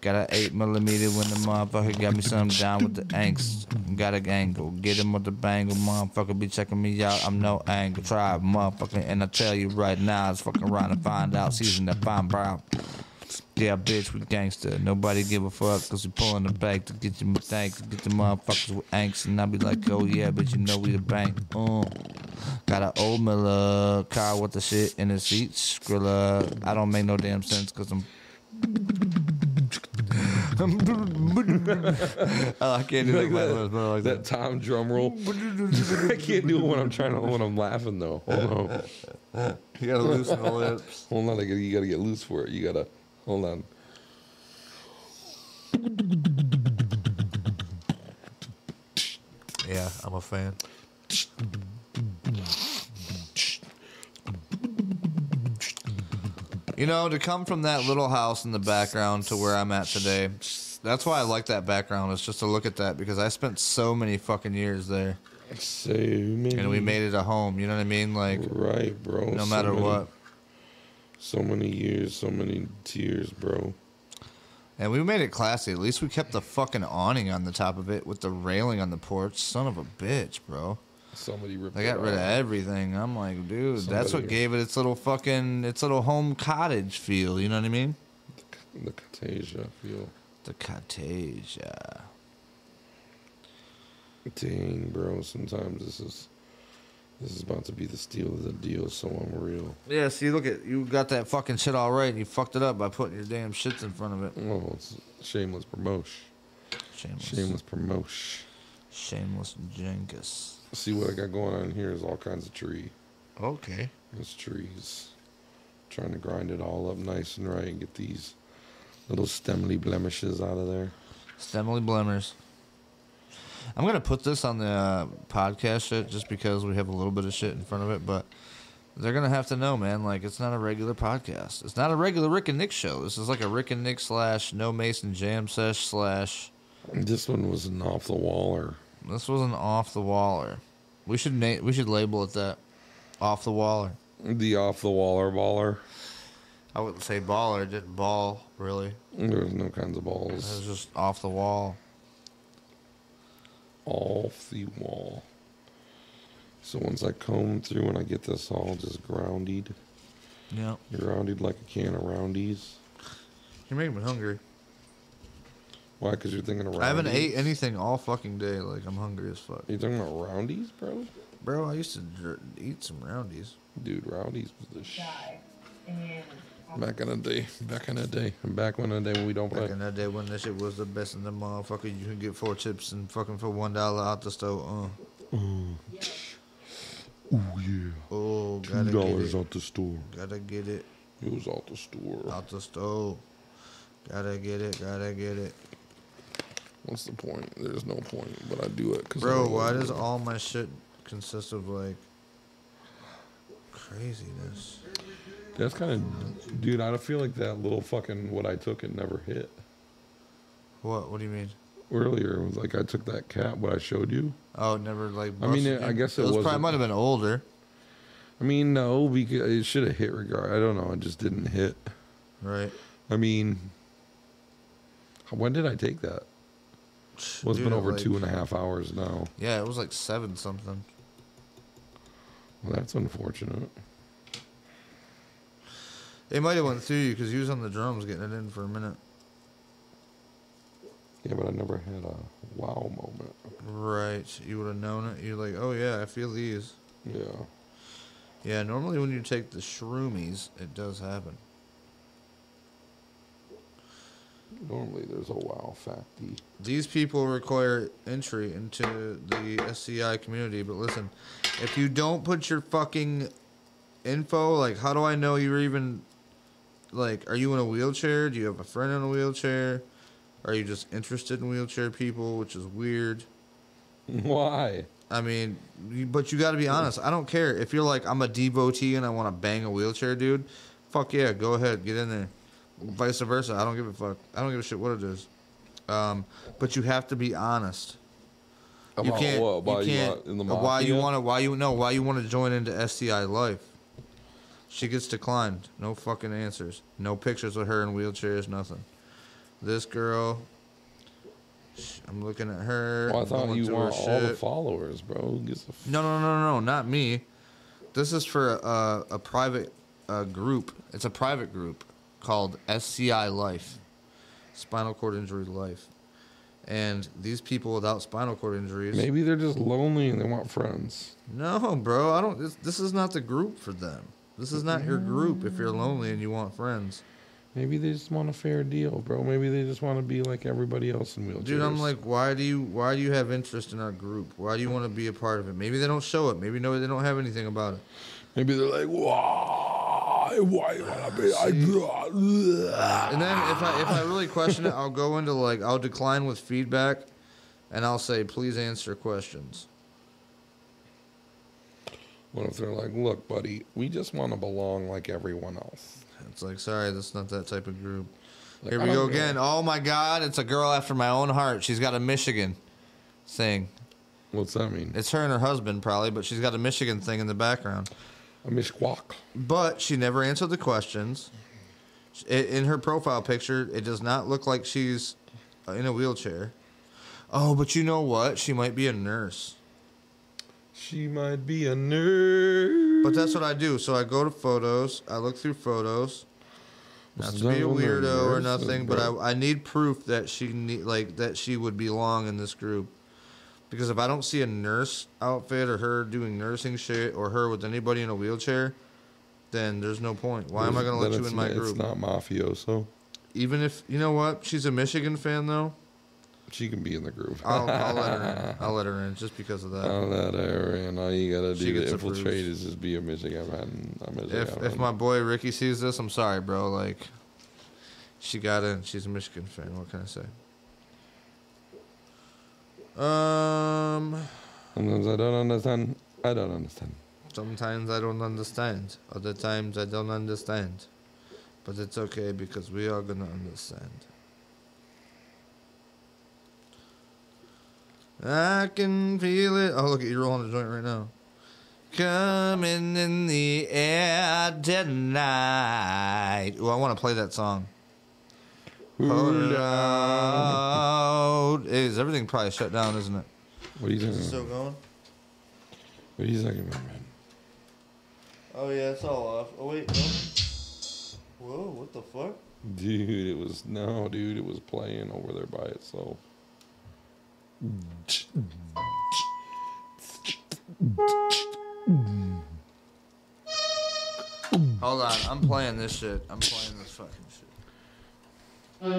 Got a 8 millimeter when the motherfucker got me something down with the angst. Got a angle, get him with the bangle. Motherfucker be checking me out, I'm no angle. Try motherfucker, and I tell you right now, it's fucking around to find out. Season that fine brown. Yeah, bitch, we gangster. Nobody give a fuck, cause we pulling the bank to get you thanks, get the motherfuckers with angst. And I be like, oh yeah, but you know we the bank. Uh. Got an old Miller car with the shit in the seats. Skrilla. I don't make no damn sense, cause I'm. Oh, I can't do Like that. that, but like that Tom drum roll. I can't do it when I'm trying to when I'm laughing though. Hold on. You gotta loosen the lips. Hold on, I gotta, you gotta get loose for it. You gotta hold on. Yeah, I'm a fan. You know, to come from that little house in the background to where I'm at today, that's why I like that background. It's just to look at that because I spent so many fucking years there, So many. and we made it a home. You know what I mean? Like, right, bro. no So matter many- what. So many years, so many tears, bro. And we made it classy. At least we kept the fucking awning on the top of it with the railing on the porch. Son of a bitch, bro. Somebody ripped. They got rid of everything. I'm like, dude, that's what gave it its little fucking, its little home cottage feel. You know what I mean? The Catasia feel. The cottage. uh, Dang, bro. Sometimes this is this is about to be the steal of the deal. So unreal. Yeah, see, look at you got that fucking shit all right, and you fucked it up by putting your damn shits in front of it. Oh, it's shameless promotion. Shameless. Shameless promotion. Shameless Jenkus. See what I got going on here is all kinds of tree. Okay. There's trees. Trying to grind it all up nice and right and get these little stemly blemishes out of there. Stemly Blemmers. I'm gonna put this on the uh, podcast shit just because we have a little bit of shit in front of it, but They're gonna have to know, man. Like it's not a regular podcast. It's not a regular Ric and Nic show. This is like a Ric and Nic slash No Mason Jam sesh slash. This one was an off the waller. This was an off the waller. We should na- we should label it that. Off the waller. The off the waller baller. I wouldn't say baller. It didn't ball really. There was no kinds of It balls. was just off the wall. Off the wall. So once I comb through and I get this all just grounded, Yeah. grounded like a can of roundies. You're making me hungry. Why? Because you're thinking of roundies. I haven't ate anything all fucking day. Like I'm hungry as fuck. You talking about roundies, bro? Bro, I used to dr- eat some roundies. Dude, roundies was the sh. Back in the day, back in the day, and back when the day when we don't play. Back in that day when that shit was the best in the motherfucker, you can get four chips and fucking for one dollar out the store. Uh. Oh yeah. Oh, Two gotta get dollars it. out the store. Gotta get it It was out the store. out the store. Gotta get it. Gotta get it. What's the point? There's no point, but I do it because. Bro, why does all my shit consist of like craziness? That's kind of, dude. I feel like that little fucking what I took it never hit What? What do you mean? earlier. It was like I took that cat what I showed you. Oh, never like. I mean, busted I guess it was probably might have been older, I mean, no, because it should have hit regard. I don't know. It just didn't hit. right? I mean, when did I take that? Well, it's Dude, been over like- two and a half hours now. Yeah, it was like seven something. Well, that's unfortunate. It might have went through you because you was on the drums getting it in for a minute. Yeah, but I never had a wow moment. Right. You would have known it. You're like, oh yeah, I feel these. Yeah. Yeah, normally when you take the shroomies, it does happen. Normally there's a wow facty. These people require entry into the SCI community, but listen, if you don't put your fucking info, like, how do I know you're even, like, are you in a wheelchair? Do you have a friend in a wheelchair? Are you just interested in wheelchair people, which is weird? Why? I mean, but you got to be honest. I don't care if you're like I'm a devotee and I want to bang a wheelchair dude. Fuck yeah, go ahead, get in there. Vice versa, I don't give a fuck. I don't give a shit what it is. Um, but you have to be honest. you About can't. what? Why you you can't. want- in the why you mafia? want to? Why you know? Why you want to join into SCI life? She gets declined. No fucking answers. No pictures of her in wheelchairs. Nothing. This girl. sh- I'm looking at her. Well, I I'm thought going you through her want all the shit. followers, bro. Who gives a f- No, no, no, no, not me. This is for a, a private uh, group. It's a private group called SCI Life, Spinal Cord Injury Life. And these people without spinal cord injuries. Maybe they're just lonely and they want friends. No, bro. I don't. This, this is not the group for them. This is not your group if you're lonely and you want friends. Maybe they just want a fair deal, bro. Maybe they just want to be like everybody else in wheelchairs. Dude, I'm like, why do you why do you have interest in our group? Why do you want to be a part of it? Maybe they don't show it. Maybe no, they don't have anything about it. maybe they're like, why? Why wanna be? I, And then if I if I really question it, I'll go into like I'll decline with feedback, and I'll say please answer questions. What if they're like, look, buddy, we just want to belong like everyone else? It's like sorry, that's not that type of group. Like, Here we go again. Oh my God, it's a girl after my own heart. She's got a Michigan thing. What's that mean? It's her and her husband probably, but she's got a Michigan thing in the background. A mishquak. But she never answered the questions. In her profile picture, it does not look like she's uh, in a wheelchair. Oh, but you know what? She might be a nurse. She might be a nurse. But that's what I do. So I go to photos. I look through photos. Not to be a Some of them are weirdo or nothing, but. I, I need proof that she need like that she would belong in this group. Because if I don't see a nurse outfit or her doing nursing shit or her with anybody in a wheelchair, then there's no point. Why am I going to let you in my group? It's not mafioso. Even if you know what, she's a Michigan fan though. She can be in the group. I'll, I'll let her in. I'll let her in just because of that. I'll let her in. All you gotta do to infiltrate approved. is just be a Michigan fan. A Michigan if if my boy Ricky sees this, I'm sorry, bro. Like, she got in. She's a Michigan fan. What can I say? Um, Sometimes I don't understand. I don't understand. Sometimes I don't understand. Other times I don't understand. But it's okay because we are gonna understand. I can feel it. Oh, look at you rolling a joint right now. Coming in the air tonight. Ooh, I want to play that song. Hold mm-hmm. out. Is everything probably shut down, isn't it? What are you Is thinking? it still going? What are you thinking, about, man? Oh yeah, it's all off. Oh wait, no. Whoa, what the fuck? Dude, it was no, dude, it was playing over there by itself. Hold on, I'm playing this shit. I'm playing this fucking shit. Where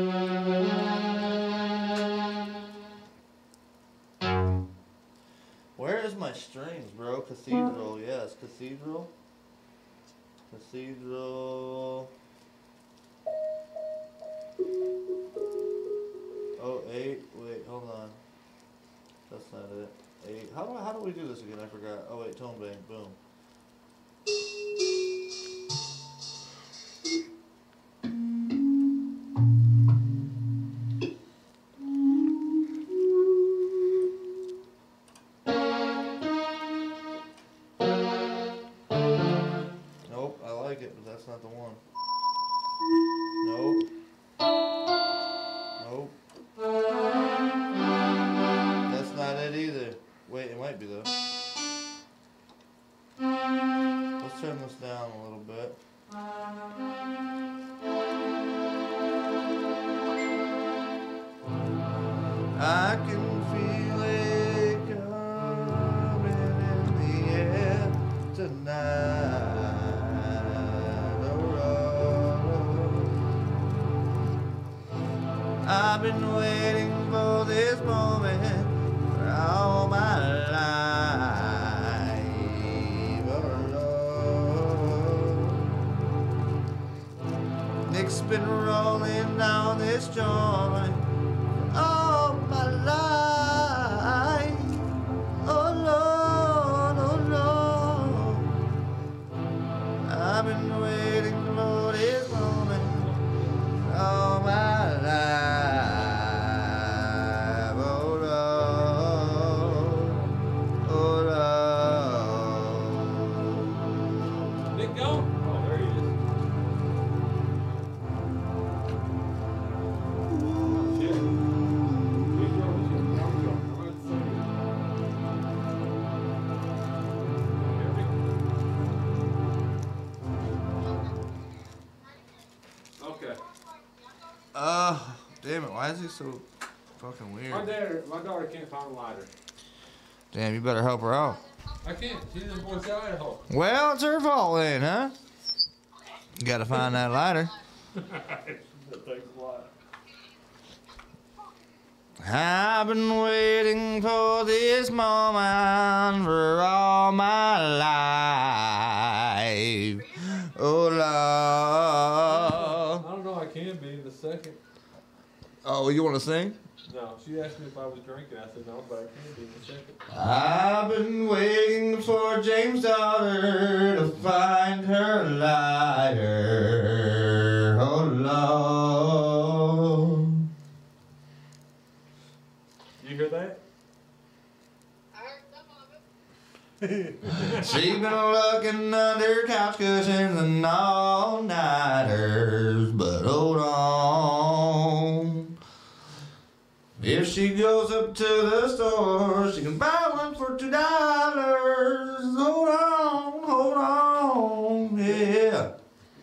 is my strings, bro? Cathedral, yes, cathedral. Cathedral. Oh, eight. Wait, hold on. That's not it. Eight. How do I, how do we do this again? I forgot. Oh wait, tone bank. Boom. Damn it, why is he so fucking weird? My dad, my daughter can't find a lighter. Damn, you better help her out. I can't. She's in Boise, Idaho. Well, it's her fault then, huh? You gotta find that lighter. that takes a lot. I've been waiting for this moment for all my life. Oh, Lord. I don't know. I can be in a second. Oh, you want to sing? No, she asked me if I was drinking. I said no, but I can't be in a second. I've been waiting for James' daughter to find her lighter. Oh, Lord. You hear that? I heard something. She's been looking under couch cushions and all nighters, but hold on. If she goes up to the store, she can buy one for two dollars. Hold on, hold on, yeah.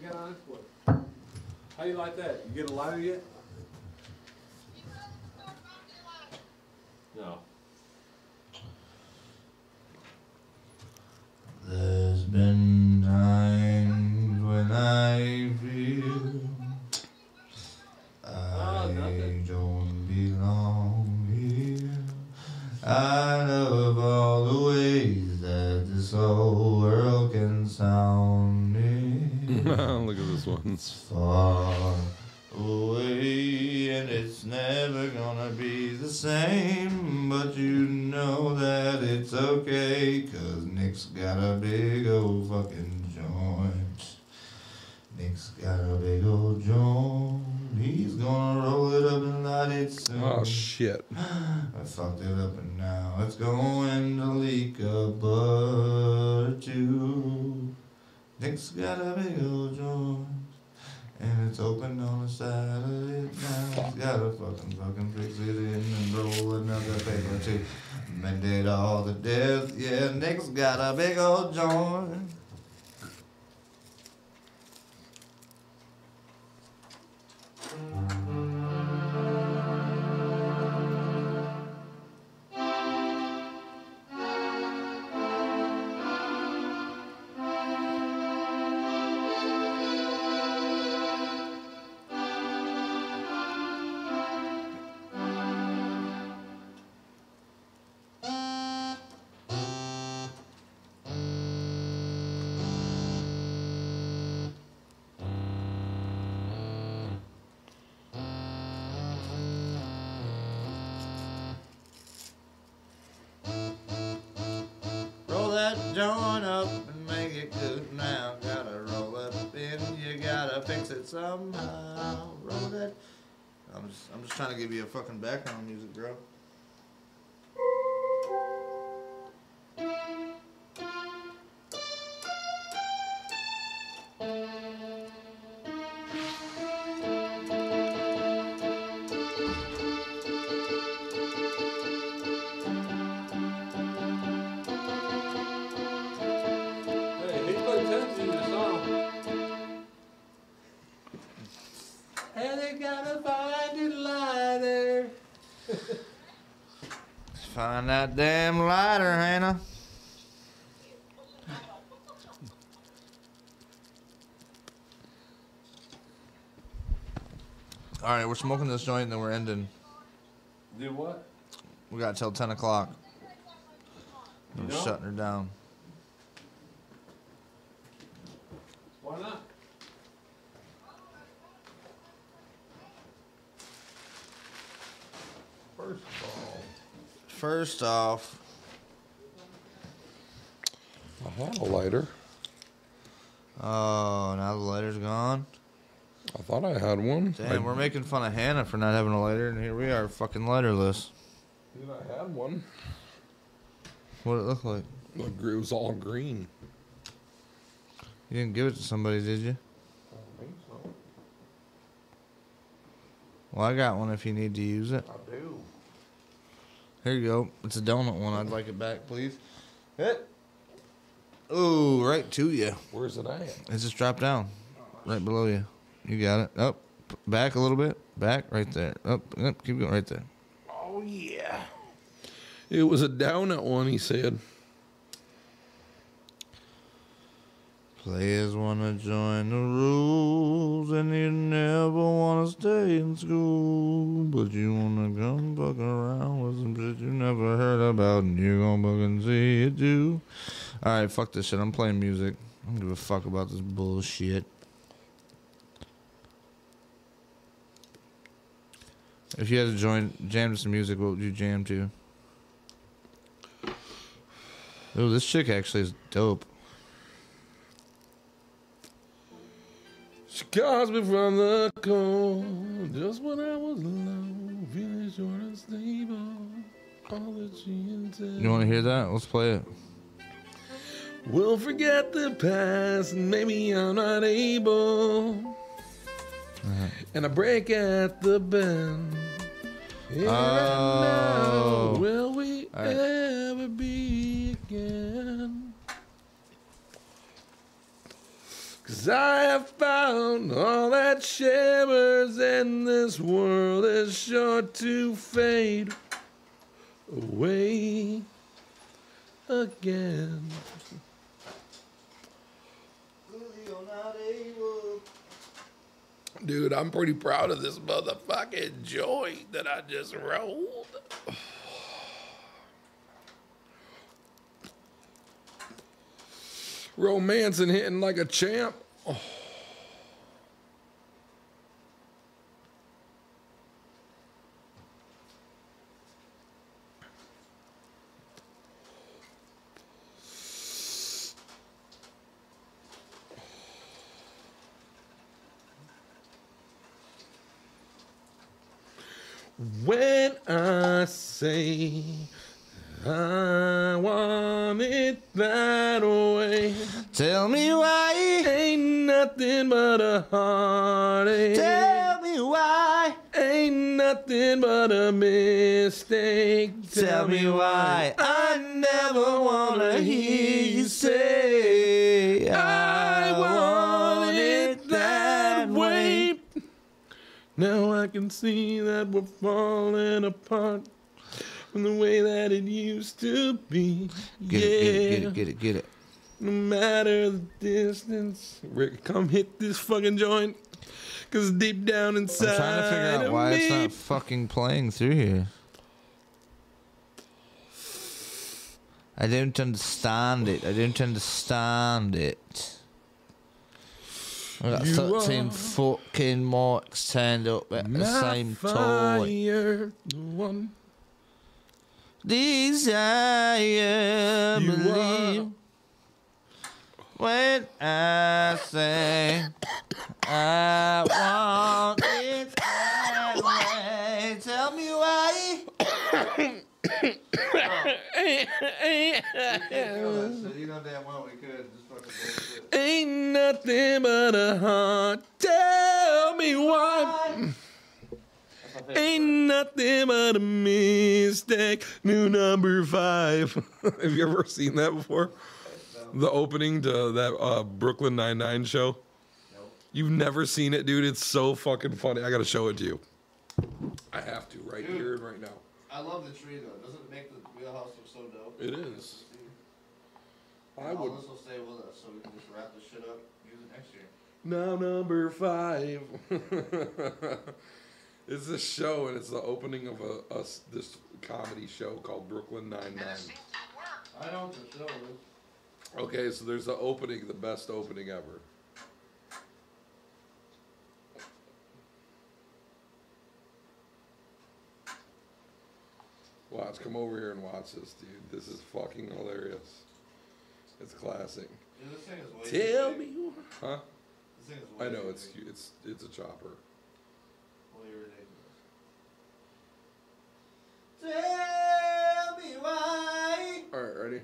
You got on what? How you like that? You get a lighter yet? No. There's been times when I feel I don't belong here. I love all the ways that this whole world can sound me. Look at this one. Far away, and it's never gonna be the same. But you know that it's it's okay, cause Nic's got a big old fucking joint. Nic's got a big old joint. He's gonna roll it up and light it soon. Oh shit. I fucked it up and now it's going to leak a butt or two. Nic's got a big old joint. And it's open on the side of it now. He's gotta fucking fucking fix it in and roll another paper to mend it all to death. Yeah, Nic's got a big old joint. Give you a fucking background music, bro. Find that damn lighter, Hannah. All right, we're smoking this joint and then we're ending. Do what? We got till 10 o'clock. We're shutting her down. Why not? First of all, First off, uh-huh, I had a lighter. oh, now the lighter's gone. I thought I had one. Damn, I, we're making fun of Hannah for not having a lighter, and here we are, fucking lighterless. Dude, I had one. What did it look like? It was all green. You didn't give it to somebody, did you? I think so. Well, I got one if you need to use it. I do. Here you go. It's a donut one. I'd like it back, please. Hit. Oh, right to you. Where's it at? It just dropped down, right below you. You got it. Up, back a little bit. Back, right there. Up, up. Keep going, right there. Oh yeah. It was a donut one. He said. Players wanna join the rules, and you never wanna stay in school, but you wanna come fuck around with some shit you never heard about, and you gonna fucking see it too. All right, fuck this shit. I'm playing music. I don't give a fuck about this bullshit. If you had to join jam to some music, what would you jam to? Oh, this chick actually is dope. She calls me from the cold, just when I was alone, feeling short and stable. All that she intended. You want to hear that? Let's play it. We'll forget the past, and maybe I'm not able. Uh-huh. And I break at the bend. Here and Oh. now, will we right. ever be again? Cause I have found all that shimmers in this world is sure to fade away again. Dude, I'm pretty proud of this motherfucking joint that I just rolled. Romancing, hitting like a champ. Oh. When I say I but a heartache. Tell me why. Ain't nothing but a mistake. Tell me why. I never wanna hear you say I want it that way. Now I can see that we're falling apart from the way that it used to be. Get yeah. it, get it, get it, get it, get it. No matter the distance, Ric, come hit this fucking joint. Cause deep down inside, I'm trying to figure out why it's not fucking playing through here. I don't understand it. I don't understand it. I got You 13 fucking marks turned up at the same time. one Desire, You believe. When I say I want it that way, tell me why. Ain't nothing but a heart. Tell me why. Ain't nothing but a mistake. New number five. Have you ever seen that before? The opening to that uh, Brooklyn Nine Nine show. You've never seen it, dude. It's so fucking funny. I gotta show it to you. I have to right Dude. here and right now. I love the tree though. Doesn't it make the wheelhouse look so dope? It is. I All would. this will stay with us, so we can just wrap this shit up. Use it next year. Now number five. it's a show, and it's the opening of a, a s- this comedy show called Brooklyn Nine Nine. I know what the show is. Okay, so there's the opening, the best opening ever. Watch, come over here and watch this, dude. This is fucking hilarious. It's classic. Dude, this thing is way Tell me, huh? This thing is way I know it's big. it's it's a chopper. Way ridiculous. Tell me why. All right, ready?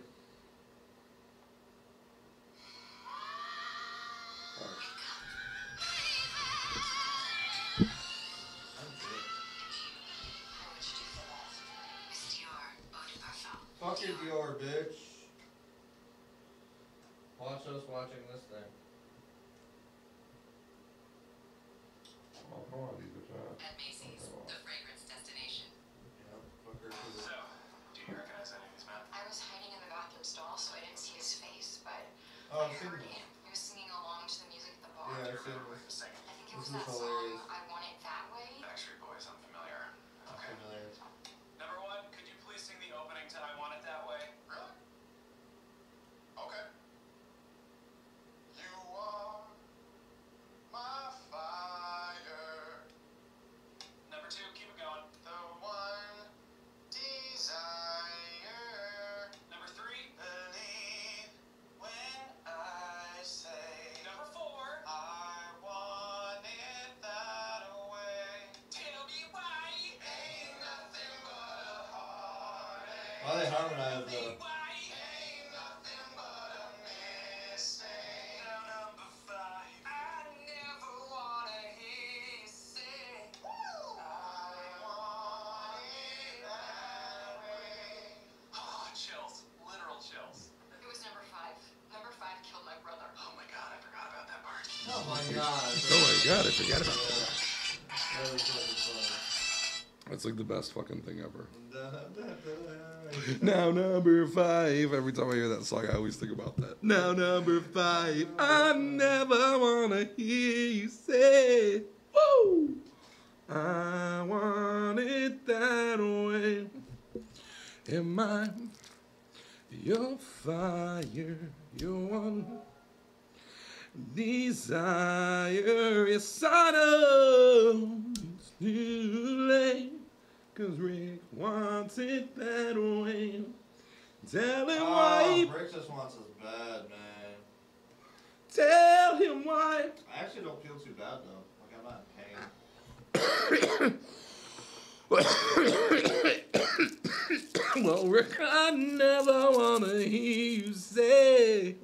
Bitch. Watch us watching god, I forgot about that. That's like the best fucking thing ever. Now number five. Every time I hear that song, I always think about that. Now number five. I never wanna hear you say, well, I never wanna hear you say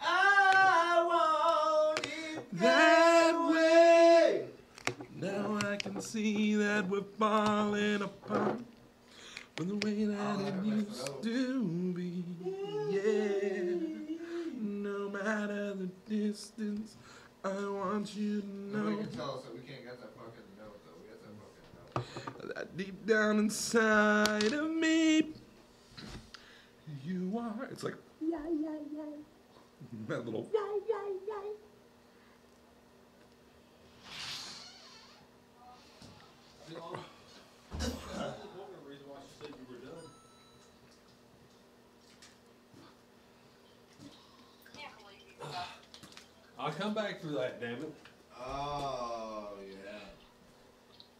I want it that way. Now I can see that we're falling apart from the way that oh, it used to be. Yeah. No matter the distance, I want you to know. tell us that we can't get that fucking note though. We got that fucking note. that deep down inside of me, you are. It's like Yeah, yeah, yeah. that little. Yeah, yeah, yeah. I'll come back for that, damn it. Oh,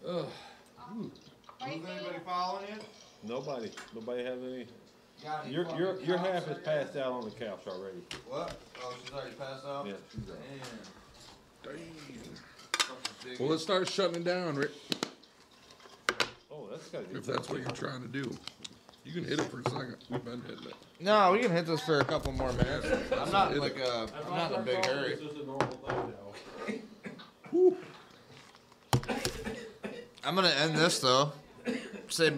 yeah. Ugh. Who's anybody following you? Nobody, nobody have any. Got any Your fucking your your half is or passed out on the couch already. What? Oh, she's already passed out? Yeah, she's out. Damn. Damn. Well, let's start shutting it down, Ric. Oh, that's got to be If that's what you're trying to do, you can hit it for a second. We've been hitting it. No, we can hit this for a couple more minutes. I'm not in like a, If I'm not in a big hurry. It's just a normal thing now. I'm gonna end this though. Say